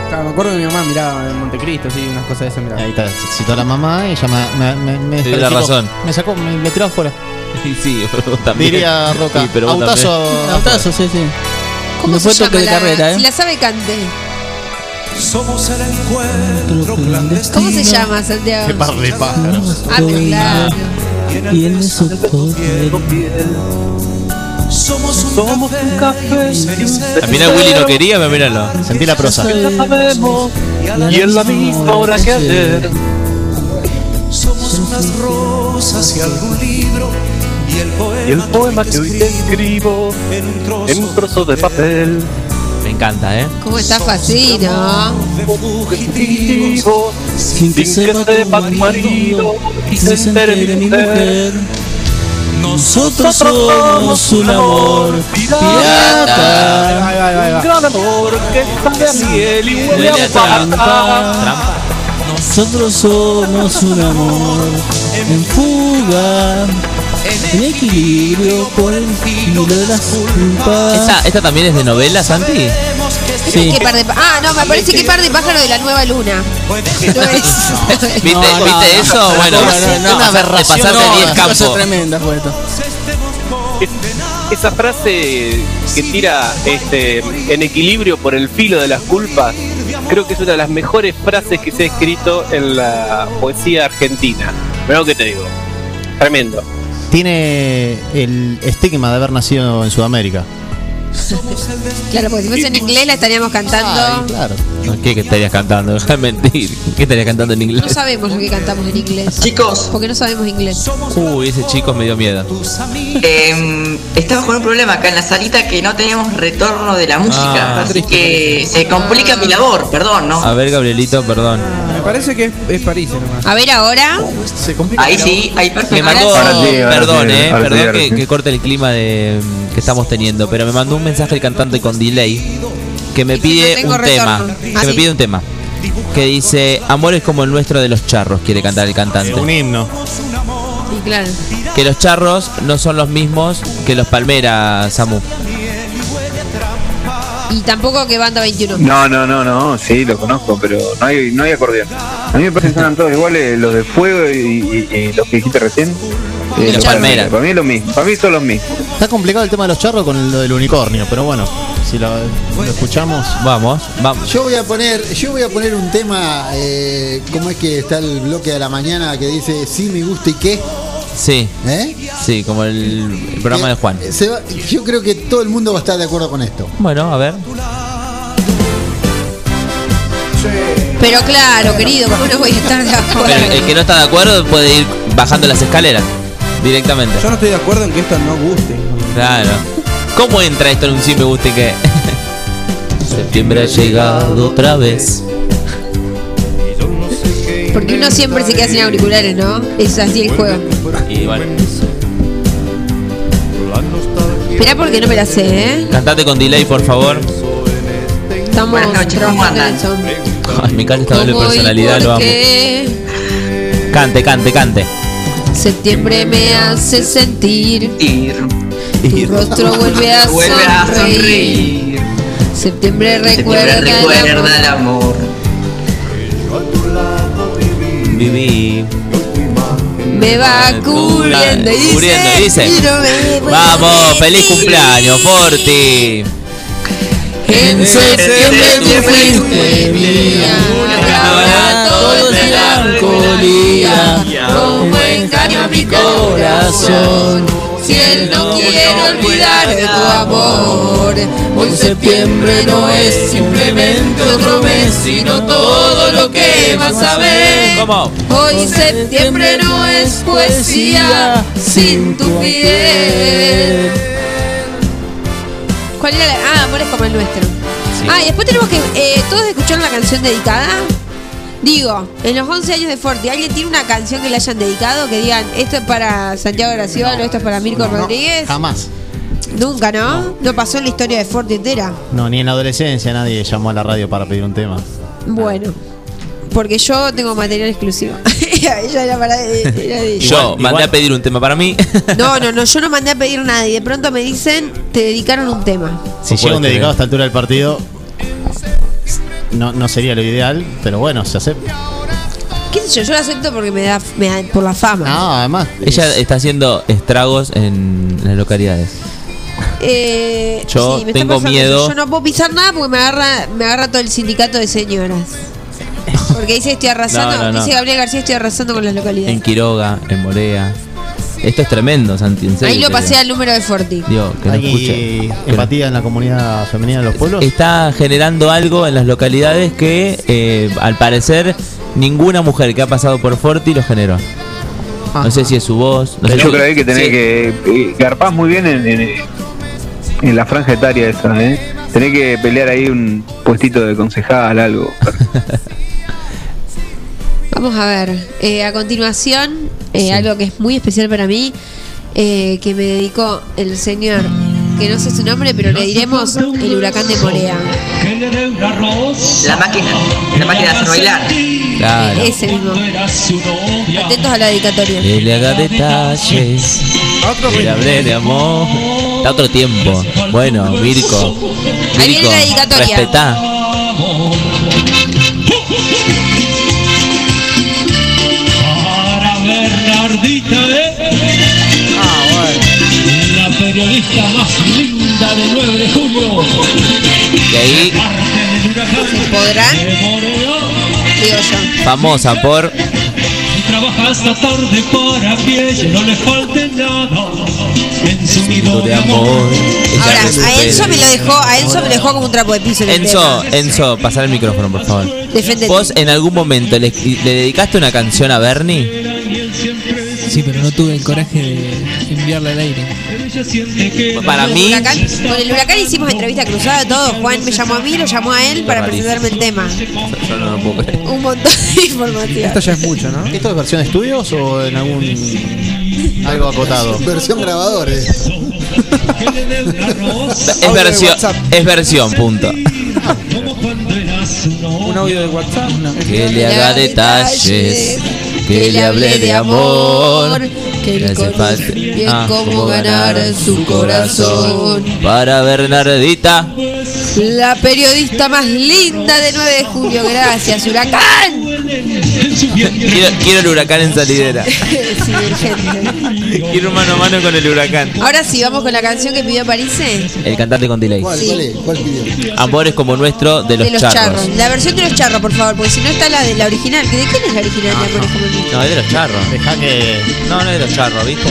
Claro, me acuerdo que mi mamá miraba en Montecristo, sí, unas cosas de esas miraba. Ahí está, citó a la mamá y ella me, me, la razón. Me sacó, me, me tiró afuera. [LAUGHS] Sí, sí, vos [LAUGHS] también. Diría Roca. Sí, pero Autazo. Autazo, sí, sí. ¿Cómo Me se fue llama toque de carrera, ¿eh? Si la sabe, cante. Somos el encuentro clandestino. ¿Cómo se llama, Santiago? Qué par de pájaros. Ah, claro. Y en eso Somos un café, sincero. También a Willy no quería, pero míralo. Sentí la prosa. Sabemos, y en la misma hora que ayer. Somos unas rosas y algún libro. Y el poema, Y el poema que hoy te escribo en un trozo, en un trozo de papel. Encanta, ¿eh? ¿Cómo está Facino? de fugitivo. Sin que sepa tu marido y se entere mi mujer. Nosotros somos un amor pirata. Un gran amor que sabe a miel y huele a trampa. Nosotros somos un amor en fuga, en equilibrio por el filo de las culpas. ¿Esta, ¿Esta también es de novela, Santi? Sí. ¿Qué par de pa- ah, no, me parece que par de pájaro de la nueva luna. No es. [LAUGHS] ¿Viste, No, no, ¿viste no. eso? Bueno, No, no, no. una aberración. Te pasaste No, 10 una cosa campos. tremenda fue esto. Es- esa frase que tira este en equilibrio por el filo de las culpas, creo que es una de las mejores frases que se ha escrito en la poesía argentina. Mirá lo que te digo. Tremendo. Tiene el estigma de haber nacido en Sudamérica. Claro, porque si fuese en inglés la estaríamos cantando. Claro. No, ¿Qué que estarías cantando? [LAUGHS] Deja de mentir. ¿Qué estarías cantando en No inglés? sabemos lo que cantamos en inglés. Chicos, Porque no sabemos inglés. Uy, ese chico me dio miedo. eh, estamos con un problema acá en la salita que no tenemos retorno de la música. Ah, así que se complica mi labor, perdón, ¿no? A ver, Gabrielito, perdón. Parece que es, es París nomás. A ver ahora. Se complica. Ahí sí, ahí perfecto. Me mandó, Ahora sí, ahora perdón, sí, eh, ahora perdón que, corte el clima de que estamos teniendo, pero me mandó un mensaje el cantante con delay que me pide "No tengo un tema, retorno". que Ah, me sí. pide un tema, que dice Amores como el nuestro de los charros, quiere cantar el cantante. Un himno. Y claro. Que los charros no son los mismos que los palmeras, Samu. Y tampoco que banda 21. No, no, no, no, sí, lo conozco, pero no hay, no hay acordeón. A mí me parecen todos iguales, los de fuego y, y- y los que dijiste recién. Y Eh, los palmeras. Para mí es lo mismo, para mí son los mismos. Está complicado el tema de los charros con lo del unicornio, pero bueno, si lo, lo escuchamos. Vamos, vamos. Yo voy a poner, yo voy a poner un tema, eh, ¿cómo es que está el bloque de la mañana que dice sí me gusta y qué? Sí, ¿Eh? sí, como el, el programa de Juan. Se va- yo creo que todo el mundo va a estar de acuerdo con esto. Bueno, a ver. Pero claro, querido, ¿cómo no voy a estar de acuerdo? Pero el que no está de acuerdo puede ir bajando las escaleras directamente. Yo no estoy de acuerdo en que esto no guste. Claro. ¿Cómo entra esto en un sí me gusta y qué? [LAUGHS] Septiembre ha llegado otra vez. Porque uno siempre se queda sin auriculares, ¿no? Es así el juego. Y bueno, Esperá porque no me la sé, ¿eh? cantate con delay, por favor. Estamos Buenas noches, ¿cómo andan? Ay, mi cara está doble ¿Cómo y personalidad, lo amo. Cante, cante, cante. Septiembre me hace sentir Ir, Tu rostro vuelve a vuelve a sonreír. Septiembre Septiembre recuerda el recuerda el amor. amor. Viví. Me va cubriendo y dice, Cubriendo, y dice. "Y no me Vamos, feliz mentir". cumpleaños, Forti. En septiembre tú fuiste mía Ahora todo es melancolía, Como engaño a mi corazón Si él no quiere olvidar tu amor Hoy septiembre no es simplemente otro mes Sino todo lo que vas a ver. Hoy septiembre no es poesía sin tu piel. ¿Cuál era la.? Ah, amores como el nuestro. Ah, y después tenemos que. eh, ¿Todos escucharon la canción dedicada? Digo, en los 11 años de Forti, ¿alguien tiene una canción que le hayan dedicado? Que digan, esto es para Santiago Graciolo, esto es para Mirko Rodríguez. Jamás. Nunca, ¿no? ¿no? pasó en la historia de Forti entera. No, ni en la adolescencia nadie llamó a la radio para pedir un tema. Bueno. Porque yo tengo material exclusivo. [LAUGHS] Ella era para era de- Yo mandé a pedir un tema para mí. [LAUGHS] No, no, no, yo no mandé a pedir nada y de pronto me dicen, te dedicaron un tema. Si llega un dedicado a esta altura del partido, no, no sería lo ideal, pero bueno, se acepta. ¿Qué sé yo? Yo lo acepto porque me da, me da- por la fama. No, además. Ella está haciendo estragos en las localidades. Eh, Yo sí, me está tengo miedo. eso. Yo no puedo pisar nada porque me agarra, me agarra todo el sindicato de señoras. [LAUGHS] Porque dice estoy arrasando, No, no, no. dice Gabriel García estoy arrasando con las localidades. En Quiroga, en Morea. Esto es tremendo, Santi. en serio Ahí lo pasé al número de Forti. Digo, que no ¿Hay escuche. empatía en la comunidad femenina de los pueblos? Está generando algo en las localidades que, eh, al parecer, ninguna mujer que ha pasado por Forti lo generó. No sé si es su voz. No sé Yo si- creo que tenés sí. que. eh, Garpás muy bien en, en, en la franja etaria esa, ¿eh? Tenés que pelear ahí un puestito de concejal, algo. [LAUGHS] Vamos a ver. eh, a continuación, eh, algo que es muy especial para mí, eh, que me dedicó el señor, que no sé su nombre, pero le diremos el huracán de Morea. La máquina, la máquina de hacer bailar. Claro. Ese mismo. Atentos a la dedicatoria. Que le haga detalles. Que le hable de amor. Está otro tiempo. Bueno, Mirko. Ahí viene Mirko, la dedicatoria. respetá. La periodista más linda de 9 de julio. Que ahí, yo. famosa por. Trabaja hasta tarde para pie, y no le falte nada. En su nido de amor. Ahora, a Enzo me lo dejó, a Enzo me lo dejó como un trapo de piso en Enzo. Enzo, pasar el micrófono, por favor. Defendete. ¿Vos en algún momento le, le dedicaste una canción a Bernie? Sí, pero no tuve el coraje de enviarla al aire. Para mí, huracán- con el huracán hicimos entrevista cruzada, todo. Juan me llamó a mí, lo llamó a él para presentarme el tema. yo no lo puedo creer. Un montón de información. Esto ya es mucho, ¿no? ¿Esto es versión de estudios o en algún. algo acotado? Versión grabador, eh. Es versión, es versión, punto. Un audio de WhatsApp. Que le haga detalles, que le hable de amor, que le hace falta bien ah, cómo ganar su corazón. Para Bernardita, La periodista más linda de 9 de julio, gracias, huracán. quiero, quiero el huracán en salidera. [LAUGHS] Sí, urgente. Quiero mano a mano con el huracán. Ahora sí, vamos con la canción que pidió Parise. El cantante con delay. ¿Cuál, Sí. cuál es? ¿Cuál pidió? Amores como nuestro de los, de los charros. La versión de los charros, por favor, porque si no está la de la original. ¿Que ¿De quién es la original de Amores como el nuestro? No, es de los charros. Deja que. No, no es de los charros, ¿viste?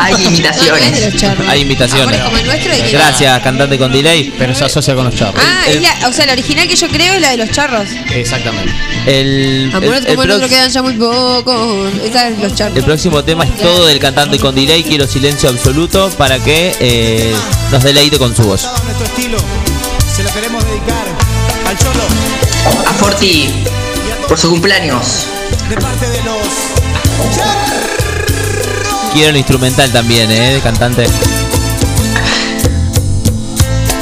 Hay imitaciones. charros. Hay invitaciones. Amores como el nuestro. ¿de quién es? Gracias, cantante con delay. Pero se asocia con los charros. Ah, es la, o sea, la original que yo creo es la de los charros. Exactamente. El, el, Amores el como el prox- quedan ya muy pocos. Esa es los charros. el próximo tema es todo del cantante con delay. Quiero silencio absoluto para que eh, nos deleite con su voz. nuestro estilo. Se lo queremos dedicar al Cholo A Forti, por su cumpleaños. de parte de los Quiero el instrumental también, ¿eh? De cantante.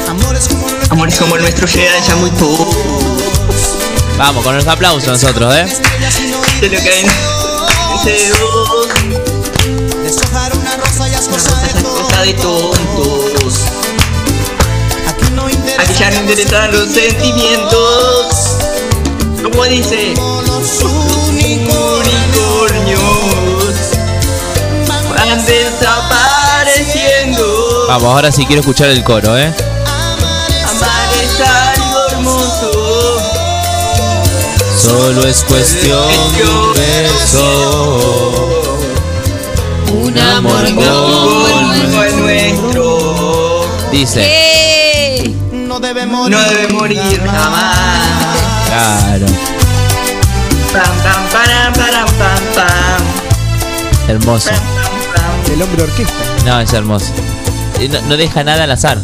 amores como el Amores como el nuestro llegan ya muy pocos. Vamos, con los aplausos nosotros, ¿eh? Se lo caen. Se dos. deshojar una rosa es cosa de Esa cosa de tontos. Aquí ya no interesan los sentimientos. Como dice, desapareciendo. Vamos, ahora sí quiero escuchar el coro, ¿eh? Amar es algo hermoso. Solo es cuestión de un beso. Un amor como el nuestro. Dice, no debe morir. No debe morir jamás. claro. Pam, pam, param, param, pam, pam. Hermoso. El hombre orquesta. No, es hermoso. Eh, No, no deja nada al azar.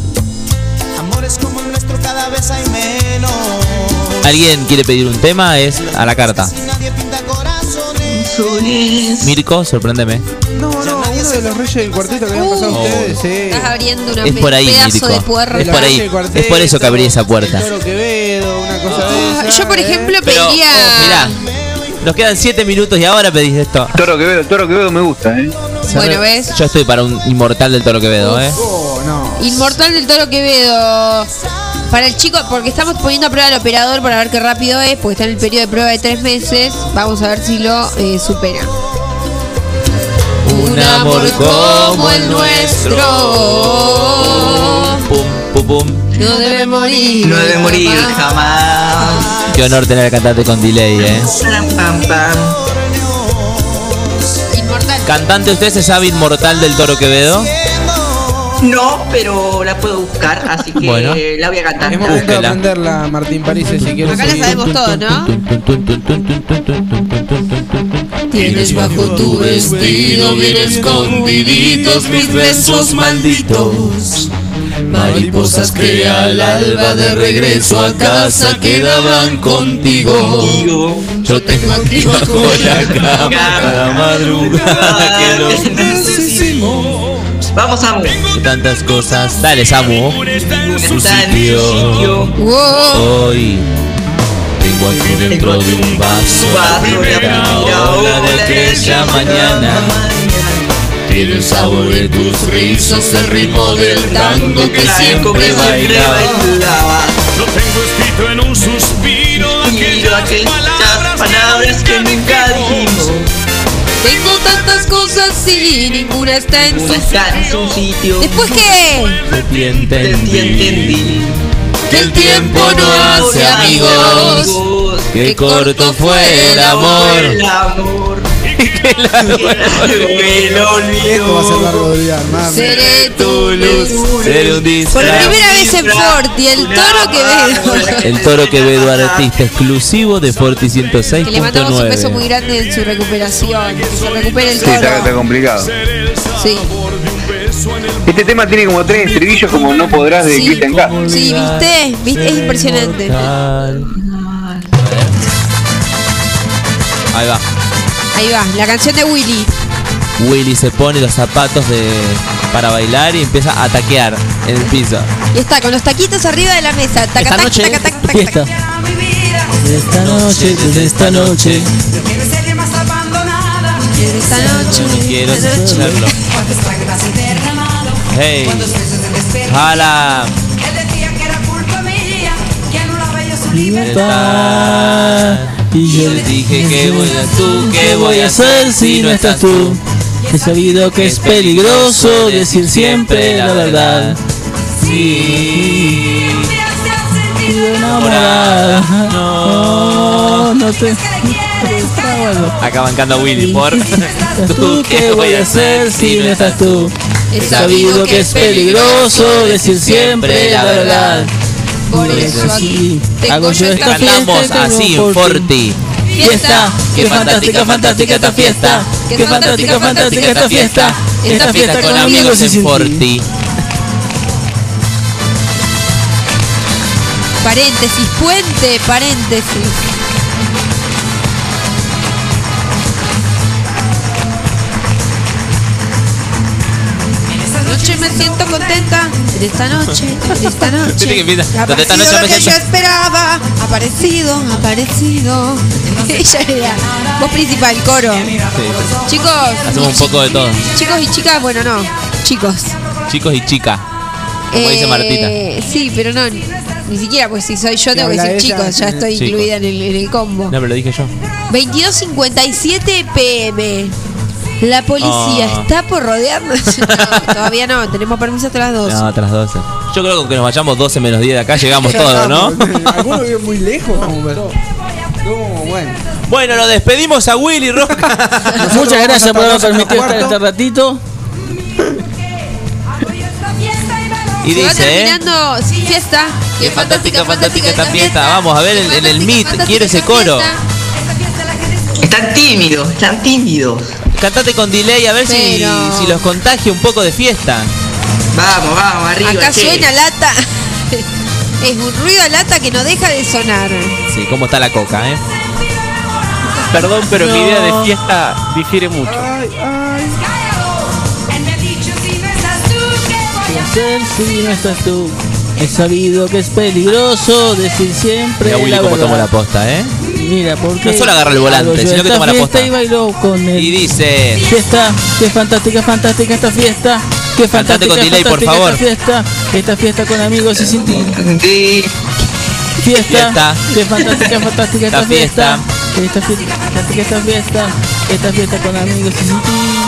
Amores como el nuestro cada vez hay menos. ¿Alguien quiere pedir un tema? Es a la carta. Mirko, sorpréndeme. No, no, uno de los reyes del cuarteto que habían pasado Oh. ustedes, sí. Estás abriendo una Es por ahí, pedazo Mirko. de puerro. Es por ahí. Es por eso que abrí esa puerta. Toro Quevedo, una cosa de esa. Yo, por ejemplo, Pero, pediría. oh, mirá, nos quedan 7 minutos y ahora pedís esto. Toro Quevedo, Toro Quevedo me gusta, ¿eh? Bueno, ¿ves? Yo estoy para un inmortal del Toro Quevedo, ¿eh? Oh, no. Inmortal del Toro Quevedo. Para el chico, porque estamos poniendo a prueba al operador para ver qué rápido es, porque está en el periodo de prueba de tres meses. Vamos a ver si lo eh, supera. Un amor como el nuestro. Pum, pum, pum. No debe morir. No debe morir jamás. Qué honor tener a cantante con delay, ¿eh? Pam, pam, pam. Cantante, ¿usted se sabe inmortal del Toro Quevedo? No, pero la puedo buscar, así que Bueno. la voy a cantar. Momento de aprenderla, Martín París, si quieres. Acá la seguir. sabemos todo, ¿no? Tienes bajo tu vestido bien escondiditos mis besos malditos. Mariposas que al alba de regreso a casa quedaban contigo. Yo tengo aquí bajo la cama cada madrugada que lo Vamos, Samu. Tantas cosas. Dale, Samu. Su sitio. Hoy tengo aquí dentro de un vaso la primera ola de aquella mañana. Tiene el sabor de tus rizos, el ritmo del tango que siempre bailaba. Lo tengo escrito en un suspiro aquellas palabras que nunca dijimos. Tengo tantas cosas y ninguna está en su Está en su sitio. ¿Después qué? Entendí entendí. que el tiempo no hace amigos, que corto fue el amor. Que largo el olvido. Esto va a ser largo de olvidar, mami. Seré tu luz, seré un Por primera vez en Forti, el toro que veo. El Toro Quevedo, artista exclusivo de Forti Que le mandamos un beso muy 106.9. grande en su recuperación. Que se recupere el Sí, está, está toro. complicado. Sí, Este tema tiene como tres estribillos como no podrás de Sí. Cristian K. sí, ¿viste? ¿Viste? Es impresionante. Ahí va. Ahí va, la canción de Willy. Willy se pone los zapatos de para bailar y empieza a taquear en el piso. Y está con los taquitos arriba de la mesa. Taca, Esta tac, noche taca, tac, tac, fiesta. Esta noche, desde esta noche. Esta noche. No quiero esta noche. hacerlo. Hey. Jala. Libertad. Y yo le dije que voy a tú, ¿qué voy a hacer si no estás tú? He sabido que es peligroso decir siempre la verdad. Sí. Enamorada. No, no te. Acá bancando Willy por. ¿Tú qué voy a hacer si no estás tú? He sabido que es peligroso decir siempre la verdad. Por eso aquí Hago yo esta. Cantamos así. Forti. Fiesta, qué fantástica, fantástica esta fiesta. Qué fantástica, fantástica esta fiesta. Esta fiesta con amigos y sin ti. Forti. Paréntesis, puente, paréntesis. Me siento contenta. En esta noche, en esta [LAUGHS] noche. Ha aparecido noche lo que yo esperaba. Aparecido, aparecido. [LAUGHS] Ella era. Voz principal, coro. Chicos. Hacemos un poco de todo. Chicos y chicas, bueno, no. Chicos. Chicos y chicas. Como dice Eh, Martita. Sí, pero no, ni siquiera, pues si soy yo tengo que decir ella, chicos, ya estoy Chicos. incluida en el, en el combo. No, pero lo dije yo. 22.57 pm. La policía Ah. está por rodearnos. [LAUGHS] No, todavía no, tenemos permiso hasta las 2. No, hasta las 12. Yo creo que nos vayamos 12 menos 10 de acá llegamos todos, ¿no? Algunos viven muy lejos, [LAUGHS] como, pero. como, bueno. Bueno, lo despedimos a Willy Roca. [LAUGHS] Muchas gracias por las permitido estar este ratito. Y Se va dice, ¿eh? terminando fiesta. Qué fantástica, fantástica esta fiesta. Vamos a ver en, en el Meet. Quiero ese coro. Están tímidos, están tímidos. Cantate con delay a ver si, Pero- si los contagia un poco de fiesta. Vamos, vamos, arriba. Acá che. suena lata. [LAUGHS] Es un ruido a lata que no deja de sonar. Sí, cómo está la coca, ¿eh? Perdón, pero mi idea de fiesta difiere mucho. ¿Qué hacer si no estás tú? He sabido que es peligroso decir siempre Mira Willy la cómo tomó la posta, ¿eh? Mira, porque No solo agarra el volante, sino que toma la posta. Y bailó con. Y dice... Fiesta, qué fantástica, fantástica esta fiesta. Qué fantástica, con delay, por favor. Esta fiesta, esta fiesta con amigos y sin ti. Fiesta, qué fantástica, fantástica esta fiesta. Esta fiesta, fantástica esta fiesta, esta fiesta con amigos y sin ti.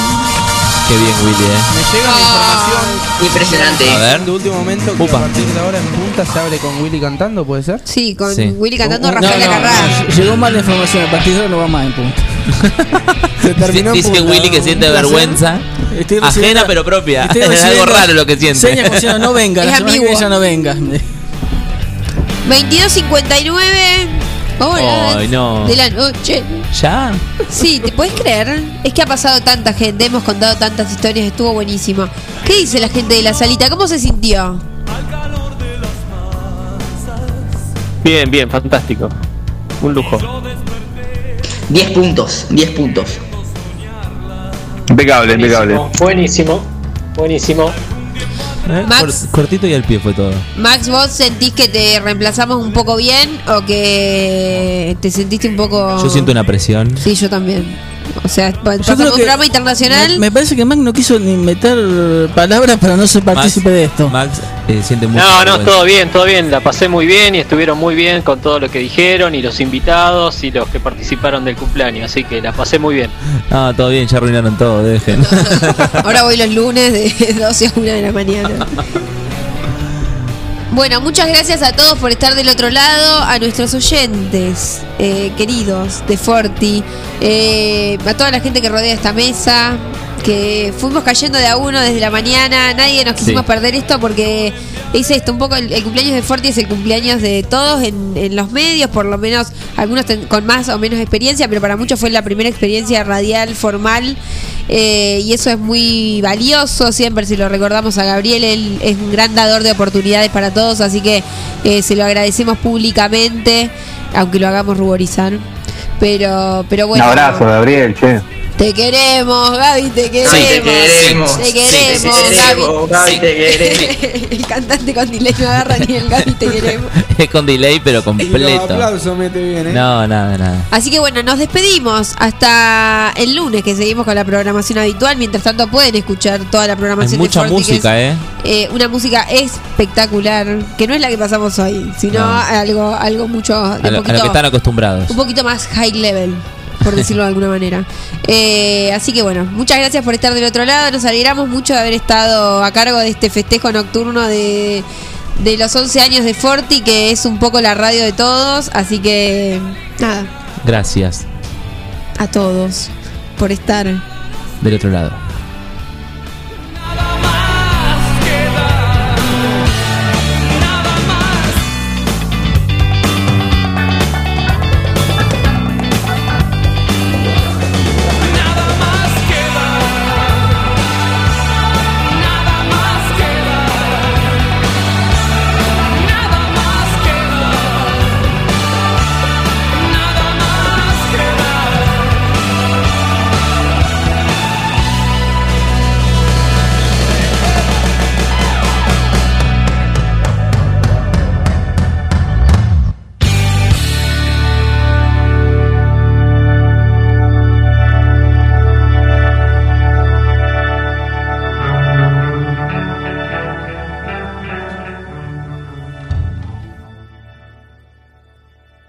Qué bien, Willy, ¿eh? Me llega la información Impresionante. A ver. de último momento que Upa. a partir de ahora en punta se abre con Willy cantando, ¿puede ser? Sí, con Sí. Willy cantando No, Rafael No, no, Acarrá. no, llegó mal la información, a partir de ahora no va más en punto. [LAUGHS] Se terminó en Dice punta. Willy que siente Un placer. vergüenza. Estoy Ajena pero propia. estoy [LAUGHS] Es algo recibiendo raro lo que siente. Señas como diciendo, no venga, la Es semana que ambiguo. viene ya no venga. [LAUGHS] 22.59 horas Ay, no. de la noche. ¿Ya? Sí, ¿te puedes creer? Es que ha pasado tanta gente, hemos contado tantas historias, estuvo buenísimo. ¿Qué dice la gente de la salita? ¿Cómo se sintió? Bien, bien, fantástico. Un lujo. 10 puntos, 10 puntos. Impecable, impecable. Buenísimo, buenísimo. ¿Eh? Max. Cor- cortito y al pie fue todo. Max, ¿vos sentís que te reemplazamos un poco bien o que te sentiste un poco... Yo siento una presión. Sí, yo también. O sea, pa- Yo pasamos creo un programa internacional. Me, me parece que Mac no quiso ni meter palabras para no ser partícipe de esto. Max eh, siente mucho. No, no, todo bien, todo bien. La pasé muy bien y estuvieron muy bien con todo lo que dijeron y los invitados y los que participaron del cumpleaños. Así que la pasé muy bien. No, todo bien, ya arruinaron todo, dejen. [LAUGHS] Ahora voy los lunes de 12 a 1 de la mañana. [LAUGHS] Bueno, muchas gracias a todos por estar del otro lado, a nuestros oyentes eh, queridos de Forti, eh, a toda la gente que rodea esta mesa, que fuimos cayendo de a uno desde la mañana, nadie nos quisimos Sí. perder esto porque es esto, un poco el, el cumpleaños de Forti es el cumpleaños de todos en, en los medios, por lo menos algunos ten- con más o menos experiencia, pero para muchos fue la primera experiencia radial formal eh, y eso es muy valioso, siempre si lo recordamos a Gabriel, él es un gran dador de oportunidades para todos, así que eh, se lo agradecemos públicamente, aunque lo hagamos ruborizar. Pero, pero bueno. Un abrazo, Gabriel, che. Te queremos, Gaby, te queremos. Sí, te queremos. Te Sí, queremos, te queremos, Gaby. Gaby, te queremos. [LAUGHS] el cantante con delay no agarra ni el Gaby, te queremos. [LAUGHS] es con delay, pero Y completo. aplausos mete bien, ¿eh? No, nada, nada. Así que bueno, nos despedimos hasta el lunes que seguimos con la programación habitual. Mientras tanto pueden escuchar toda la Hay programación mucha de Forti, música, es, ¿eh? eh, una música espectacular, que no es la que pasamos hoy, sino No. algo, algo mucho de A lo, a lo poquito- que están acostumbrados. un poquito más high level, por decirlo de alguna manera. Eh, así que bueno, muchas gracias por estar del otro lado. Nos alegramos mucho de haber estado a cargo de este festejo nocturno de, de los 11 años de Forti, que es un poco la radio de todos. Así que nada, Gracias. a todos por estar. Del otro lado.